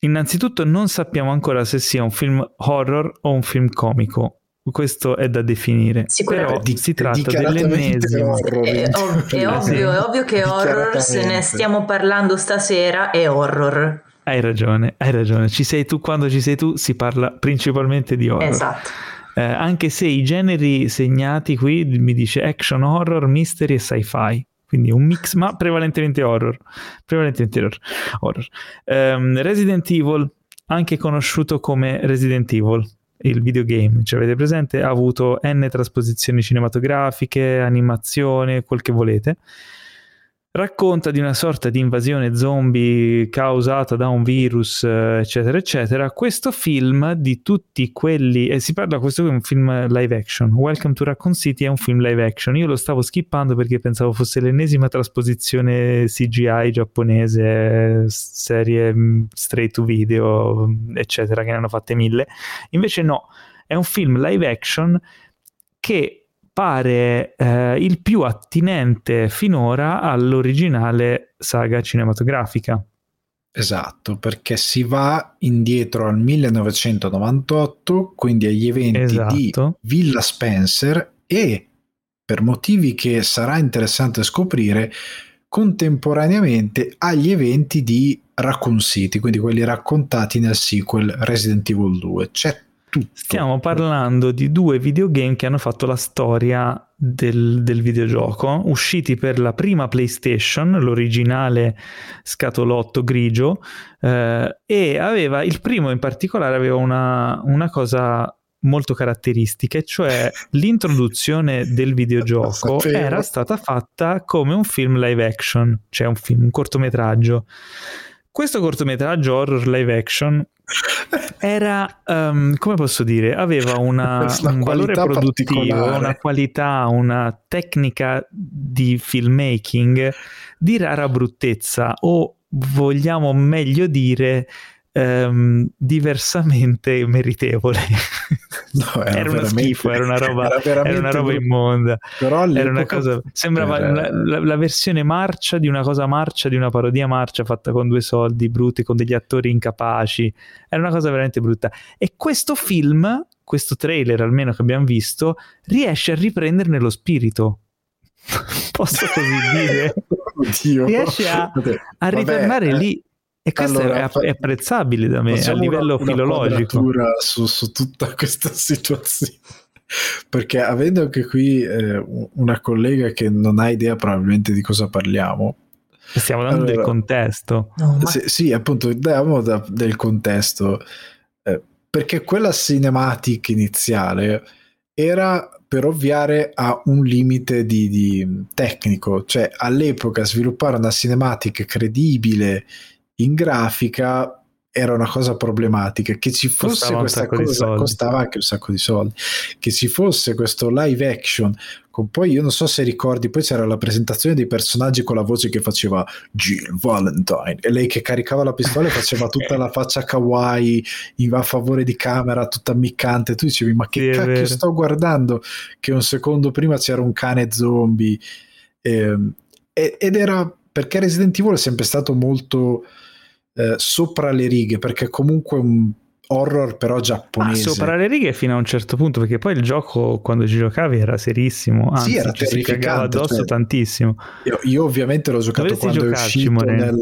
Speaker 1: innanzitutto non sappiamo ancora se sia un film horror o un film comico. Questo è da definire. Però di, si tratta dell'ennesimo.
Speaker 3: È, è, ov- è, ovvio, è ovvio che horror, se ne stiamo parlando stasera, è horror.
Speaker 1: Hai ragione, hai ragione. Ci sei tu quando ci sei tu, si parla principalmente di horror.
Speaker 3: Esatto.
Speaker 1: Eh, anche se i generi segnati qui mi dice action, horror, mystery e sci-fi. Quindi un mix, ma prevalentemente horror. Prevalentemente horror. horror. Um, Resident Evil, anche conosciuto come Resident Evil, il videogame, ci avete presente? Ha avuto n trasposizioni cinematografiche, animazione, quel che volete racconta di una sorta di invasione zombie causata da un virus, eh, eccetera, eccetera. Questo film di tutti quelli, e si parla, questo è un film live action. Welcome to Raccoon City è un film live action. Io lo stavo skippando perché pensavo fosse l'ennesima trasposizione CGI giapponese, serie mm, straight to video, eccetera, che ne hanno fatte mille. Invece no, è un film live action che pare eh, il più attinente finora all'originale saga cinematografica.
Speaker 2: Esatto, perché si va indietro al 1998, quindi agli eventi esatto. di Villa Spencer e per motivi che sarà interessante scoprire, contemporaneamente agli eventi di Raccoon City, quindi quelli raccontati nel sequel Resident Evil 2. C'è
Speaker 1: tutto. Stiamo parlando di due videogame che hanno fatto la storia del, del, videogioco, usciti per la prima PlayStation, l'originale scatolotto grigio, eh, e aveva il primo in particolare aveva una, una cosa molto caratteristica, cioè [laughs] l'introduzione del videogioco era stata fatta come un film live action, cioè un film, un cortometraggio. Questo cortometraggio horror live action era, um, come posso dire, aveva una, [laughs] un valore produttivo, una qualità, una tecnica di filmmaking di rara bruttezza o vogliamo meglio dire ehm, diversamente meritevole. [laughs] No, era, era uno schifo, era una roba, era era una roba immonda. Però era una cosa, sembrava era... la, la, versione marcia di una cosa marcia, di una parodia marcia fatta con due soldi brutti, con degli attori incapaci. Era una cosa veramente brutta. E questo film, questo trailer almeno che abbiamo visto, riesce a riprenderne lo spirito. [laughs] Posso così dire? [laughs] Oddio. Riesce a, a ritornare Vabbè, lì e questo allora, è, apprezzabile da me a livello una, filologico.
Speaker 2: Una su, su tutta [laughs] questa situazione. Perché avendo anche qui eh, una collega che non ha idea probabilmente di cosa parliamo,
Speaker 1: Stiamo dando allora, del contesto.
Speaker 2: No, ma... sì, sì, appunto, diamo da, del contesto. Eh, perché quella cinematic iniziale era per ovviare a un limite di, di tecnico, cioè all'epoca sviluppare una cinematic credibile in grafica era una cosa problematica. Che ci fosse costava questa cosa costava anche un sacco di soldi. Che ci fosse questo live action con poi io non so se ricordi poi c'era la presentazione dei personaggi con la voce che faceva Jill Valentine. E lei che caricava la pistola e [laughs] faceva tutta la faccia kawaii a favore di camera tutta ammiccante. Tu dicevi ma che sì, cacchio sto guardando? Che un secondo prima c'era un cane zombie. Ehm, ed era perché Resident Evil è sempre stato molto eh, sopra le righe, perché comunque un horror però giapponese.
Speaker 1: Ma sopra le righe fino a un certo punto, perché poi il gioco quando ci giocavi era serissimo, anzi
Speaker 2: sì, era
Speaker 1: ci si cagava addosso cioè, tantissimo.
Speaker 2: Io, io, ovviamente l'ho giocato Dovresti quando giocarci, è uscito nel,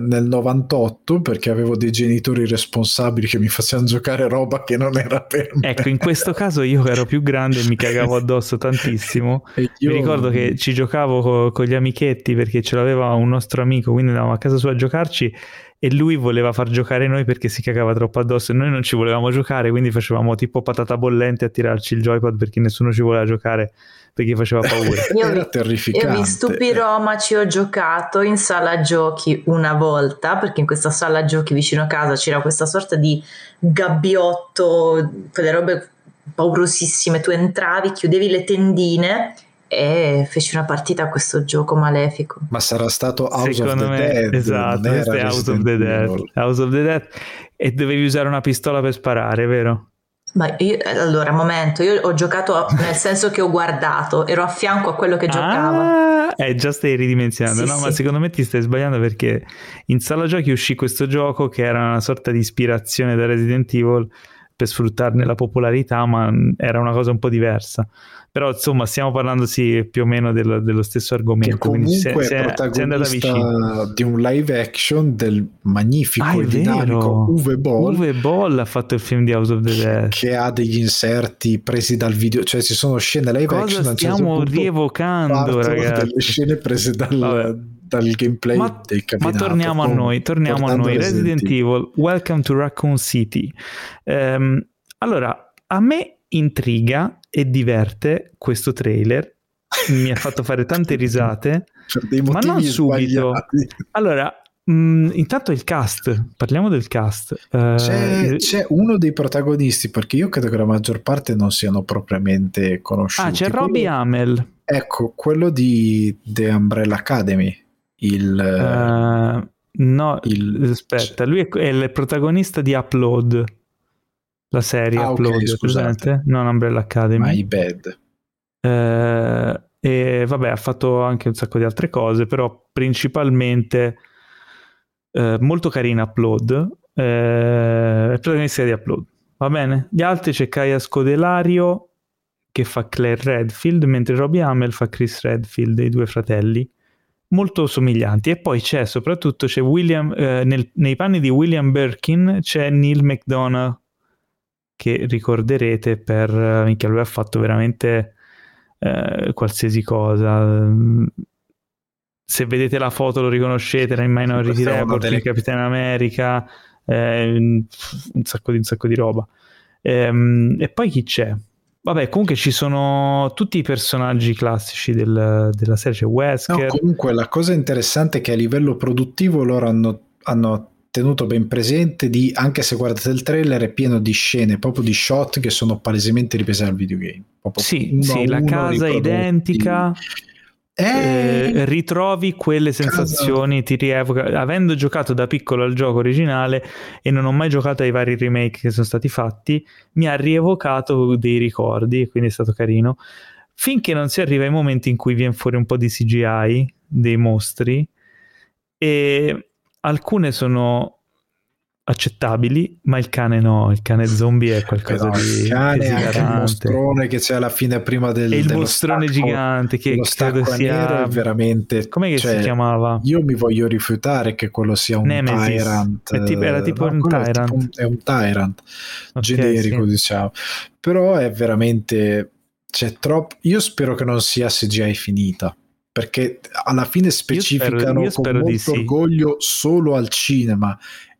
Speaker 2: nel, 98 perché avevo dei genitori responsabili che mi facevano giocare roba che non era per me.
Speaker 1: Ecco, in questo caso io ero più grande e mi cagavo [laughs] addosso tantissimo. Io... Mi ricordo che ci giocavo con, con gli amichetti perché ce l'aveva un nostro amico, quindi andavamo a casa sua a giocarci e lui voleva far giocare noi perché si cagava troppo addosso e noi non ci volevamo giocare, quindi facevamo tipo patata bollente a tirarci il joypad perché nessuno ci voleva giocare perché faceva paura. [laughs]
Speaker 3: io, Era terrificante. Io vi stupirò, ma ci ho giocato in sala giochi una volta, perché in questa sala giochi vicino a casa c'era questa sorta di gabbiotto, quelle robe paurosissime, tu entravi, chiudevi le tendine e feci una partita a questo gioco malefico.
Speaker 2: Ma sarà stato House Secondo of the me, Dead.
Speaker 1: Esatto, questo è House of the Dead. House of the Dead. E dovevi usare una pistola per sparare, vero?
Speaker 3: Ma io, allora, momento, io ho giocato nel senso che ho guardato, ero a fianco a quello che giocava.
Speaker 1: Ah, eh, già stai ridimensionando, sì, no? Sì. Ma secondo me ti stai sbagliando perché in sala giochi uscì questo gioco che era una sorta di ispirazione da Resident Evil per sfruttarne la popolarità, ma era una cosa un po' diversa però insomma stiamo parlando sì, più o meno dello, dello stesso argomento.
Speaker 2: Che comunque se, se, è protagonista di un live action del magnifico ah, e dinamico Uwe Boll.
Speaker 1: Uwe Boll ha fatto il film di House of the Dead.
Speaker 2: Che ha degli inserti presi dal video, cioè ci sono scene live
Speaker 1: Cosa
Speaker 2: action.
Speaker 1: Certo stiamo certo rievocando ragazzi.
Speaker 2: delle scene prese dal, dal gameplay
Speaker 1: ma,
Speaker 2: del cabinato.
Speaker 1: Ma torniamo a noi, torniamo a noi. Resident, Resident Evil, Welcome to Raccoon City. Um, allora, a me intriga e diverte questo trailer. Mi ha fatto fare tante [laughs] risate, ma non subito. Sbagliati. Allora, mh, mm, intanto il cast, parliamo del cast.
Speaker 2: Uh, c'è, c'è, uno dei protagonisti, perché io credo che la maggior parte non siano propriamente conosciuti.
Speaker 1: Ah, c'è quello, Robbie Hamel.
Speaker 2: Ecco, quello di The Umbrella Academy. Il, uh,
Speaker 1: no, il, aspetta, lui è, è il protagonista di Upload la serie ah, Upload, okay, scusate, non Umbrella Academy.
Speaker 2: My bad.
Speaker 1: Eh, e vabbè, ha fatto anche un sacco di altre cose, però principalmente eh, molto carina Upload, è protagonista di Upload. Va bene? Gli altri c'è Kaya Scodelario che fa Claire Redfield, mentre Robbie Hamel fa Chris Redfield, i due fratelli molto somiglianti. E poi c'è soprattutto c'è William eh, nel, nei panni di William Birkin c'è Neil McDonough che ricorderete per minchia lui ha fatto veramente eh, qualsiasi cosa. Se vedete la foto lo riconoscete era in Minority Report delle... in Capitan America eh, un, sacco di, un sacco di roba. Ehm, e poi chi c'è? Vabbè, comunque ci sono tutti i personaggi classici del, della serie, c'è Wesker.
Speaker 2: No, comunque la cosa interessante è che a livello produttivo loro hanno, hanno tenuto ben presente di, anche se guardate il trailer, è pieno di scene, proprio di shot che sono palesemente riprese dal videogame.
Speaker 1: Proprio sì, sì la casa è identica. Eh, eh, ritrovi quelle sensazioni, ti rievoca. Avendo giocato da piccolo al gioco originale e non ho mai giocato ai vari remake che sono stati fatti, mi ha rievocato dei ricordi, quindi è stato carino. Finché non si arriva ai momenti in cui viene fuori un po' di CGI dei mostri e alcune sono accettabili, ma il cane no, il cane zombie è qualcosa no, di
Speaker 2: il cane è anche il mostrone che c'è alla fine prima del
Speaker 1: e il mostrone stacco, gigante che credo sia
Speaker 2: è veramente
Speaker 1: come cioè, si chiamava?
Speaker 2: Io mi voglio rifiutare che quello sia un Nemesis. Tyrant.
Speaker 1: È tipo, era tipo no, un Tyrant. È,
Speaker 2: tipo, è un Tyrant okay, generico, sì. diciamo. Però è veramente c'è troppo io spero che non sia CGI finita perché alla fine specificano io spero, io con molto sì. orgoglio solo al cinema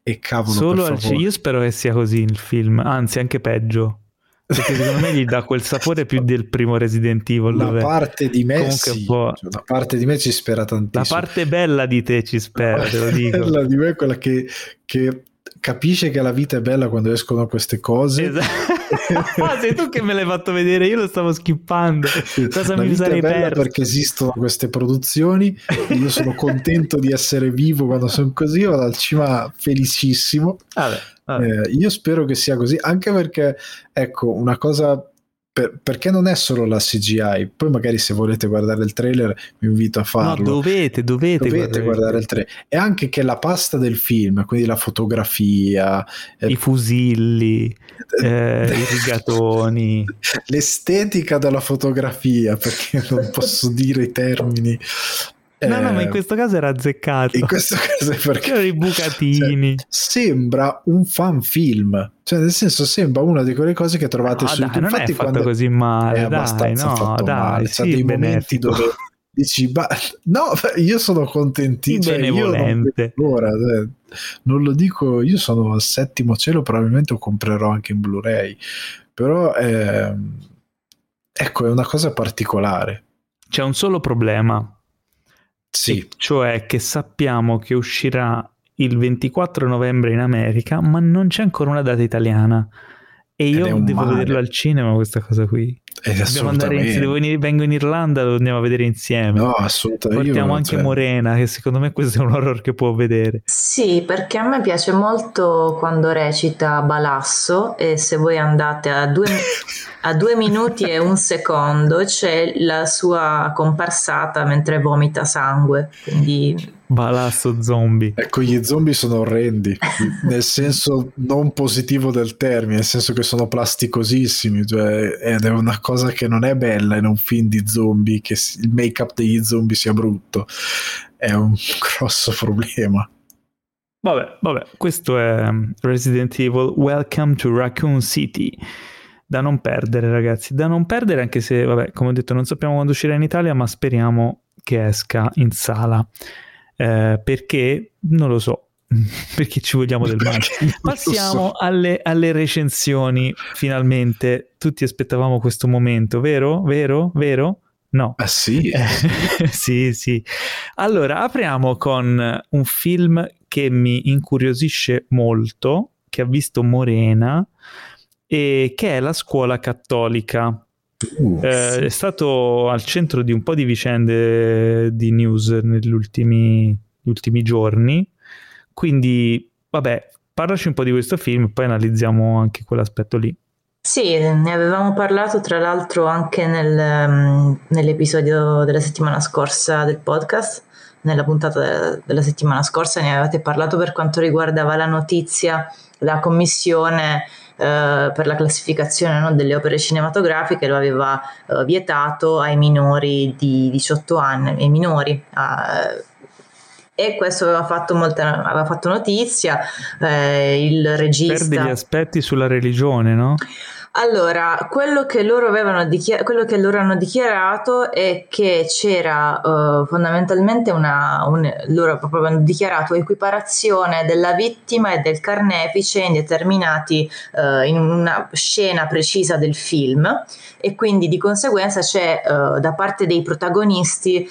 Speaker 2: e cavolo solo al cinema
Speaker 1: io spero che sia così il film anzi anche peggio. Perché secondo me gli dà quel sapore più del primo Resident Evil
Speaker 2: la parte di me sì, cioè, la parte di me ci spera tantissimo.
Speaker 1: La parte bella di te ci spera te lo [laughs] dico.
Speaker 2: Bella di me è quella che, che capisce che la vita è bella quando escono queste cose.
Speaker 1: Esatto. [laughs] sei tu che me l'hai fatto vedere, io lo stavo skippando. Cosa
Speaker 2: la mi sarei perso? Perché esistono queste produzioni, io sono contento di essere vivo quando sono così, vado al cima felicissimo. Vabbè, vabbè. Eh, io spero che sia così, anche perché, ecco, una cosa per, perché non è solo la CGI, poi magari se volete guardare il trailer vi invito a farlo.
Speaker 1: No, dovete, dovete,
Speaker 2: dovete guardare, il trailer. E anche che la pasta del film, quindi la fotografia,
Speaker 1: i eh, fusilli, eh, i [laughs] rigatoni,
Speaker 2: l'estetica della fotografia, perché non posso dire i termini.
Speaker 1: No, no, ma in eh, questo caso era azzeccato.
Speaker 2: In questo [laughs] caso è perché
Speaker 1: C'erano i bucatini.
Speaker 2: Cioè, sembra un fan film. Cioè, nel senso, sembra una di quelle cose che trovate
Speaker 1: no,
Speaker 2: su
Speaker 1: dai,
Speaker 2: YouTube.
Speaker 1: Non Infatti, è fatto così male. È abbastanza dai, no, dai, male.
Speaker 2: Sì, dei benefico. momenti dove dici, ma no, io sono contentissimo. Cioè, io non, ora, cioè, non lo dico, io sono al settimo cielo, probabilmente lo comprerò anche in Blu-ray. Però, eh, ecco, è una cosa particolare.
Speaker 1: C'è un solo problema
Speaker 2: sì.
Speaker 1: cioè che sappiamo che uscirà il 24 novembre in America, ma non c'è ancora una data italiana. E io devo male. vederlo al cinema questa cosa qui. Dobbiamo andare in, se venire, vengo in Irlanda lo andiamo a vedere insieme.
Speaker 2: No, assolutamente.
Speaker 1: Portiamo anche cioè... Morena, che secondo me questo è un horror che può vedere.
Speaker 3: Sì, perché a me piace molto quando recita Balasso e se voi andate a due, a due [laughs] minuti e un secondo c'è la sua comparsata mentre vomita sangue. Quindi
Speaker 1: Balasso zombie.
Speaker 2: Ecco, gli zombie sono orrendi, nel [laughs] senso non positivo del termine, nel senso che sono plasticosissimi, cioè, ed è una cosa che non è bella in un film di zombie, che il make-up degli zombie sia brutto, è un [laughs] grosso problema.
Speaker 1: Vabbè, vabbè, questo è Resident Evil Welcome to Raccoon City. Da non perdere, ragazzi, da non perdere, anche se, vabbè, come ho detto, non sappiamo quando uscirà in Italia, ma speriamo che esca in sala eh, perché non lo so. [laughs] perché ci vogliamo del male. [laughs] Passiamo alle, alle, recensioni. Finalmente, tutti aspettavamo questo momento, vero? Vero? Vero? No.
Speaker 2: Ah sì? [laughs]
Speaker 1: sì, sì. Allora, apriamo con un film che mi incuriosisce molto, che ha visto Morena, e che è La scuola cattolica. Uh, eh, è stato al centro di un po' di vicende di news negli ultimi, ultimi giorni. Quindi, vabbè, parlaci un po' di questo film e poi analizziamo anche quell'aspetto lì.
Speaker 3: Sì, ne avevamo parlato tra l'altro anche nel, um, nell'episodio della settimana scorsa del podcast, nella puntata de- della settimana scorsa ne avevate parlato per quanto riguardava la notizia, la commissione eh, per la classificazione no, delle opere cinematografiche lo aveva eh, vietato ai minori di 18 anni, ai minori. Eh, e questo aveva fatto, molta, aveva fatto notizia, eh, il regista...
Speaker 1: Per degli aspetti sulla religione, no?
Speaker 3: Allora, quello che dichiar- quello che loro hanno dichiarato è che c'era uh, fondamentalmente una, un, loro proprio hanno dichiarato equiparazione della vittima e del carnefice in determinati, uh, in una scena precisa del film e quindi di conseguenza c'è uh, da parte dei protagonisti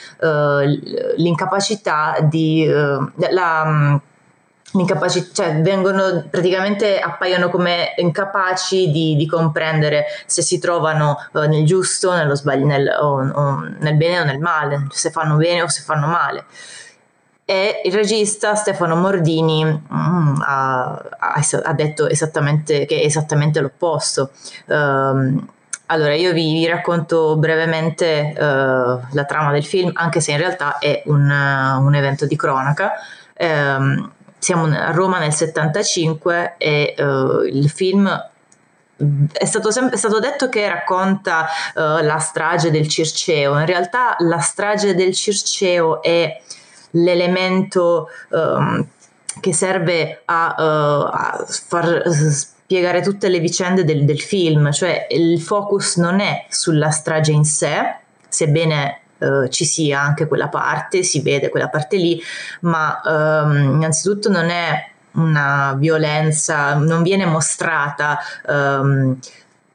Speaker 3: l'incapacità di... la, incapacità, cioè vengono praticamente appaiono come incapaci di, di comprendere se si trovano uh, nel giusto, nello sbaglio, nel, o, o nel bene o nel male, se fanno bene o se fanno male. E il regista Stefano Mordini mm, ha, ha, detto esattamente che è esattamente l'opposto. Um, allora, io vi, vi racconto brevemente uh, la trama del film, anche se in realtà è un, uh, un evento di cronaca. Um, siamo a Roma nel 75 e uh, il film è stato, sempre, è stato detto che racconta uh, la strage del Circeo, in realtà la strage del Circeo è l'elemento um, che serve a, uh, a far spiegare tutte le vicende del, del, film, cioè il focus non è sulla strage in sé, sebbene eh, ci sia anche quella parte, si vede quella parte lì, ma ehm, innanzitutto non è una violenza, non viene mostrata ehm,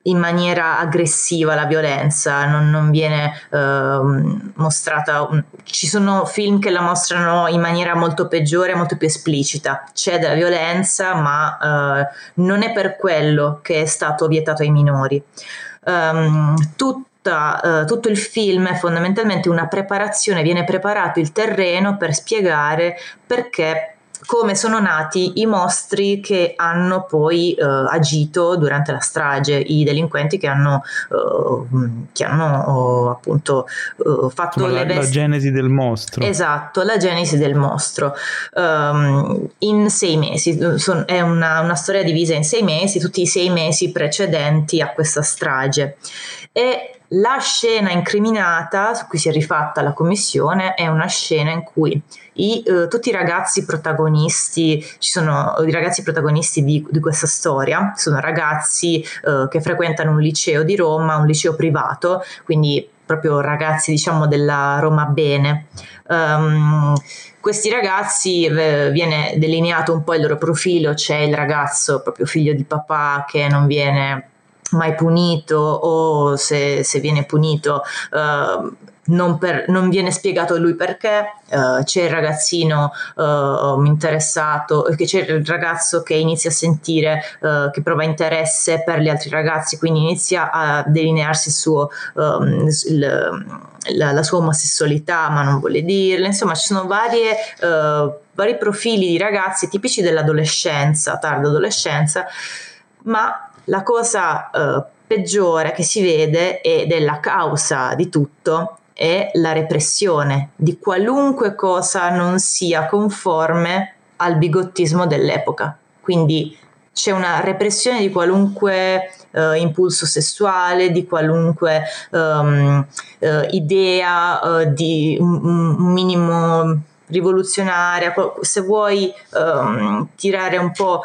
Speaker 3: in maniera aggressiva la violenza, non, non viene ehm, mostrata. Ci sono film che la mostrano in maniera molto peggiore, molto più esplicita. C'è della violenza, ma eh, non è per quello che è stato vietato ai minori. Um, tut- tutta, uh, tutto il film è fondamentalmente una preparazione, viene preparato il terreno per spiegare perché come sono nati i mostri che hanno poi uh, agito durante la strage, i delinquenti che hanno, uh, che hanno uh, appunto fatto
Speaker 1: Insomma,
Speaker 3: le
Speaker 1: la, la, genesi del mostro.
Speaker 3: Esatto, la genesi del mostro. Um, in sei mesi, son, è una, una storia divisa in sei mesi, tutti i sei mesi precedenti a questa strage. E la scena incriminata su cui si è rifatta la commissione è una scena in cui i, eh, tutti i ragazzi protagonisti, ci sono i ragazzi protagonisti di, di questa storia, sono ragazzi eh, che frequentano un liceo di Roma, un liceo privato, quindi proprio ragazzi diciamo della Roma Bene. Um, questi ragazzi eh, viene delineato un po' il loro profilo, c'è il ragazzo proprio figlio di papà che non viene mai punito o se, se viene punito uh, non, per, non, viene spiegato lui perché, uh, c'è il ragazzino uh, interessato, c'è il ragazzo che inizia a sentire uh, che prova interesse per gli altri ragazzi, quindi inizia a delinearsi suo, um, il, la, la, sua omosessualità, ma non vuole dirlo, insomma ci sono varie, vari profili di ragazzi tipici dell'adolescenza, tarda adolescenza, ma la cosa eh, peggiore che si vede ed è la causa di tutto è la repressione di qualunque cosa non sia conforme al bigottismo dell'epoca. Quindi c'è una repressione di qualunque uh, impulso sessuale, di qualunque um, uh, idea uh, di un, un, minimo rivoluzionaria, se vuoi um, tirare un po',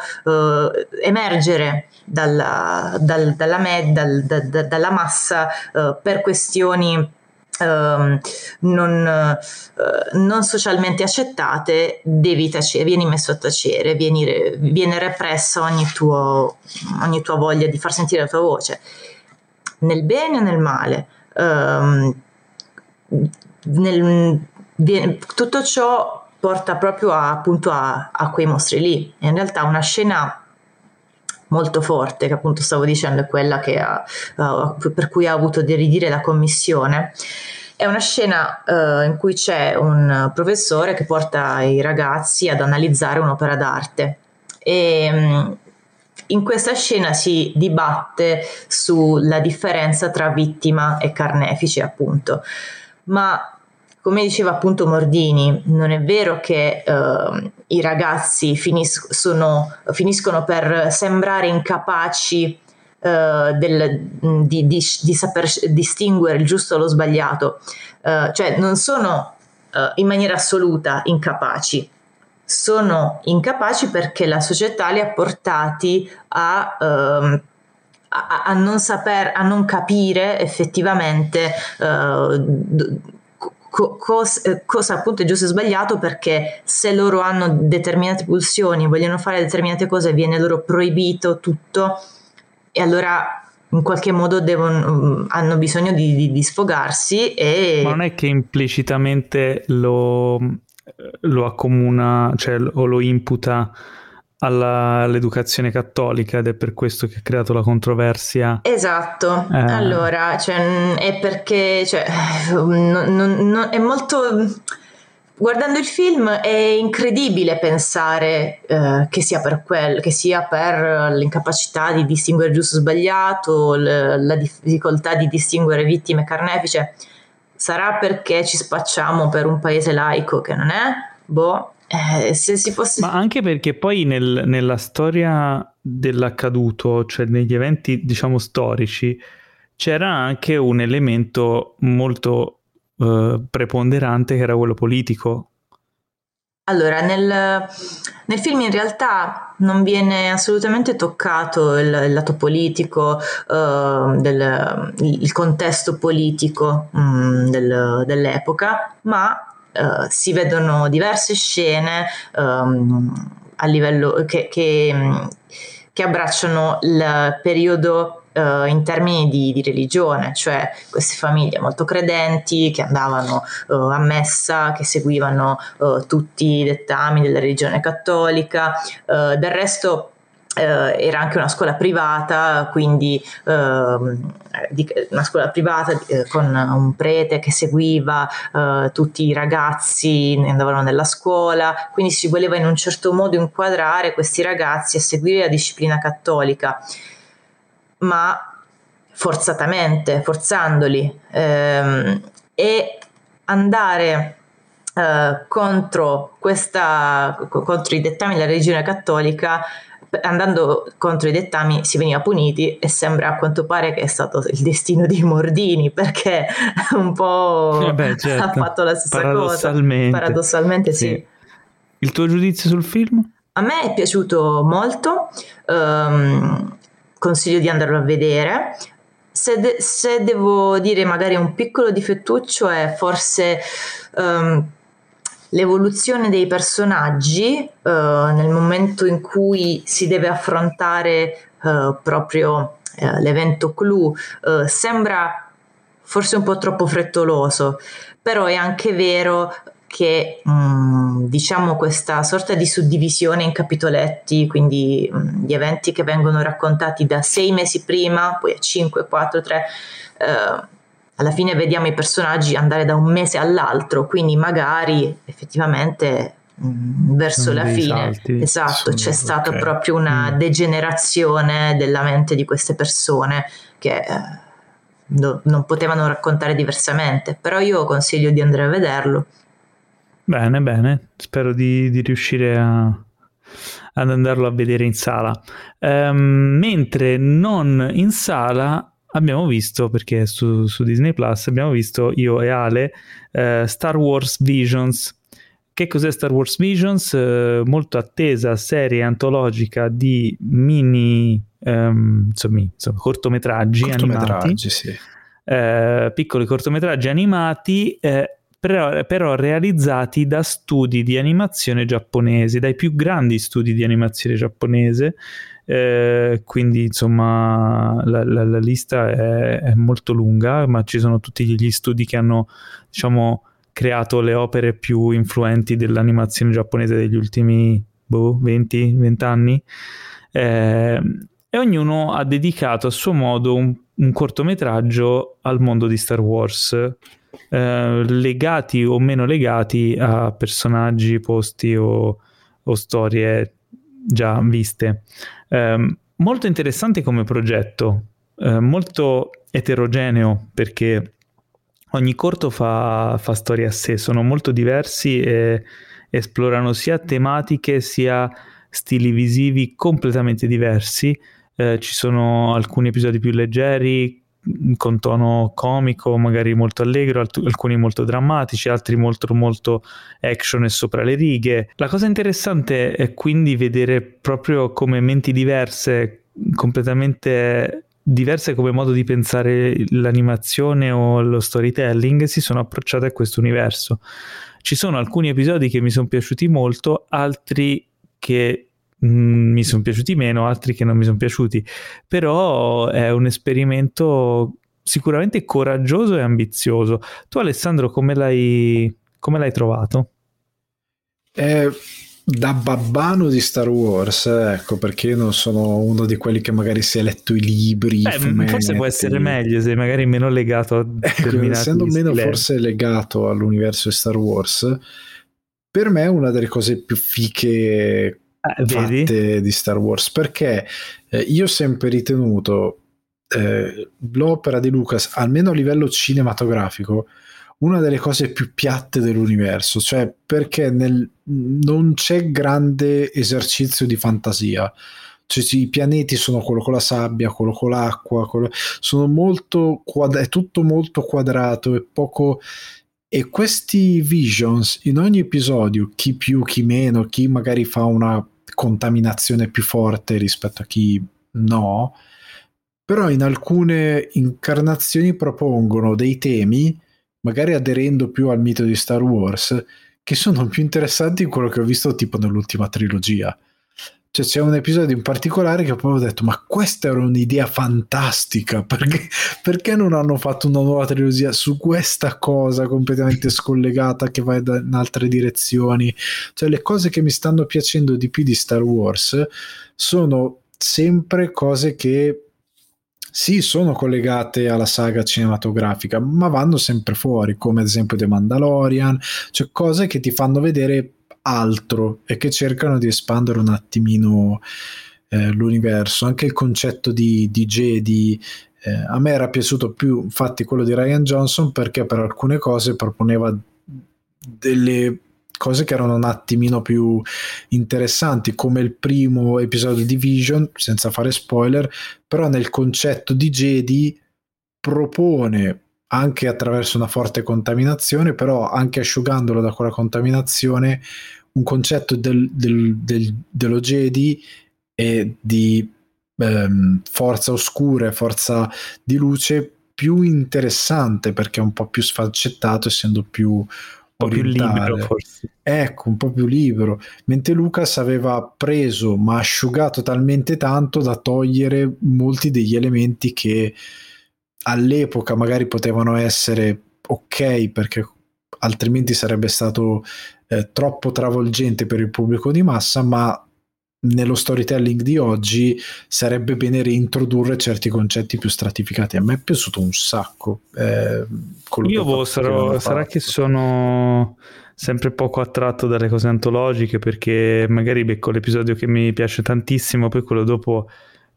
Speaker 3: emergere dalla, dal, dalla, med, dal, da, da, dalla, massa uh, per questioni Uh, non, uh, non, socialmente accettate, devi tacere, vieni messo a tacere, vieni, viene repressa ogni, tuo, ogni, tua voglia di far sentire la tua voce, nel bene o nel male. Uh, nel, viene, tutto ciò porta proprio a, appunto a, a quei mostri lì. In realtà una scena molto forte, che appunto stavo dicendo è quella ha, uh, per cui ha avuto di ridire la commissione. È una scena uh, in cui c'è un professore che porta i ragazzi ad analizzare un'opera d'arte e um, in questa scena si dibatte sulla differenza tra vittima e carnefice, appunto. Ma come diceva appunto Mordini, non è vero che uh, i ragazzi finis- sono, finiscono per sembrare incapaci uh, del, di, di, di, saper distinguere il giusto dallo sbagliato, uh, cioè non sono in maniera assoluta incapaci, sono incapaci perché la società li ha portati a... Uh, a, a, non saper, a non capire effettivamente uh, co- cos- eh, cosa appunto è giusto e sbagliato perché se loro hanno determinate pulsioni, vogliono fare determinate cose, viene loro proibito tutto e allora in qualche modo devono, mm, hanno bisogno di, di, di, sfogarsi e...
Speaker 1: Ma non è che implicitamente lo, lo accomuna, cioè o lo imputa alla, all'educazione cattolica ed è per questo che ha creato la controversia.
Speaker 3: Esatto, eh. allora cioè, è perché cioè, [laughs] non, non, non, è molto... Guardando il film è incredibile pensare eh, che, sia per quel, che sia per l'incapacità di distinguere giusto e sbagliato, l- la difficoltà di distinguere vittime e carnefice. Sarà perché ci spacciamo per un paese laico che non è? Boh, eh, se si fosse...
Speaker 1: Ma anche perché poi nel, nella storia dell'accaduto, cioè negli eventi diciamo storici, c'era anche un elemento molto eh, preponderante che era quello politico.
Speaker 3: Allora, nel, nel, film in realtà non viene assolutamente toccato il, il lato politico, uh, del, il contesto politico um, del, dell'epoca, ma uh, si vedono diverse scene um, a livello che, che, che abbracciano il periodo Uh, in termini di, di, religione, cioè queste famiglie molto credenti che andavano uh, a messa, che seguivano uh, tutti i dettami della religione cattolica. del resto eh, era anche una scuola privata, quindi eh, di, una scuola privata eh, con un prete che seguiva eh, tutti i ragazzi che andavano nella scuola, quindi si voleva in un certo modo inquadrare questi ragazzi a seguire la disciplina cattolica, ma forzatamente, forzandoli ehm, e andare eh, contro, questa, contro i dettami della religione cattolica andando contro i dettami si veniva puniti e sembra a quanto pare che è stato il destino di Mordini perché [laughs] un po'
Speaker 1: eh beh, [laughs] certo.
Speaker 3: ha fatto la stessa
Speaker 1: Paradossalmente.
Speaker 3: cosa. Paradossalmente sì. sì.
Speaker 1: Il tuo giudizio sul film?
Speaker 3: A me è piaciuto molto, um, consiglio di andarlo a vedere. Se, de- se, devo dire magari un piccolo difettuccio è forse um, l'evoluzione dei personaggi uh, nel momento in cui si deve affrontare uh, proprio uh, l'evento clou sembra forse un po' troppo frettoloso, però è anche vero che mh, mm, diciamo questa sorta di suddivisione in capitoletti, quindi mh, mm, gli eventi che vengono raccontati da sei mesi prima, poi a 5, 4, 3, alla fine vediamo i personaggi andare da un mese all'altro, quindi magari effettivamente mh, mm, verso la fine salti. esatto, c'è stata okay. proprio una mm. degenerazione della mente di queste persone che eh, no, non potevano raccontare diversamente, però io consiglio di andare a vederlo.
Speaker 1: Bene, bene, spero di, di riuscire a, ad andarlo a vedere in sala. Um, mentre non in sala abbiamo visto, perché su, su Disney Plus abbiamo visto io e Ale eh, Star Wars Visions. Che cos'è Star Wars Visions? Eh, molto attesa serie antologica di mini ehm, insomma, insomma, cortometraggi, cortometraggi animati. Sì. Eh, piccoli cortometraggi animati eh, però, però, realizzati da studi di animazione giapponesi, dai più grandi studi di animazione giapponese, eh, quindi insomma la, la, la lista è, è, molto lunga, ma ci sono tutti gli studi che hanno diciamo creato le opere più influenti dell'animazione giapponese degli ultimi boh, 20, 20 anni. Eh, e ognuno ha dedicato a suo modo un, un cortometraggio al mondo di Star Wars, eh, legati o meno legati a personaggi, posti o, o storie già viste. Eh, molto interessante come progetto, eh, molto eterogeneo perché ogni corto fa, fa storie a sé, sono molto diversi e esplorano sia tematiche sia stili visivi completamente diversi. Eh, ci sono alcuni episodi più leggeri, con tono comico, magari molto allegro, alt- alcuni molto drammatici, altri molto, molto action e sopra le righe. La cosa interessante è quindi vedere proprio come menti diverse, completamente diverse come modo di pensare l'animazione o lo storytelling, si sono approcciate a questo universo. Ci sono alcuni episodi che mi sono piaciuti molto, altri che Mm, mi sono piaciuti meno, altri che non mi sono piaciuti, però è un esperimento sicuramente coraggioso e ambizioso. Tu Alessandro come l'hai, come l'hai trovato?
Speaker 2: Eh, da babbano di Star Wars, ecco perché non sono uno di quelli che magari si è letto i libri.
Speaker 1: Beh, fumetti. forse può essere meglio se magari meno legato a ecco,
Speaker 2: essendo meno forse legato all'universo di Star Wars, per me una delle cose più fiche eh, fatte di Star Wars perché eh, io ho sempre ritenuto eh, l'opera di Lucas almeno a livello cinematografico una delle cose più piatte dell'universo cioè perché nel, non c'è grande esercizio di fantasia. Cioè, i pianeti sono quello con la sabbia, quello con l'acqua, quello... sono molto quadra... è tutto molto quadrato e poco e questi visions in ogni episodio, chi più, chi meno, chi magari fa una contaminazione più forte rispetto a chi no, però in alcune incarnazioni propongono dei temi, magari aderendo più al mito di Star Wars, che sono più interessanti di quello che ho visto tipo nell'ultima trilogia. Cioè c'è un episodio in particolare che poi ho detto ma questa era un'idea fantastica, perché, perché non hanno fatto una nuova trilogia su questa cosa completamente scollegata che va in altre direzioni? Cioè le cose che mi stanno piacendo di più di Star Wars sono sempre cose che sì, sono collegate alla saga cinematografica, ma vanno sempre fuori, come ad esempio The Mandalorian, cioè cose che ti fanno vedere altro e che cercano di espandere un attimino eh, l'universo. Anche il concetto di, di Jedi eh, a me era piaciuto più, infatti, quello di Ryan Johnson perché per alcune cose proponeva delle cose che erano un attimino più interessanti come il primo episodio di Vision senza fare spoiler però nel concetto di Jedi propone anche attraverso una forte contaminazione però anche asciugandolo da quella contaminazione un concetto del, del, del, dello Jedi e di ehm, forza oscura e forza di luce più interessante perché è un po' più sfaccettato essendo più
Speaker 1: po' più libero forse.
Speaker 2: Ecco, un po' più libero. Mentre Lucas aveva preso ma asciugato talmente tanto da togliere molti degli elementi che all'epoca magari potevano essere ok perché altrimenti sarebbe stato eh, troppo travolgente per il pubblico di massa, ma nello storytelling di oggi sarebbe bene reintrodurre certi concetti più stratificati. A me è piaciuto un sacco. Eh,
Speaker 1: Io boh, sarò, sarà che sono sempre poco attratto dalle cose antologiche perché magari becco l'episodio che mi piace tantissimo, poi quello dopo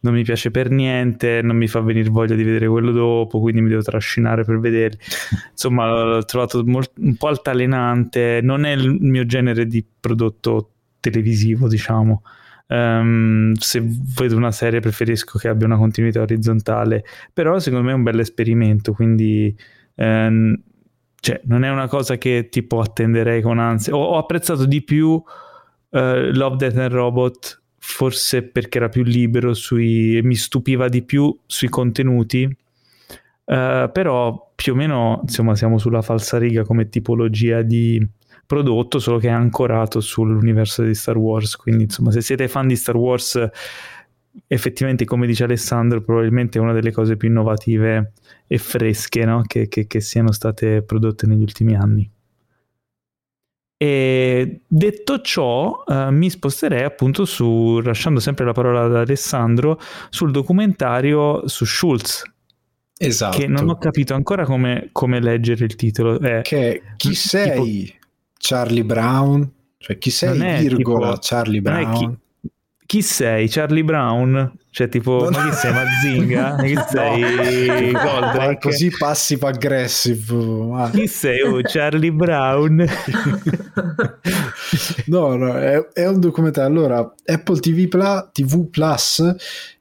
Speaker 1: non mi piace per niente, non mi fa venire voglia di vedere quello dopo, quindi mi devo trascinare per vederli. [laughs] Insomma, l'ho trovato molt- un po' altalenante, non è il mio genere di prodotto televisivo, diciamo. Um, se vedo una serie preferisco che abbia una continuità orizzontale, però secondo me è un bel esperimento, quindi um, cioè, non è una cosa che tipo attenderei con ansia. Ho, ho apprezzato di più uh, Love, Death and Robot, forse perché era più libero sui, mi stupiva di più sui contenuti, uh, però più o meno insomma siamo sulla falsariga come tipologia di prodotto, solo che è ancorato sull'universo di Star Wars. Quindi, insomma, se siete fan di Star Wars, effettivamente, come dice Alessandro, probabilmente è una delle cose più innovative e fresche no? che, che, che siano state prodotte negli ultimi anni. E detto ciò, eh, mi sposterei appunto su, lasciando sempre la parola ad Alessandro, sul documentario su Schultz.
Speaker 2: Esatto.
Speaker 1: Che non ho capito ancora come, come leggere il titolo.
Speaker 2: È, che chi sei? Tipo, Charlie Brown? Cioè, chi sei, virgola, tipo, Charlie Brown?
Speaker 1: Chi, sei, Charlie Brown? Cioè, tipo, non... ma chi sei, Mazinga? [laughs] chi sei, no. Goldrake?
Speaker 2: Così passive aggressive.
Speaker 1: Ma... Chi sei, oh, Charlie Brown? [laughs]
Speaker 2: no, no, è, è, un documentario. Allora, Apple TV, Plus, TV Plus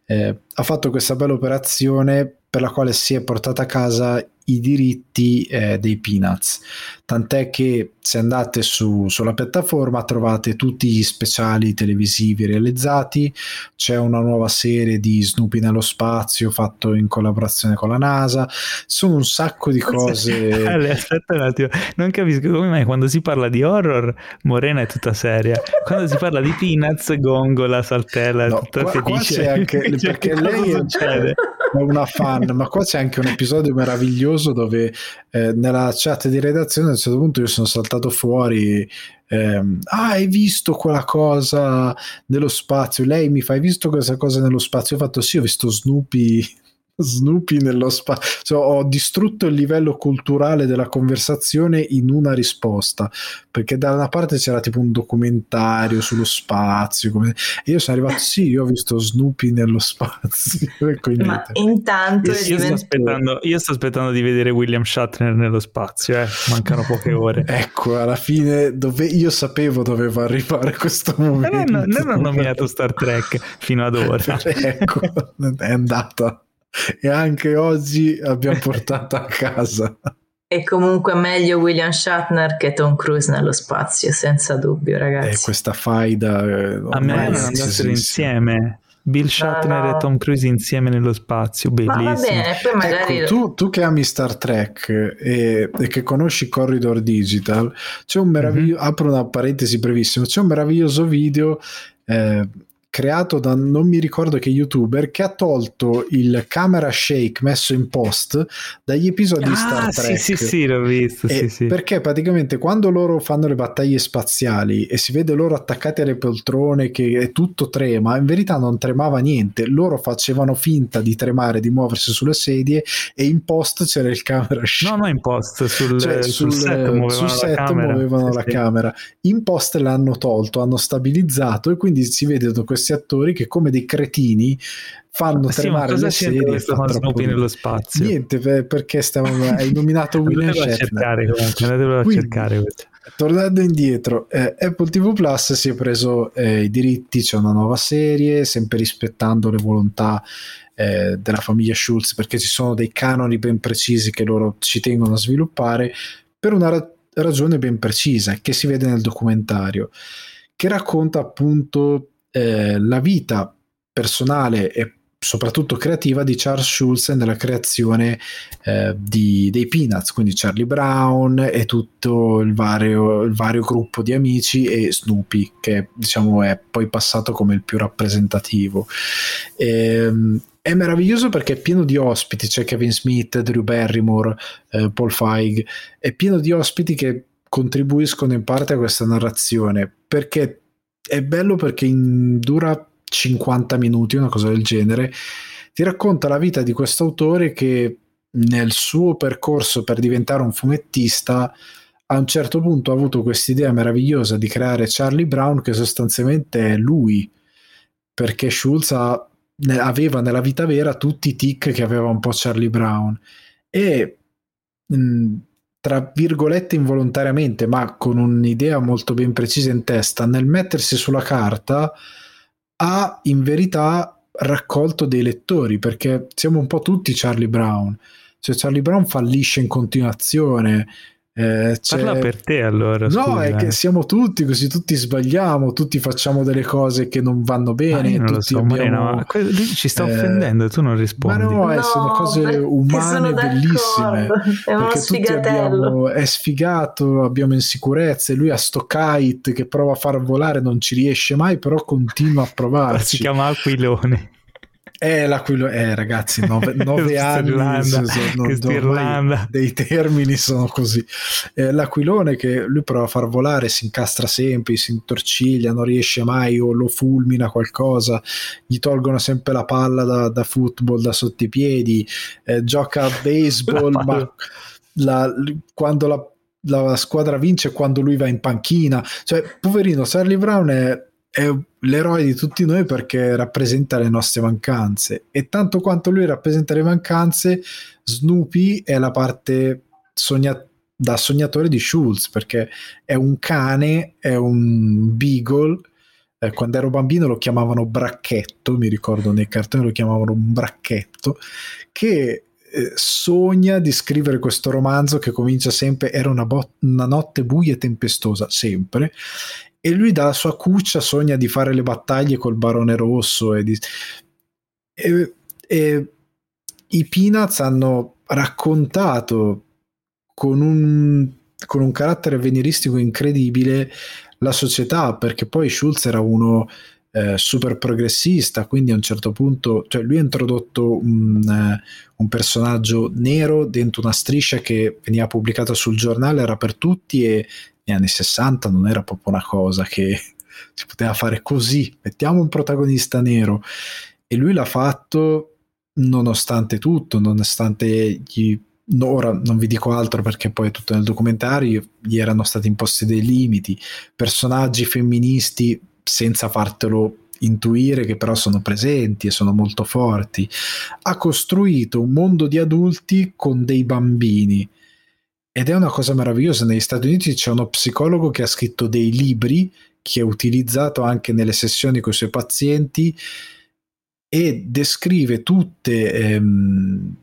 Speaker 2: eh, ha fatto questa bella operazione per la quale si è portata a casa i diritti eh, dei Peanuts. Tant'è che se andate su, sulla piattaforma trovate tutti gli speciali televisivi realizzati, c'è una nuova serie di Snoopy nello spazio fatto in collaborazione con la NASA, sono un sacco di cose. [laughs]
Speaker 1: Ale, aspetta un attimo, non capisco come mai quando si parla di horror Morena è tutta seria, quando si parla di Peanuts gongola, saltella, no, tutta qua, felice.
Speaker 2: Qua anche, [laughs] cioè, perché lei è, è una fan, ma qua c'è anche un episodio meraviglioso dove eh, nella chat di redazione a un certo punto io sono saltato fuori ehm, ah hai visto quella cosa nello spazio? Lei mi fa hai visto questa cosa nello spazio? Ho fatto sì ho visto Snoopy Snoopy nello spazio. Cioè, ho distrutto il livello culturale della conversazione in una risposta. Perché da una parte c'era tipo un documentario sullo spazio. Come... E io sono arrivato, sì, io ho visto Snoopy nello spazio.
Speaker 3: Ma intanto.
Speaker 1: Io, io, sto aspettando, io, sto aspettando, di vedere William Shatner nello spazio. Eh. Mancano poche ore. [laughs]
Speaker 2: ecco, alla fine dove... io sapevo doveva arrivare questo momento.
Speaker 1: Non, non ho nominato Star Trek fino ad ora. [laughs]
Speaker 2: ecco, è andata [laughs] e anche oggi abbiamo portato a casa.
Speaker 3: È comunque meglio William Shatner che Tom Cruise nello spazio, senza dubbio, ragazzi.
Speaker 2: E questa faida. Eh,
Speaker 1: a me andassero insieme. Bill Shatner no, no. e Tom Cruise insieme nello spazio, bellissimo. Ma va
Speaker 3: bene, poi magari...
Speaker 2: Ecco, tu, tu, che ami Star Trek e, e, che conosci Corridor Digital, c'è un meraviglioso, mm-hmm. apro una parentesi brevissima, c'è un meraviglioso video eh, creato da non mi ricordo che youtuber che ha tolto il camera shake messo in post dagli episodi
Speaker 1: ah,
Speaker 2: di Star Trek.
Speaker 1: Sì, sì, sì, l'ho visto. Sì, sì.
Speaker 2: Perché praticamente quando loro fanno le battaglie spaziali e si vede loro attaccati alle poltrone che tutto trema, in verità non tremava niente. Loro facevano finta di tremare, di muoversi sulle sedie e in post c'era il camera shake.
Speaker 1: No, no, in post, sul, cioè, sul, sul set muovevano, sul set la, camera.
Speaker 2: muovevano la camera. In post l'hanno tolto, hanno stabilizzato e quindi si vedono questi attori che come dei cretini fanno sì, tremare le sedie
Speaker 1: Snoopy nello spazio?
Speaker 2: Niente perché stiamo, hai nominato [laughs] William
Speaker 1: Shatner. andatevelo a Quindi, cercare
Speaker 2: tornando indietro eh, Apple TV Plus si è preso eh, i diritti c'è una nuova serie sempre rispettando le volontà eh, della famiglia Schultz perché ci sono dei canoni ben precisi che loro ci tengono a sviluppare per una ra- ragione ben precisa che si vede nel documentario che racconta appunto eh, la vita personale e soprattutto creativa di Charles Schulz nella creazione eh, di, dei Peanuts, quindi Charlie Brown e tutto il vario, il vario, gruppo di amici e Snoopy, che diciamo è poi passato come il più rappresentativo. Ehm, è meraviglioso perché è pieno di ospiti, c'è Kevin Smith, Drew Barrymore, eh, Paul Feig, è pieno di ospiti che contribuiscono in parte a questa narrazione, perché è bello perché in, dura 50 minuti, una cosa del genere, ti racconta la vita di questo autore che nel suo percorso per diventare un fumettista a un certo punto ha avuto quest'idea meravigliosa di creare Charlie Brown che sostanzialmente è lui. Perché Schulz ha, aveva nella vita vera tutti i tic che aveva un po' Charlie Brown. E mh, tra virgolette involontariamente ma con un'idea molto ben precisa in testa nel mettersi sulla carta ha in verità raccolto dei lettori perché siamo un po' tutti Charlie Brown. Cioè Charlie Brown fallisce in continuazione,
Speaker 1: eh, Parla per te allora.
Speaker 2: No,
Speaker 1: scusa.
Speaker 2: è che siamo tutti così, tutti sbagliamo, tutti facciamo delle cose che non vanno bene.
Speaker 1: Non lo so, abbiamo... Marina, lui ci sta eh... offendendo e tu non rispondi.
Speaker 2: Ma no, eh,
Speaker 3: no
Speaker 2: sono cose umane bellissime.
Speaker 3: È uno sfigatello.
Speaker 2: Abbiamo, è sfigato, abbiamo insicurezze. Lui ha sto kite che prova a far volare, non ci riesce mai, però continua a [laughs] provarci.
Speaker 1: Si chiama Aquilone.
Speaker 2: Eh, l'aquilo, eh, ragazzi, nove, [laughs] nove anni
Speaker 1: sono,
Speaker 2: dei termini sono così. Eh, l'aquilone che lui prova a far volare, si incastra sempre, si intorciglia, non riesce mai o lo fulmina qualcosa, gli tolgono sempre la palla da, da football da sotto i piedi, eh, gioca a [laughs] baseball, ma la, quando la, la squadra vince quando lui va in panchina. Cioè, poverino, Charlie Brown è è l'eroe di tutti noi perché rappresenta le nostre mancanze. E tanto quanto lui rappresenta le mancanze Snoopy è la parte sogna- da sognatore di Schultz perché è un cane è un beagle. Eh, quando ero bambino lo chiamavano bracchetto mi ricordo nei cartoni lo chiamavano un bracchetto che eh, sogna di scrivere questo romanzo che comincia sempre era una, bo- una notte buia e tempestosa sempre e lui dalla sua cuccia sogna di fare le battaglie col barone rosso e, di... e, e i Peanuts hanno raccontato con un, con un carattere avveniristico incredibile la società perché poi Schulz era uno eh, super progressista quindi a un certo punto cioè lui ha introdotto un, eh, un, personaggio nero dentro una striscia che veniva pubblicata sul giornale era per tutti e negli anni 60 non era proprio una cosa che [laughs] si poteva fare così, mettiamo un protagonista nero. E lui l'ha fatto nonostante tutto, nonostante gli ora non vi dico altro perché poi è tutto nel documentario gli erano stati imposti dei limiti. Personaggi femministi senza fartelo intuire che però sono presenti e sono molto forti ha costruito un mondo di adulti con dei bambini ed è una cosa meravigliosa. Negli Stati Uniti c'è uno psicologo che ha scritto dei libri che è utilizzato anche nelle sessioni con i suoi pazienti e descrive tutte ehm,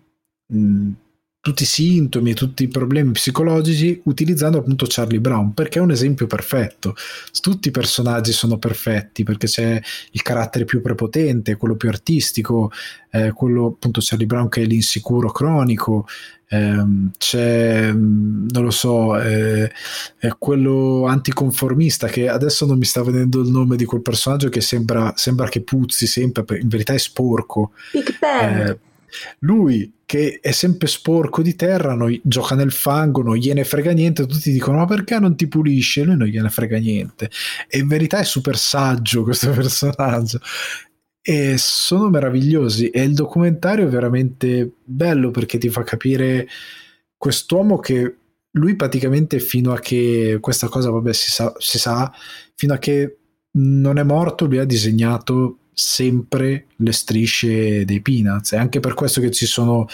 Speaker 2: tutti i sintomi e tutti i problemi psicologici utilizzando appunto Charlie Brown perché è un esempio perfetto. Tutti i personaggi sono perfetti perché c'è il carattere più prepotente quello più artistico eh, quello appunto Charlie Brown che è l'insicuro cronico ehm, c'è non lo so eh, è quello anticonformista che adesso non mi sta venendo il nome di quel personaggio che sembra, sembra che puzzi sempre in verità è sporco.
Speaker 3: Big Ben.
Speaker 2: Eh, lui che è sempre sporco di terra, non, gioca nel fango, non gliene frega niente, tutti dicono ma perché non ti pulisce? Lui non gliene frega niente. E in verità è super saggio questo [laughs] personaggio. E sono meravigliosi e il documentario è veramente bello perché ti fa capire quest'uomo che lui praticamente fino a che questa cosa vabbè si sa, si sa fino a che non è morto lui ha disegnato sempre le strisce dei Peanuts. È anche per questo che ci sono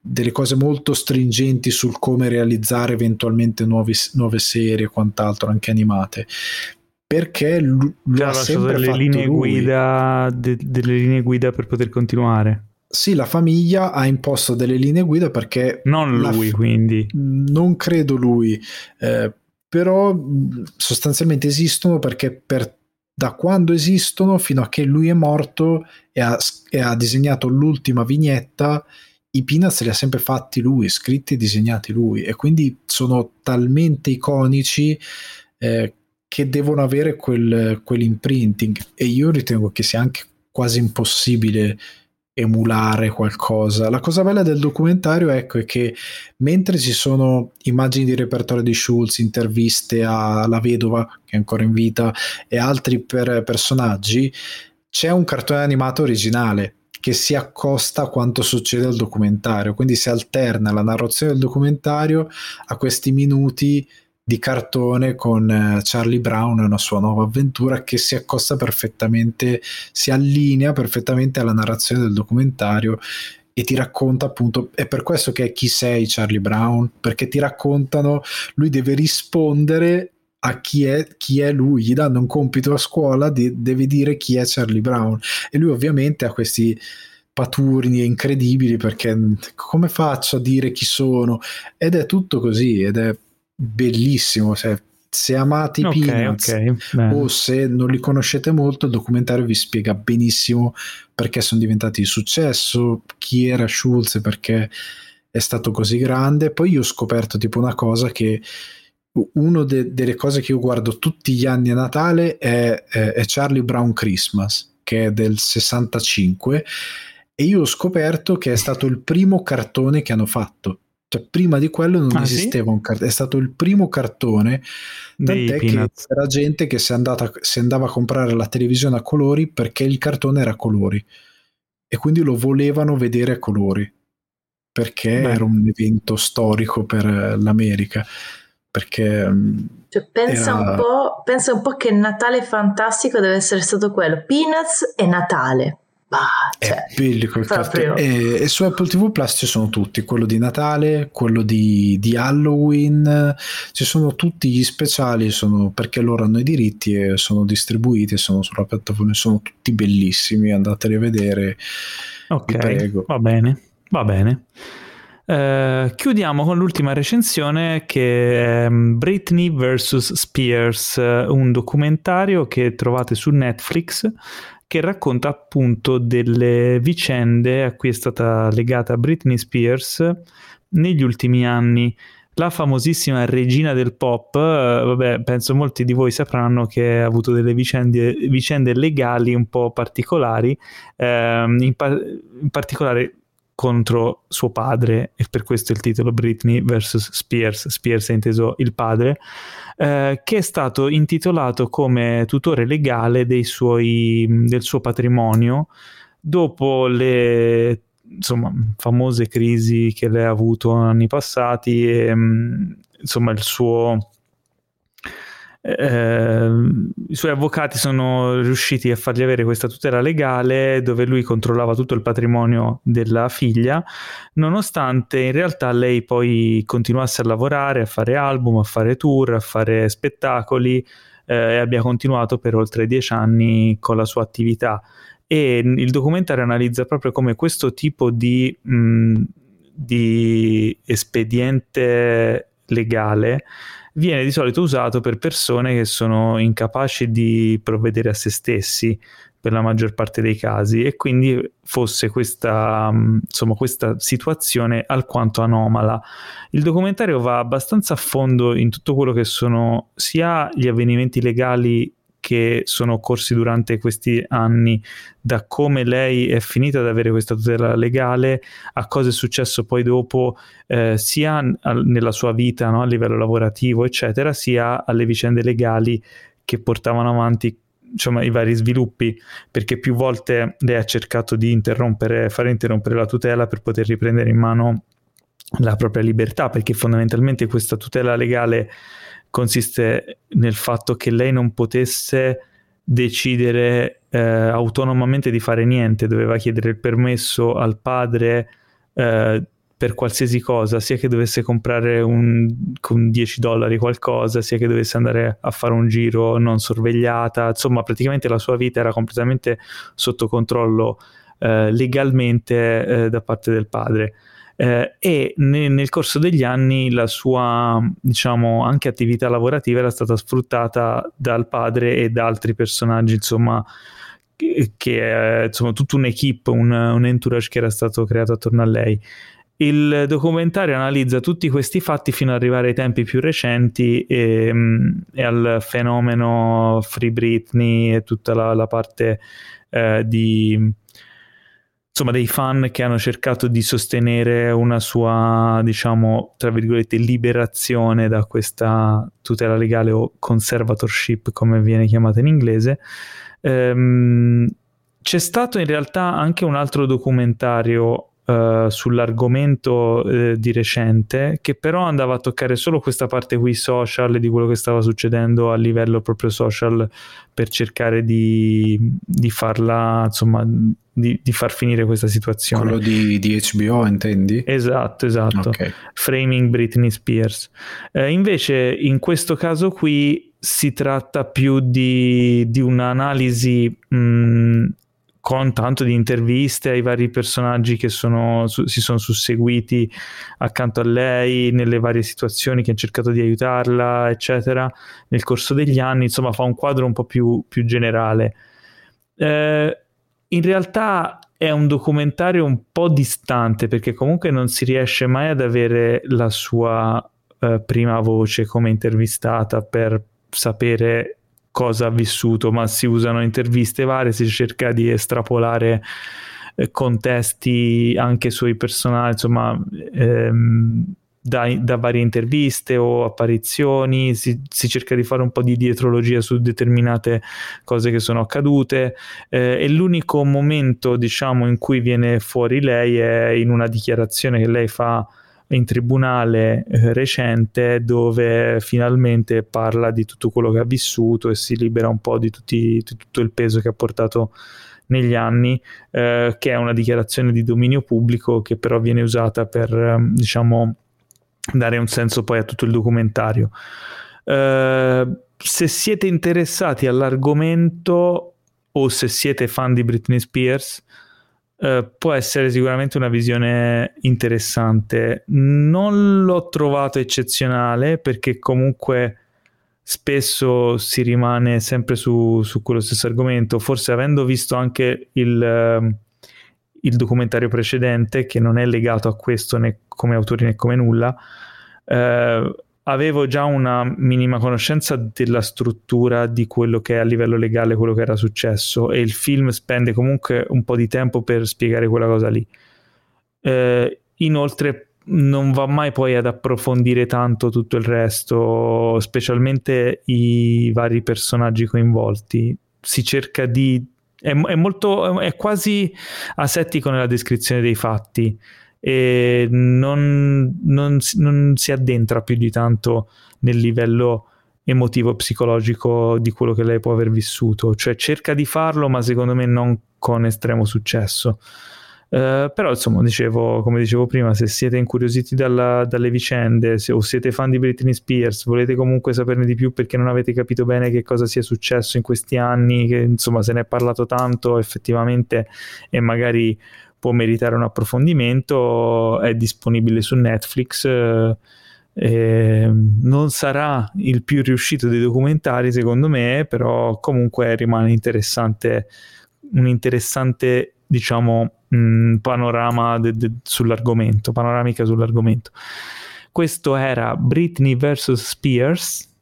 Speaker 2: delle cose molto stringenti sul come realizzare eventualmente nuovi, nuove serie e quant'altro, anche animate. Perché lui ha sempre
Speaker 1: delle linee, guida, de, delle linee guida per poter continuare.
Speaker 2: Sì, la famiglia ha imposto delle linee guida perché...
Speaker 1: Non lui,
Speaker 2: fa-
Speaker 1: quindi.
Speaker 2: Non credo lui, eh, però sostanzialmente esistono perché per da quando esistono fino a che lui è morto e ha, e ha disegnato l'ultima vignetta i Peanuts li ha sempre fatti lui, scritti e disegnati lui. E quindi sono talmente iconici eh, che devono avere quel, quell'imprinting. E io ritengo che sia anche quasi impossibile emulare qualcosa. La cosa bella del documentario ecco, è che mentre ci sono immagini di repertorio di Schulz, interviste alla vedova che è ancora in vita e altri per personaggi, c'è un cartone animato originale che si accosta a quanto succede al documentario, quindi si alterna la narrazione del documentario a questi minuti di cartone con eh, Charlie Brown e una sua nuova avventura che si accosta perfettamente, si allinea perfettamente alla narrazione del documentario e ti racconta appunto, è per questo che è chi sei Charlie Brown, perché ti raccontano, lui deve rispondere a chi è, chi è lui, gli danno un compito a scuola, di, deve dire chi è Charlie Brown. E lui ovviamente ha questi paturni incredibili perché come faccio a dire chi sono? Ed è tutto così ed è bellissimo. Se, se amate i okay, Peanuts okay, o se non li conoscete molto, il documentario vi spiega benissimo perché sono diventati di successo, chi era Schulz, perché è stato così grande. Poi io ho scoperto tipo una cosa che una de- delle cose che io guardo tutti gli anni a Natale è, è, è Charlie Brown Christmas, che è del 65 e io ho scoperto che è stato il primo cartone che hanno fatto cioè, prima di quello non ah, esisteva sì? un cartone, è stato il primo cartone, tant'è che c'era gente che si, andata, si andava a comprare la televisione a colori perché il cartone era a colori e quindi lo volevano vedere a colori perché Beh. era un evento storico per l'America. Perché
Speaker 3: mm, cioè, pensa, era... un pensa un po' che Natale fantastico deve essere stato quello: Peanuts e Natale. Bah, cioè,
Speaker 2: è bellico il cartone. E, e, su Apple TV Plus ci sono tutti: quello di Natale, quello di, di Halloween. Ci sono tutti gli speciali sono, perché loro hanno i diritti e sono distribuiti. Sono sulla piattaforma, sono tutti bellissimi. Andateli a vedere.
Speaker 1: Ok, va bene, va bene. Uh, chiudiamo con l'ultima recensione che è mm, Britney vs. Spears, un documentario che trovate su Netflix che racconta appunto delle vicende a cui è stata legata Britney Spears negli ultimi anni. La famosissima regina del pop, eh, vabbè, penso molti di voi sapranno che ha avuto delle vicende, vicende legali un po' particolari, ehm, in, pa- in particolare contro suo padre, e per questo il titolo Britney vs. Spears, Spears è inteso il padre, eh, che è stato intitolato come tutore legale suoi, del suo patrimonio dopo le insomma, famose crisi che lei ha avuto anni passati e insomma il suo eh, i suoi avvocati sono riusciti a fargli avere questa tutela legale dove lui controllava tutto il patrimonio della figlia, nonostante in realtà lei poi continuasse a lavorare, a fare album, a fare tour, a fare spettacoli eh, e abbia continuato per oltre dieci anni con la sua attività. E il documentario analizza proprio come questo tipo di... Mh, di espediente legale viene di solito usato per persone che sono incapaci di provvedere a se stessi per la maggior parte dei casi e quindi fosse questa, insomma, questa situazione alquanto anomala. Il documentario va abbastanza a fondo in tutto quello che sono sia gli avvenimenti legali che sono occorsi durante questi anni, da come lei è finita ad avere questa tutela legale a cosa è successo poi dopo, eh, sia nella sua vita no, a livello lavorativo, eccetera, sia alle vicende legali che portavano avanti insomma, i vari sviluppi, perché più volte lei ha cercato di interrompere, fare interrompere la tutela per poter riprendere in mano la propria libertà, perché fondamentalmente questa tutela legale consiste nel fatto che lei non potesse decidere eh, autonomamente di fare niente, doveva chiedere il permesso al padre eh, per qualsiasi cosa, sia che dovesse comprare un, con 10 dollari qualcosa, sia che dovesse andare a fare un giro non sorvegliata, insomma praticamente la sua vita era completamente sotto controllo eh, legalmente eh, da parte del padre eh, e ne, nel corso degli anni la sua diciamo anche attività lavorativa era stata sfruttata dal padre e da altri personaggi insomma che, che è insomma tutta un'equipe un, un entourage che era stato creato attorno a lei. Il documentario analizza tutti questi fatti fino ad arrivare ai tempi più recenti e, e al fenomeno Free Britney e tutta la, la parte eh, di insomma dei fan che hanno cercato di sostenere una sua diciamo tra virgolette liberazione da questa tutela legale o conservatorship come viene chiamata in inglese. Ehm, c'è stato in realtà anche un altro documentario Uh, sull'argomento uh, di recente, che però andava a toccare solo questa parte qui social di quello che stava succedendo a livello proprio social per cercare di, di farla, insomma, di, di, far finire questa situazione.
Speaker 2: Quello di, di HBO, intendi?
Speaker 1: Esatto, esatto. Okay. Framing Britney Spears. Uh, invece, in questo caso qui si tratta più di, di un'analisi mh, con tanto di interviste ai vari personaggi che sono, su, si sono susseguiti accanto a lei nelle varie situazioni che hanno cercato di aiutarla, eccetera, nel corso degli anni, insomma fa un quadro un po' più, più generale. Eh, in realtà è un documentario un po' distante perché comunque non si riesce mai ad avere la sua eh, prima voce come intervistata per sapere cosa ha vissuto, ma si usano interviste varie, si cerca di estrapolare eh, contesti anche sui personaggi, insomma, ehm, da, da, varie interviste o apparizioni, si, si, cerca di fare un po' di dietrologia su determinate cose che sono accadute eh, e l'unico momento, diciamo, in cui viene fuori lei è in una dichiarazione che lei fa in tribunale eh, recente dove finalmente parla di tutto quello che ha vissuto e si libera un po' di, tutti, di tutto il peso che ha portato negli anni, eh, che è una dichiarazione di dominio pubblico che però viene usata per, eh, diciamo, dare un senso poi a tutto il documentario. Eh, se siete interessati all'argomento o se siete fan di Britney Spears, Uh, può essere sicuramente una visione interessante. Non l'ho trovato eccezionale perché comunque spesso si rimane sempre su, su quello stesso argomento. Forse avendo visto anche il, uh, il, documentario precedente, che non è legato a questo né come autori né come nulla, uh, avevo già una minima conoscenza della struttura di quello che è a livello legale quello che era successo e il film spende comunque un po' di tempo per spiegare quella cosa lì. Eh, inoltre non va mai poi ad approfondire tanto tutto il resto, specialmente i vari personaggi coinvolti. Si cerca di... è, è molto... è quasi asettico nella descrizione dei fatti e non, non, non si addentra più di tanto nel livello emotivo psicologico di quello che lei può aver vissuto, cioè cerca di farlo ma secondo me non con estremo successo. Uh, però insomma dicevo come dicevo prima se siete incuriositi dalla, dalle vicende se, o siete fan di Britney Spears volete comunque saperne di più perché non avete capito bene che cosa sia successo in questi anni che insomma se ne è parlato tanto effettivamente e magari può meritare un approfondimento, è disponibile su Netflix. Eh, eh, non sarà il più riuscito dei documentari, secondo me, però comunque rimane interessante, un interessante, diciamo, mh, panorama de- de- sull'argomento, panoramica sull'argomento. Questo era Britney vs. Spears.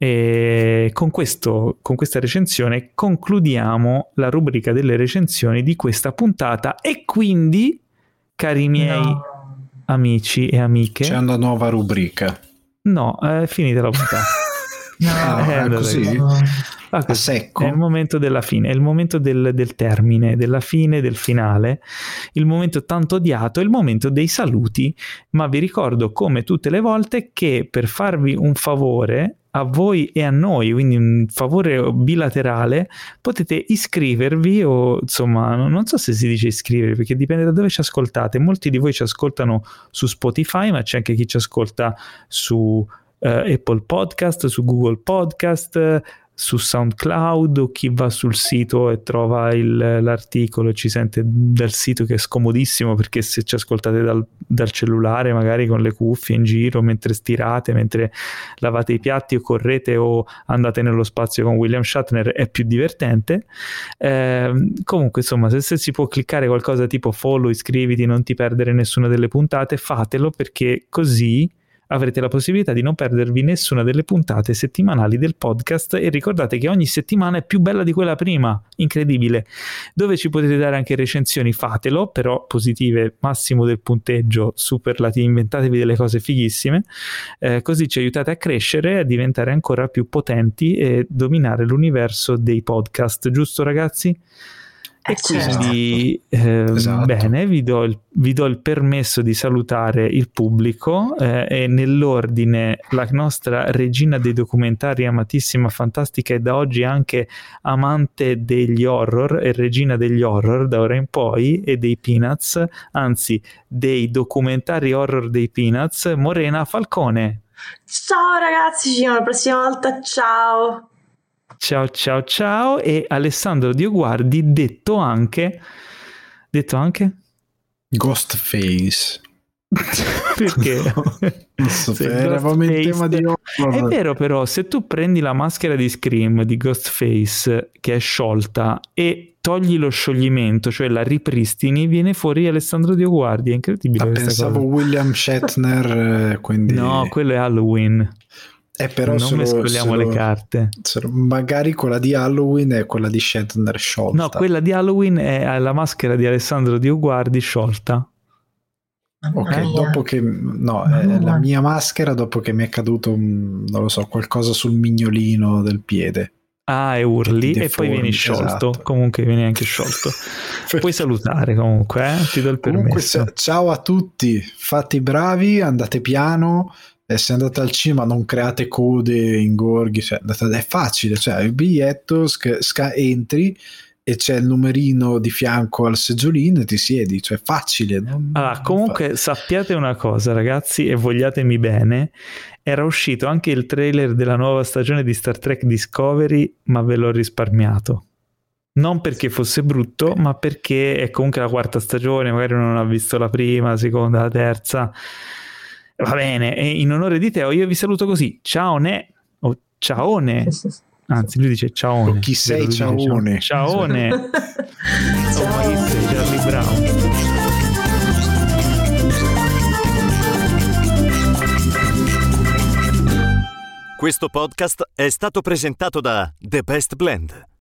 Speaker 1: E con, questo, con questa recensione concludiamo la rubrica delle recensioni di questa puntata e quindi, cari miei no. amici e amiche...
Speaker 2: C'è una nuova rubrica.
Speaker 1: No, è finita la puntata. [laughs]
Speaker 2: no, è, è così.
Speaker 1: Ah, a secco. È il momento della fine, è il momento del, del, termine, della fine, del finale, il momento tanto odiato, il momento dei saluti, ma vi ricordo come tutte le volte che per farvi un favore a voi e a noi, quindi un favore bilaterale, potete iscrivervi o insomma, non so se si dice iscrivervi perché dipende da dove ci ascoltate. Molti di voi ci ascoltano su Spotify, ma c'è anche chi ci ascolta su uh, Apple Podcast, su Google Podcast, su SoundCloud o chi va sul sito e trova il, l'articolo e ci sente dal sito che è scomodissimo perché se ci ascoltate dal, dal, cellulare magari con le cuffie in giro mentre stirate, mentre lavate i piatti o correte o andate nello spazio con William Shatner è più divertente. Eh, comunque insomma se, se si può cliccare qualcosa tipo follow, iscriviti, non ti perdere nessuna delle puntate fatelo perché così avrete la possibilità di non perdervi nessuna delle puntate settimanali del podcast e ricordate che ogni settimana è più bella di quella prima, incredibile. Dove ci potete dare anche recensioni, fatelo, però positive, massimo del punteggio, superlativi, inventatevi delle cose fighissime, eh, così ci aiutate a crescere, a diventare ancora più potenti e dominare l'universo dei podcast, giusto ragazzi? E quindi eh, esatto. bene, vi do, il, vi do, il, permesso di salutare il pubblico eh, e nell'ordine la nostra regina dei documentari amatissima, fantastica e da oggi anche amante degli horror e regina degli horror da ora in poi e dei Peanuts, anzi dei documentari horror dei Peanuts, Morena Falcone.
Speaker 3: Ciao ragazzi, ci vediamo la prossima volta, ciao!
Speaker 1: Ciao ciao ciao e Alessandro Dioguardi detto anche detto anche
Speaker 2: Ghostface [laughs]
Speaker 1: perché? [laughs]
Speaker 2: non so, eravamo in tema di
Speaker 1: horror. È vero però, se tu prendi la maschera di Scream di Ghostface che è sciolta e togli lo scioglimento, cioè la ripristini, viene fuori Alessandro Dioguardi, è incredibile. Ah,
Speaker 2: pensavo cosa. William Shatner, eh, quindi...
Speaker 1: No, quello è Halloween.
Speaker 2: Eh, però non
Speaker 1: solo, mescoliamo solo, le carte.
Speaker 2: Solo, magari quella di Halloween è quella di Shatner sciolta.
Speaker 1: No, quella di Halloween è la maschera di Alessandro Dioguardi sciolta.
Speaker 2: Ok, eh? dopo che no, è la mia maschera dopo che mi è caduto, non lo so, qualcosa sul mignolino del piede.
Speaker 1: Ah, e urli e poi vieni sciolto. Esatto. Comunque vieni anche sciolto. [laughs] Puoi salutare comunque, eh? ti do il permesso.
Speaker 2: Comunque, ciao a tutti, fate bravi, andate piano, se andate al cinema non create code, ingorghi, cioè, è facile, cioè il biglietto, sca- sca- entri e c'è il numerino di fianco al seggiolino e ti siedi, cioè facile. Non,
Speaker 1: allora, comunque sappiate una cosa ragazzi e vogliatemi bene, era uscito anche il trailer della nuova stagione di Star Trek Discovery, ma ve l'ho risparmiato. Non perché fosse brutto, ma perché è comunque la quarta stagione, magari non ha visto la prima, la seconda, la terza Va bene, e in onore di Teo io vi saluto così. Ciao ne o ciaone. Anzi, lui dice ciaone.
Speaker 2: O chi sei ciaone?
Speaker 1: Ciaone. Ciao. Oh, sei Charlie Brown.
Speaker 4: Questo podcast è stato presentato da The Best Blend.